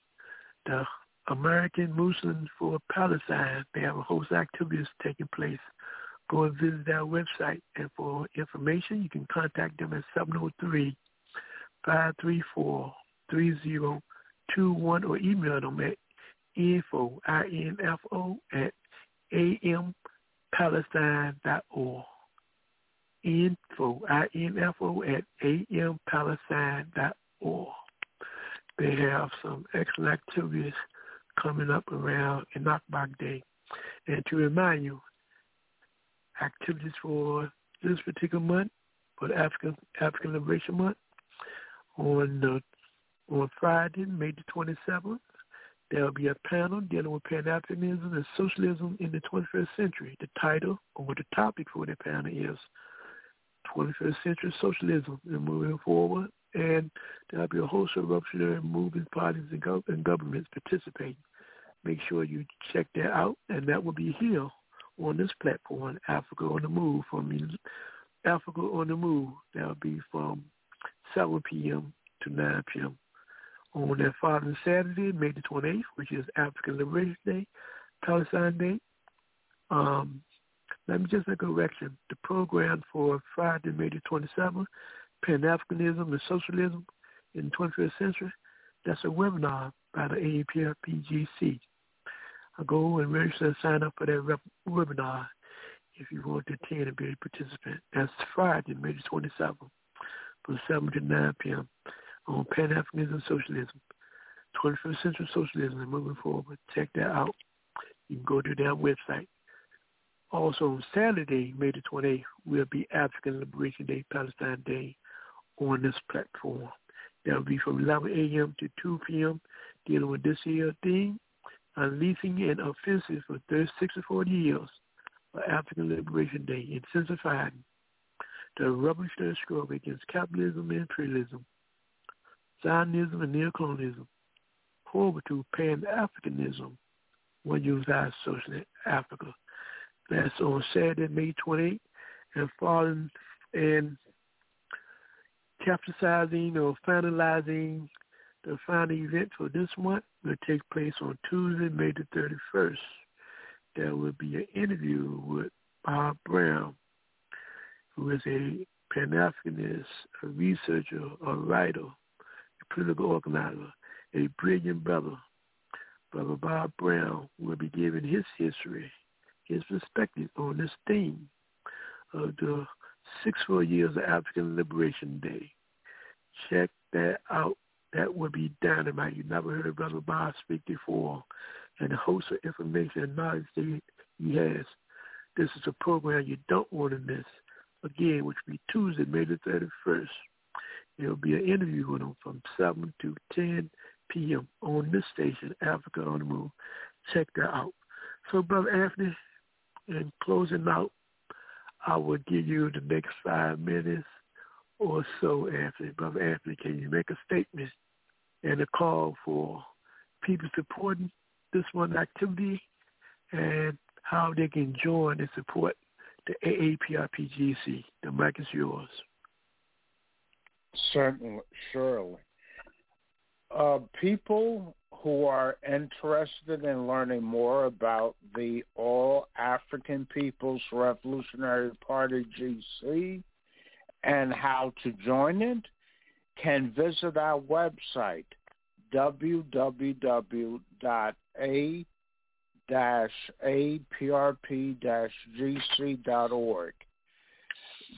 the American Muslims for Palestine. They have a host of activities taking place. Go and visit their website. And for information, you can contact them at 703 534 3021 or email them at info, I-N-F-O, at ampalestine.org. Info, I-N-F-O, at ampalestine.org. They have some excellent activities coming up around Inakbak Day. And to remind you, activities for this particular month, for the African African Liberation Month, on the on Friday, May the 27th, there will be a panel dealing with Pan-Africanism and socialism in the 21st century. The title or the topic for the panel is 21st Century Socialism and Moving Forward. And there'll be a host of revolutionary movements, parties, and, gov- and governments participating. Make sure you check that out, and that will be here on this platform, Africa on the Move, from Africa on the Move. That'll be from 7 p.m. to 9 p.m. On that following Saturday, May the 28th, which is African Liberation Day, Palestine Day. Um, let me just make a correction. The program for Friday, May the 27th, Pan-Africanism and Socialism in the 21st Century, that's a webinar by the AAPRPGC. Go and register and sign up for that rep- webinar if you want to attend and be a participant. That's Friday, May the 27th, from 7 to 9 p.m. on Pan-Africanism and Socialism, 21st Century Socialism and moving forward. Check that out. You can go to their website. Also on Saturday, May the 28th, will be African Liberation Day, Palestine Day on this platform. That will be from 11 a.m. to 2 p.m. dealing with this year theme, unleashing an offensive for 36 or 40 years for African Liberation Day, intensifying the rubbish revolutionary struggle against capitalism and imperialism, Zionism and neocolonialism, forward to Pan-Africanism, one unified socialist Africa. That's on Saturday, May 28th, and following and capsizing or finalizing the final event for this month will take place on Tuesday, May the 31st. There will be an interview with Bob Brown, who is a Pan-Africanist, a researcher, a writer, a political organizer, a brilliant brother. Brother Bob Brown will be giving his history, his perspective on this theme of the six full years of African Liberation Day. Check that out. That would be dynamite. You never heard of Brother Bob speak before. And the host of information and knowledge that he has. This is a program you don't want to miss. Again, which will be Tuesday, May the 31st. There will be an interview with him from 7 to 10 p.m. on this station, Africa on the Move. Check that out. So, Brother Anthony, in closing out, I will give you the next five minutes or so, Anthony. Brother Anthony, can you make a statement and a call for people supporting this one activity and how they can join and support the AAPRPGC? The mic is yours. Certainly, surely. Uh, people who are interested in learning more about the All African People's Revolutionary Party GC and how to join it can visit our website www.a-aprp-gc.org.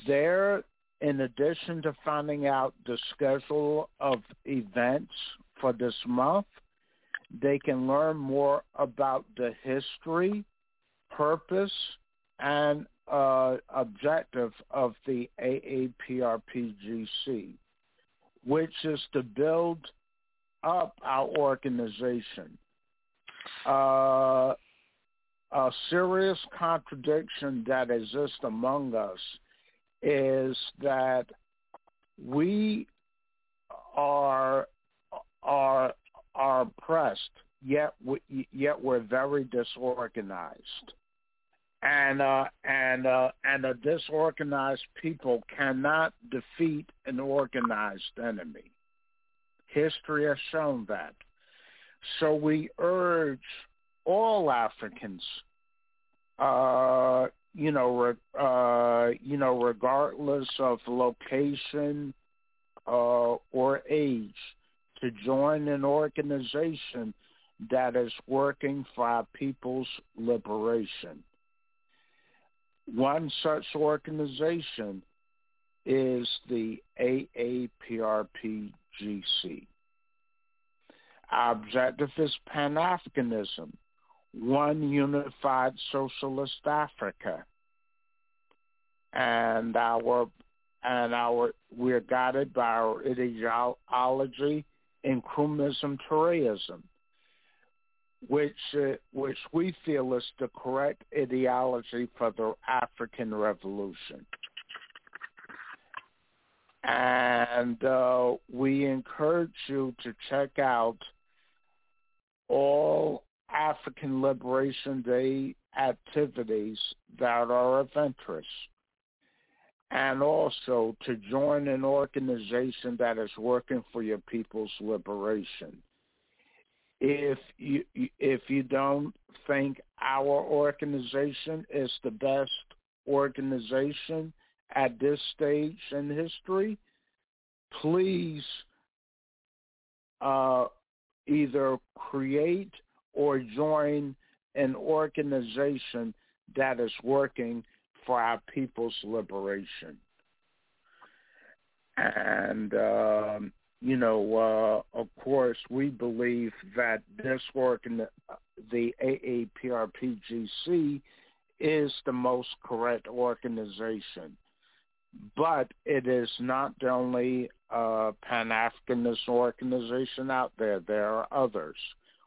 There, in addition to finding out the schedule of events for this month, they can learn more about the history, purpose, and uh, objective of the AAPRPGC, which is to build up our organization. Uh, a serious contradiction that exists among us is that we are are are oppressed, yet we, yet we're very disorganized, and uh, and uh, and a disorganized people cannot defeat an organized enemy. History has shown that. So we urge all Africans, uh, you know, uh, you know, regardless of location uh, or age, to join an organization that is working for our people's liberation. One such organization is the AAPRPGC. Our objective is Pan-Africanism, one unified socialist Africa. And our and our we're guided by our ideology Nkrumahism Toureism, which uh, which we feel is the correct ideology for the African Revolution. And uh, we encourage you to check out all African Liberation Day activities that are of interest and also to join an organization that is working for your people's liberation. If you if you don't think our organization is the best organization at this stage in history, please uh, either create or join an organization that is working for our people's liberation. And, um, you know, uh, of course, we believe that this work in the, the AAPRPGC is the most correct organization. But it is not the only uh, Pan-Africanist organization out there. There are others.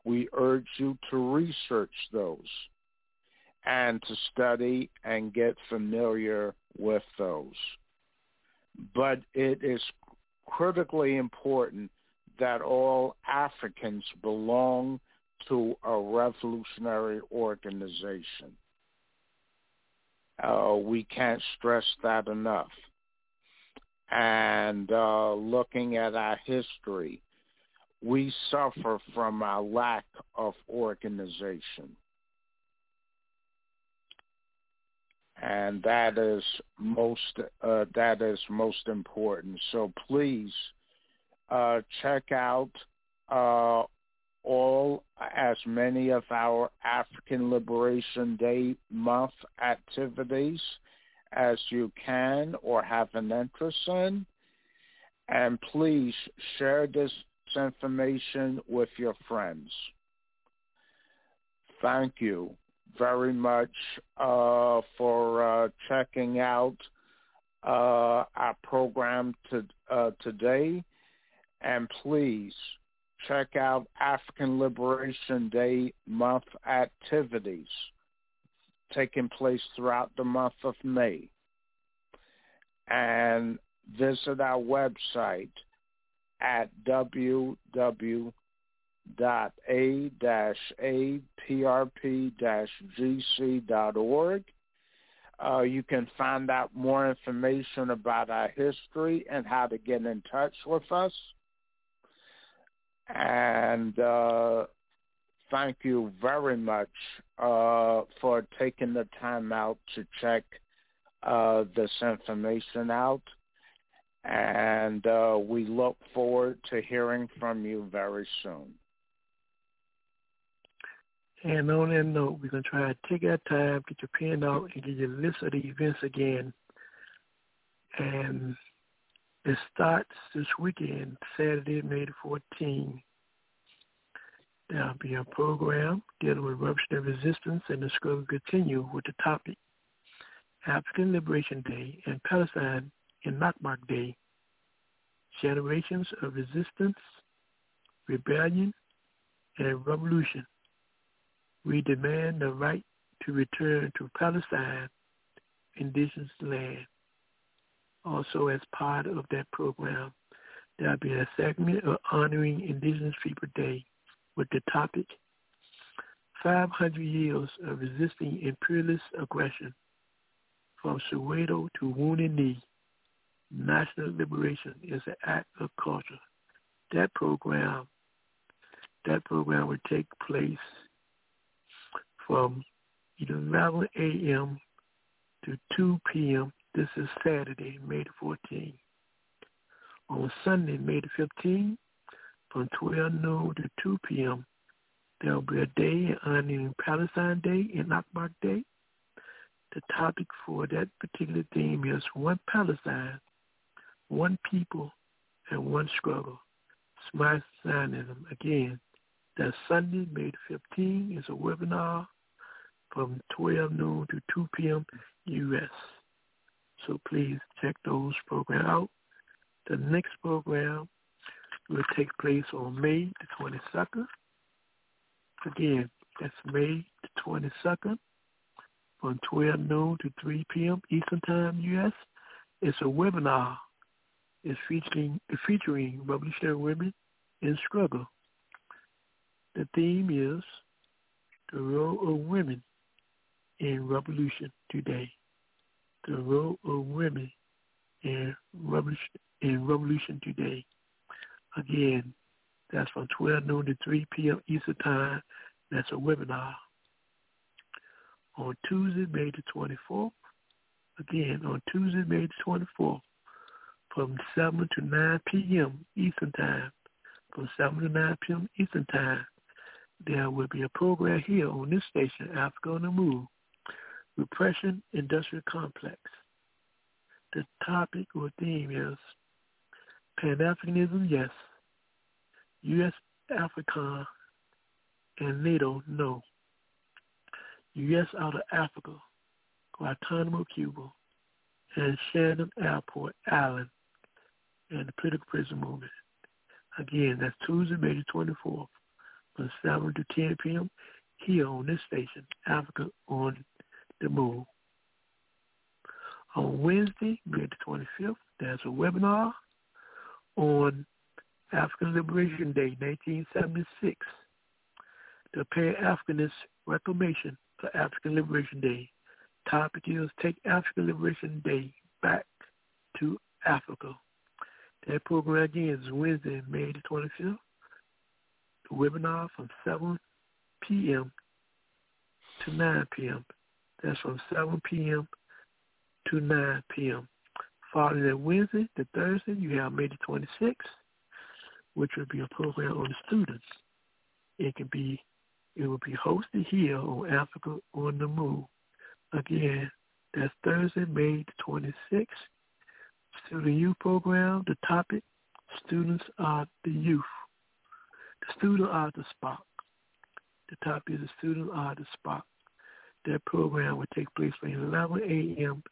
We urge you to research those and to study and get familiar with those. But it is critically important that all Africans belong to a revolutionary organization. Uh, we can't stress that enough. And uh, looking at our history, we suffer from a lack of organization. And that is most uh, that is most important. So please uh, check out uh, all as many of our African Liberation Day month activities as you can or have an interest in, and please share this information with your friends. Thank you very much uh, for uh, checking out uh, our program to, uh, today. And please check out African Liberation Day month activities taking place throughout the month of May. And visit our website at www dot a dash a p r p dash g c dot org. Uh, you can find out more information about our history and how to get in touch with us. And uh, thank you very much uh, for taking the time out to check uh, this information out. And uh, we look forward to hearing from you very soon. And on that note, we're going to try to take our time, get your pen out, and get your list of the events again. And it starts this weekend, Saturday, May the 14th. There'll be a program dealing with revolutionary resistance and the struggle continue with the topic African Liberation Day and Palestine in Nakba Day, generations of resistance, rebellion, and revolution we demand the right to return to Palestine, indigenous land. Also, as part of that program, there will be a segment of honoring Indigenous People Day with the topic 500 Years of Resisting Imperialist Aggression from Soweto to Wounded Knee. National Liberation is an act of culture. That program, that program will take place from 11 a.m. to 2 p.m. This is Saturday, May the 14th. On Sunday, May the 15th, from 12 noon to 2 p.m., there will be a day honoring Palestine Day and Nakba Day. The topic for that particular theme is One Palestine, One People, and One Struggle. Smart Zionism. Again, that Sunday, May the 15th, is a webinar from 12 noon to 2 p.m. U.S. So please check those programs out. The next program will take place on May the 22nd. Again, that's May the 22nd from 12 noon to 3 p.m. Eastern Time, U.S. It's a webinar. It's featuring, featuring revolutionary women in struggle. The theme is the role of women in revolution today. The role of women in revolution, in revolution today. Again, that's from 12 noon to 3 p.m. Eastern Time. That's a webinar. On Tuesday, May the 24th, again, on Tuesday, May the 24th, from 7 to 9 p.m. Eastern Time, from 7 to 9 p.m. Eastern Time, there will be a program here on this station, Africa on the Move, Repression Industrial Complex. The topic or theme is Pan-Africanism, yes. U.S. Africa and NATO, no. U.S. out of Africa, Guantanamo, Cuba, and Shannon Airport Ireland, and the political prison movement. Again, that's Tuesday, May the 24th, from 7 to 10 p.m. here on this station, Africa on the move. On Wednesday, May the 25th, there's a webinar on African Liberation Day, 1976. The Pan-Africanist Reclamation for African Liberation Day. Topic is Take African Liberation Day Back to Africa. That program again is Wednesday, May the 25th. The webinar from 7 p.m. to 9 p.m. That's from 7 p.m. to 9 p.m. Following that Wednesday, the Thursday, you have May the 26th, which will be a program on the students. It can be, it will be hosted here on Africa on the Move. Again, that's Thursday, May the 26th. Student Youth Program, the topic, students are the youth. The student are the spark. The topic is the student are the spark. That program will take place from 11 a.m.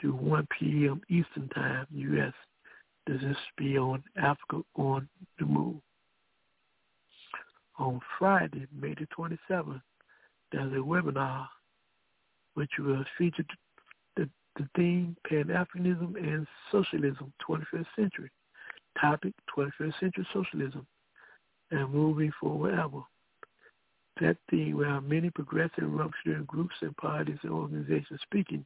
to 1 p.m. Eastern Time, U.S. This is be on Africa on the Move. On Friday, May the 27th, there's a webinar which will feature the, the theme Pan-Africanism and Socialism, 21st Century. Topic, 21st Century Socialism and moving forward ever that theme will uh, have many progressive revolutionary groups and parties and organizations speaking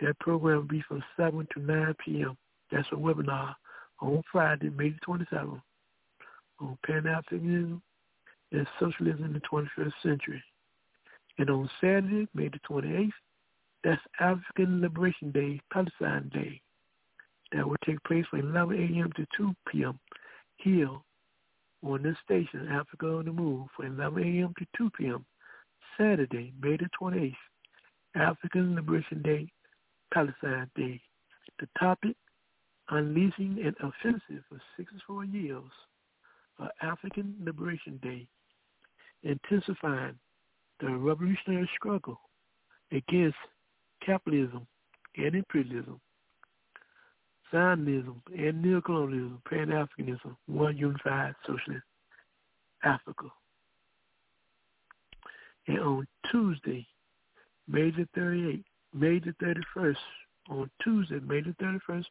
That program will be from 7 to 9 p.m. That's a webinar on Friday, May 27th, on Pan-Africanism and Socialism in the 21st Century. And on Saturday, May the 28th, that's African Liberation Day, Palestine Day. That will take place from 11 a.m. to 2 p.m. here on this station, Africa on the Move, from 11 a.m. to 2 p.m. Saturday, May the 28th, African Liberation Day, Palestine Day. The topic, Unleashing an Offensive for 64 Years of African Liberation Day, intensifying the revolutionary struggle against capitalism and imperialism, Zionism and neocolonialism, Pan-Africanism, one unified socialist Africa. And on Tuesday, May the 38th, May the 31st, on Tuesday, May the 31st,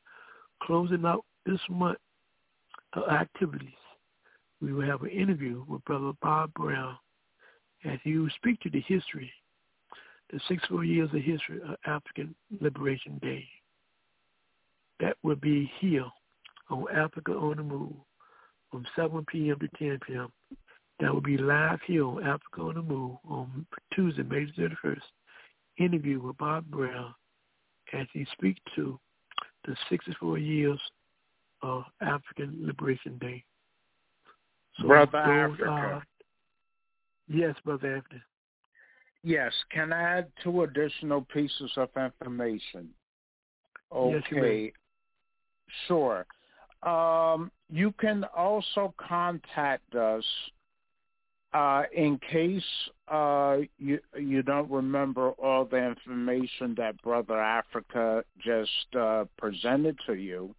closing out this month of activities, we will have an interview with Brother Bob Brown as he will speak to the history, the 64 years of history of African Liberation Day. That will be here on Africa on the Move from 7 p.m. to 10 p.m. That will be live here on Africa on the Move on Tuesday, May 31st. Interview with Bob Brown as he speaks to the 64 years of African Liberation Day. So Brother Africa. Are, yes, Brother Africa. Yes, can I add two additional pieces of information? Okay. Yes, sure. Um, you can also contact us uh, in case uh, you you don't remember all the information that Brother Africa just uh, presented to you.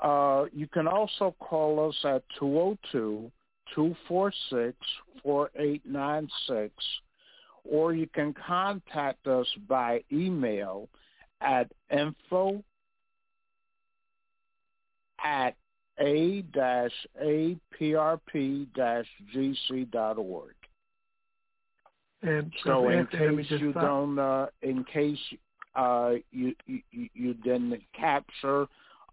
Uh, you can also call us at 202-246-4896, or you can contact us by email at info at a-aprp-gc.org. And so, in case you stop. don't, uh, in case uh, you, you you didn't capture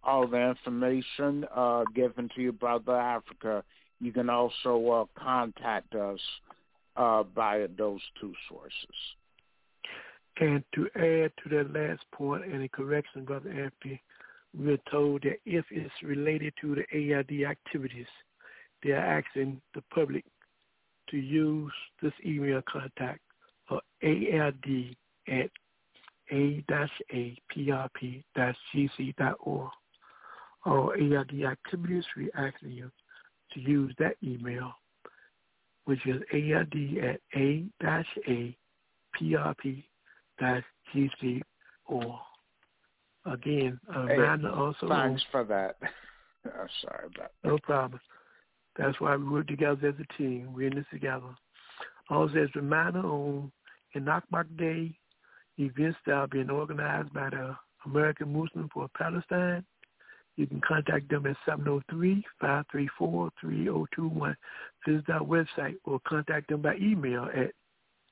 all the information uh, given to you by the Africa, you can also uh, contact us uh, via those two sources. And to add to that last point, any correction, Brother Anthony, we're told that if it's related to the AID activities, they are asking the public to use this email contact or AID at a-aprp-gc.org or AID activities, we're asking you to use that email, which is AID at a-aprp-gc.org. Again, uh, hey, also. Thanks for that. oh, sorry about that. No problem. That's why we work together as a team. We're in this together. Also, as a reminder on Nakba Day, events that are being organized by the American Muslim for Palestine. You can contact them at 703-534-3021. Visit our website or contact them by email at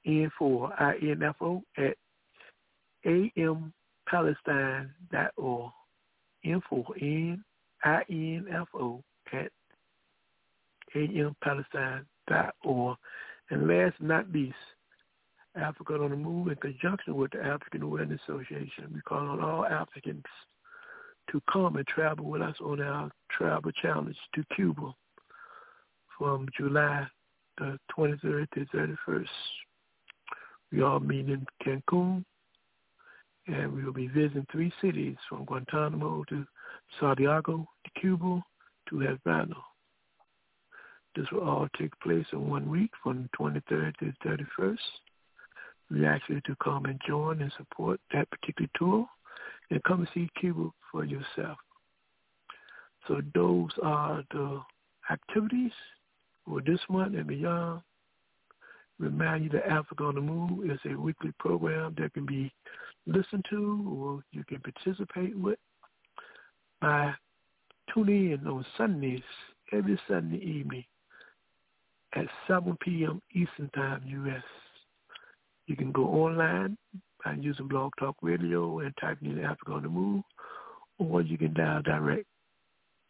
info, I-N-F-O, at am palestine.org. Info, N-I-N-F-O, at ampalestine.org. And last but not least, Africa on the Move in conjunction with the African Awareness Association. We call on all Africans to come and travel with us on our travel challenge to Cuba from July the 23rd to 31st. We all meet in Cancun, and we will be visiting three cities from Guantanamo to Santiago de Cuba to Havana. This will all take place in one week from the 23rd to the 31st. We ask you to come and join and support that particular tour and come and see Cuba for yourself. So those are the activities for this month and beyond. Remind you that Africa on the Move is a weekly program that can be listened to or you can participate with by tuning in on Sundays, every Sunday evening at 7 p.m. Eastern Time, U.S. You can go online by using Blog Talk Radio and typing in Africa on the Move, or you can dial direct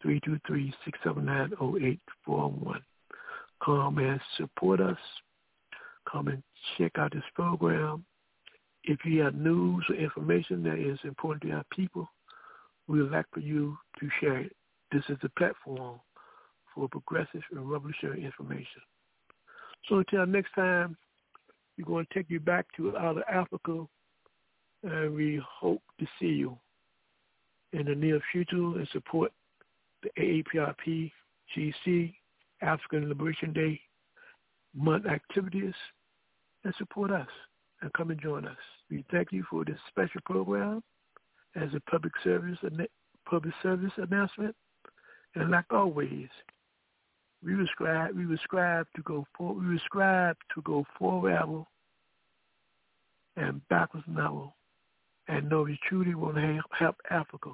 323-679-0841. Come and support us. Come and check out this program. If you have news or information that is important to our people, we would like for you to share it. This is a platform for progressive and revolutionary information. So until next time, we're going to take you back to out of Africa, and we hope to see you in the near future and support the AAPRP GC African Liberation Day month activities and support us and come and join us. We thank you for this special program as a public service public service announcement. And like always, we prescribe we prescribe to go for we prescribe to go forward and backwards never and know we truly want to help, help Africa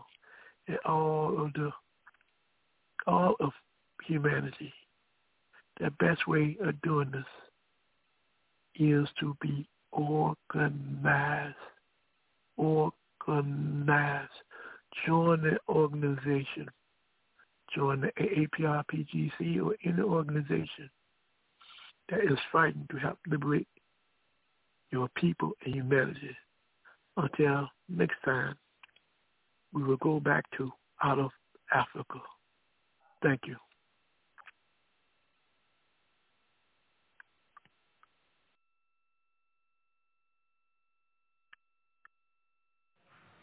and all of the all of humanity. The best way of doing this is to be organized. Organized. Join the organization. Join the AAPRPGC or any organization that is fighting to help liberate your people and humanity. Until next time, we will go back to out of Africa. Thank you.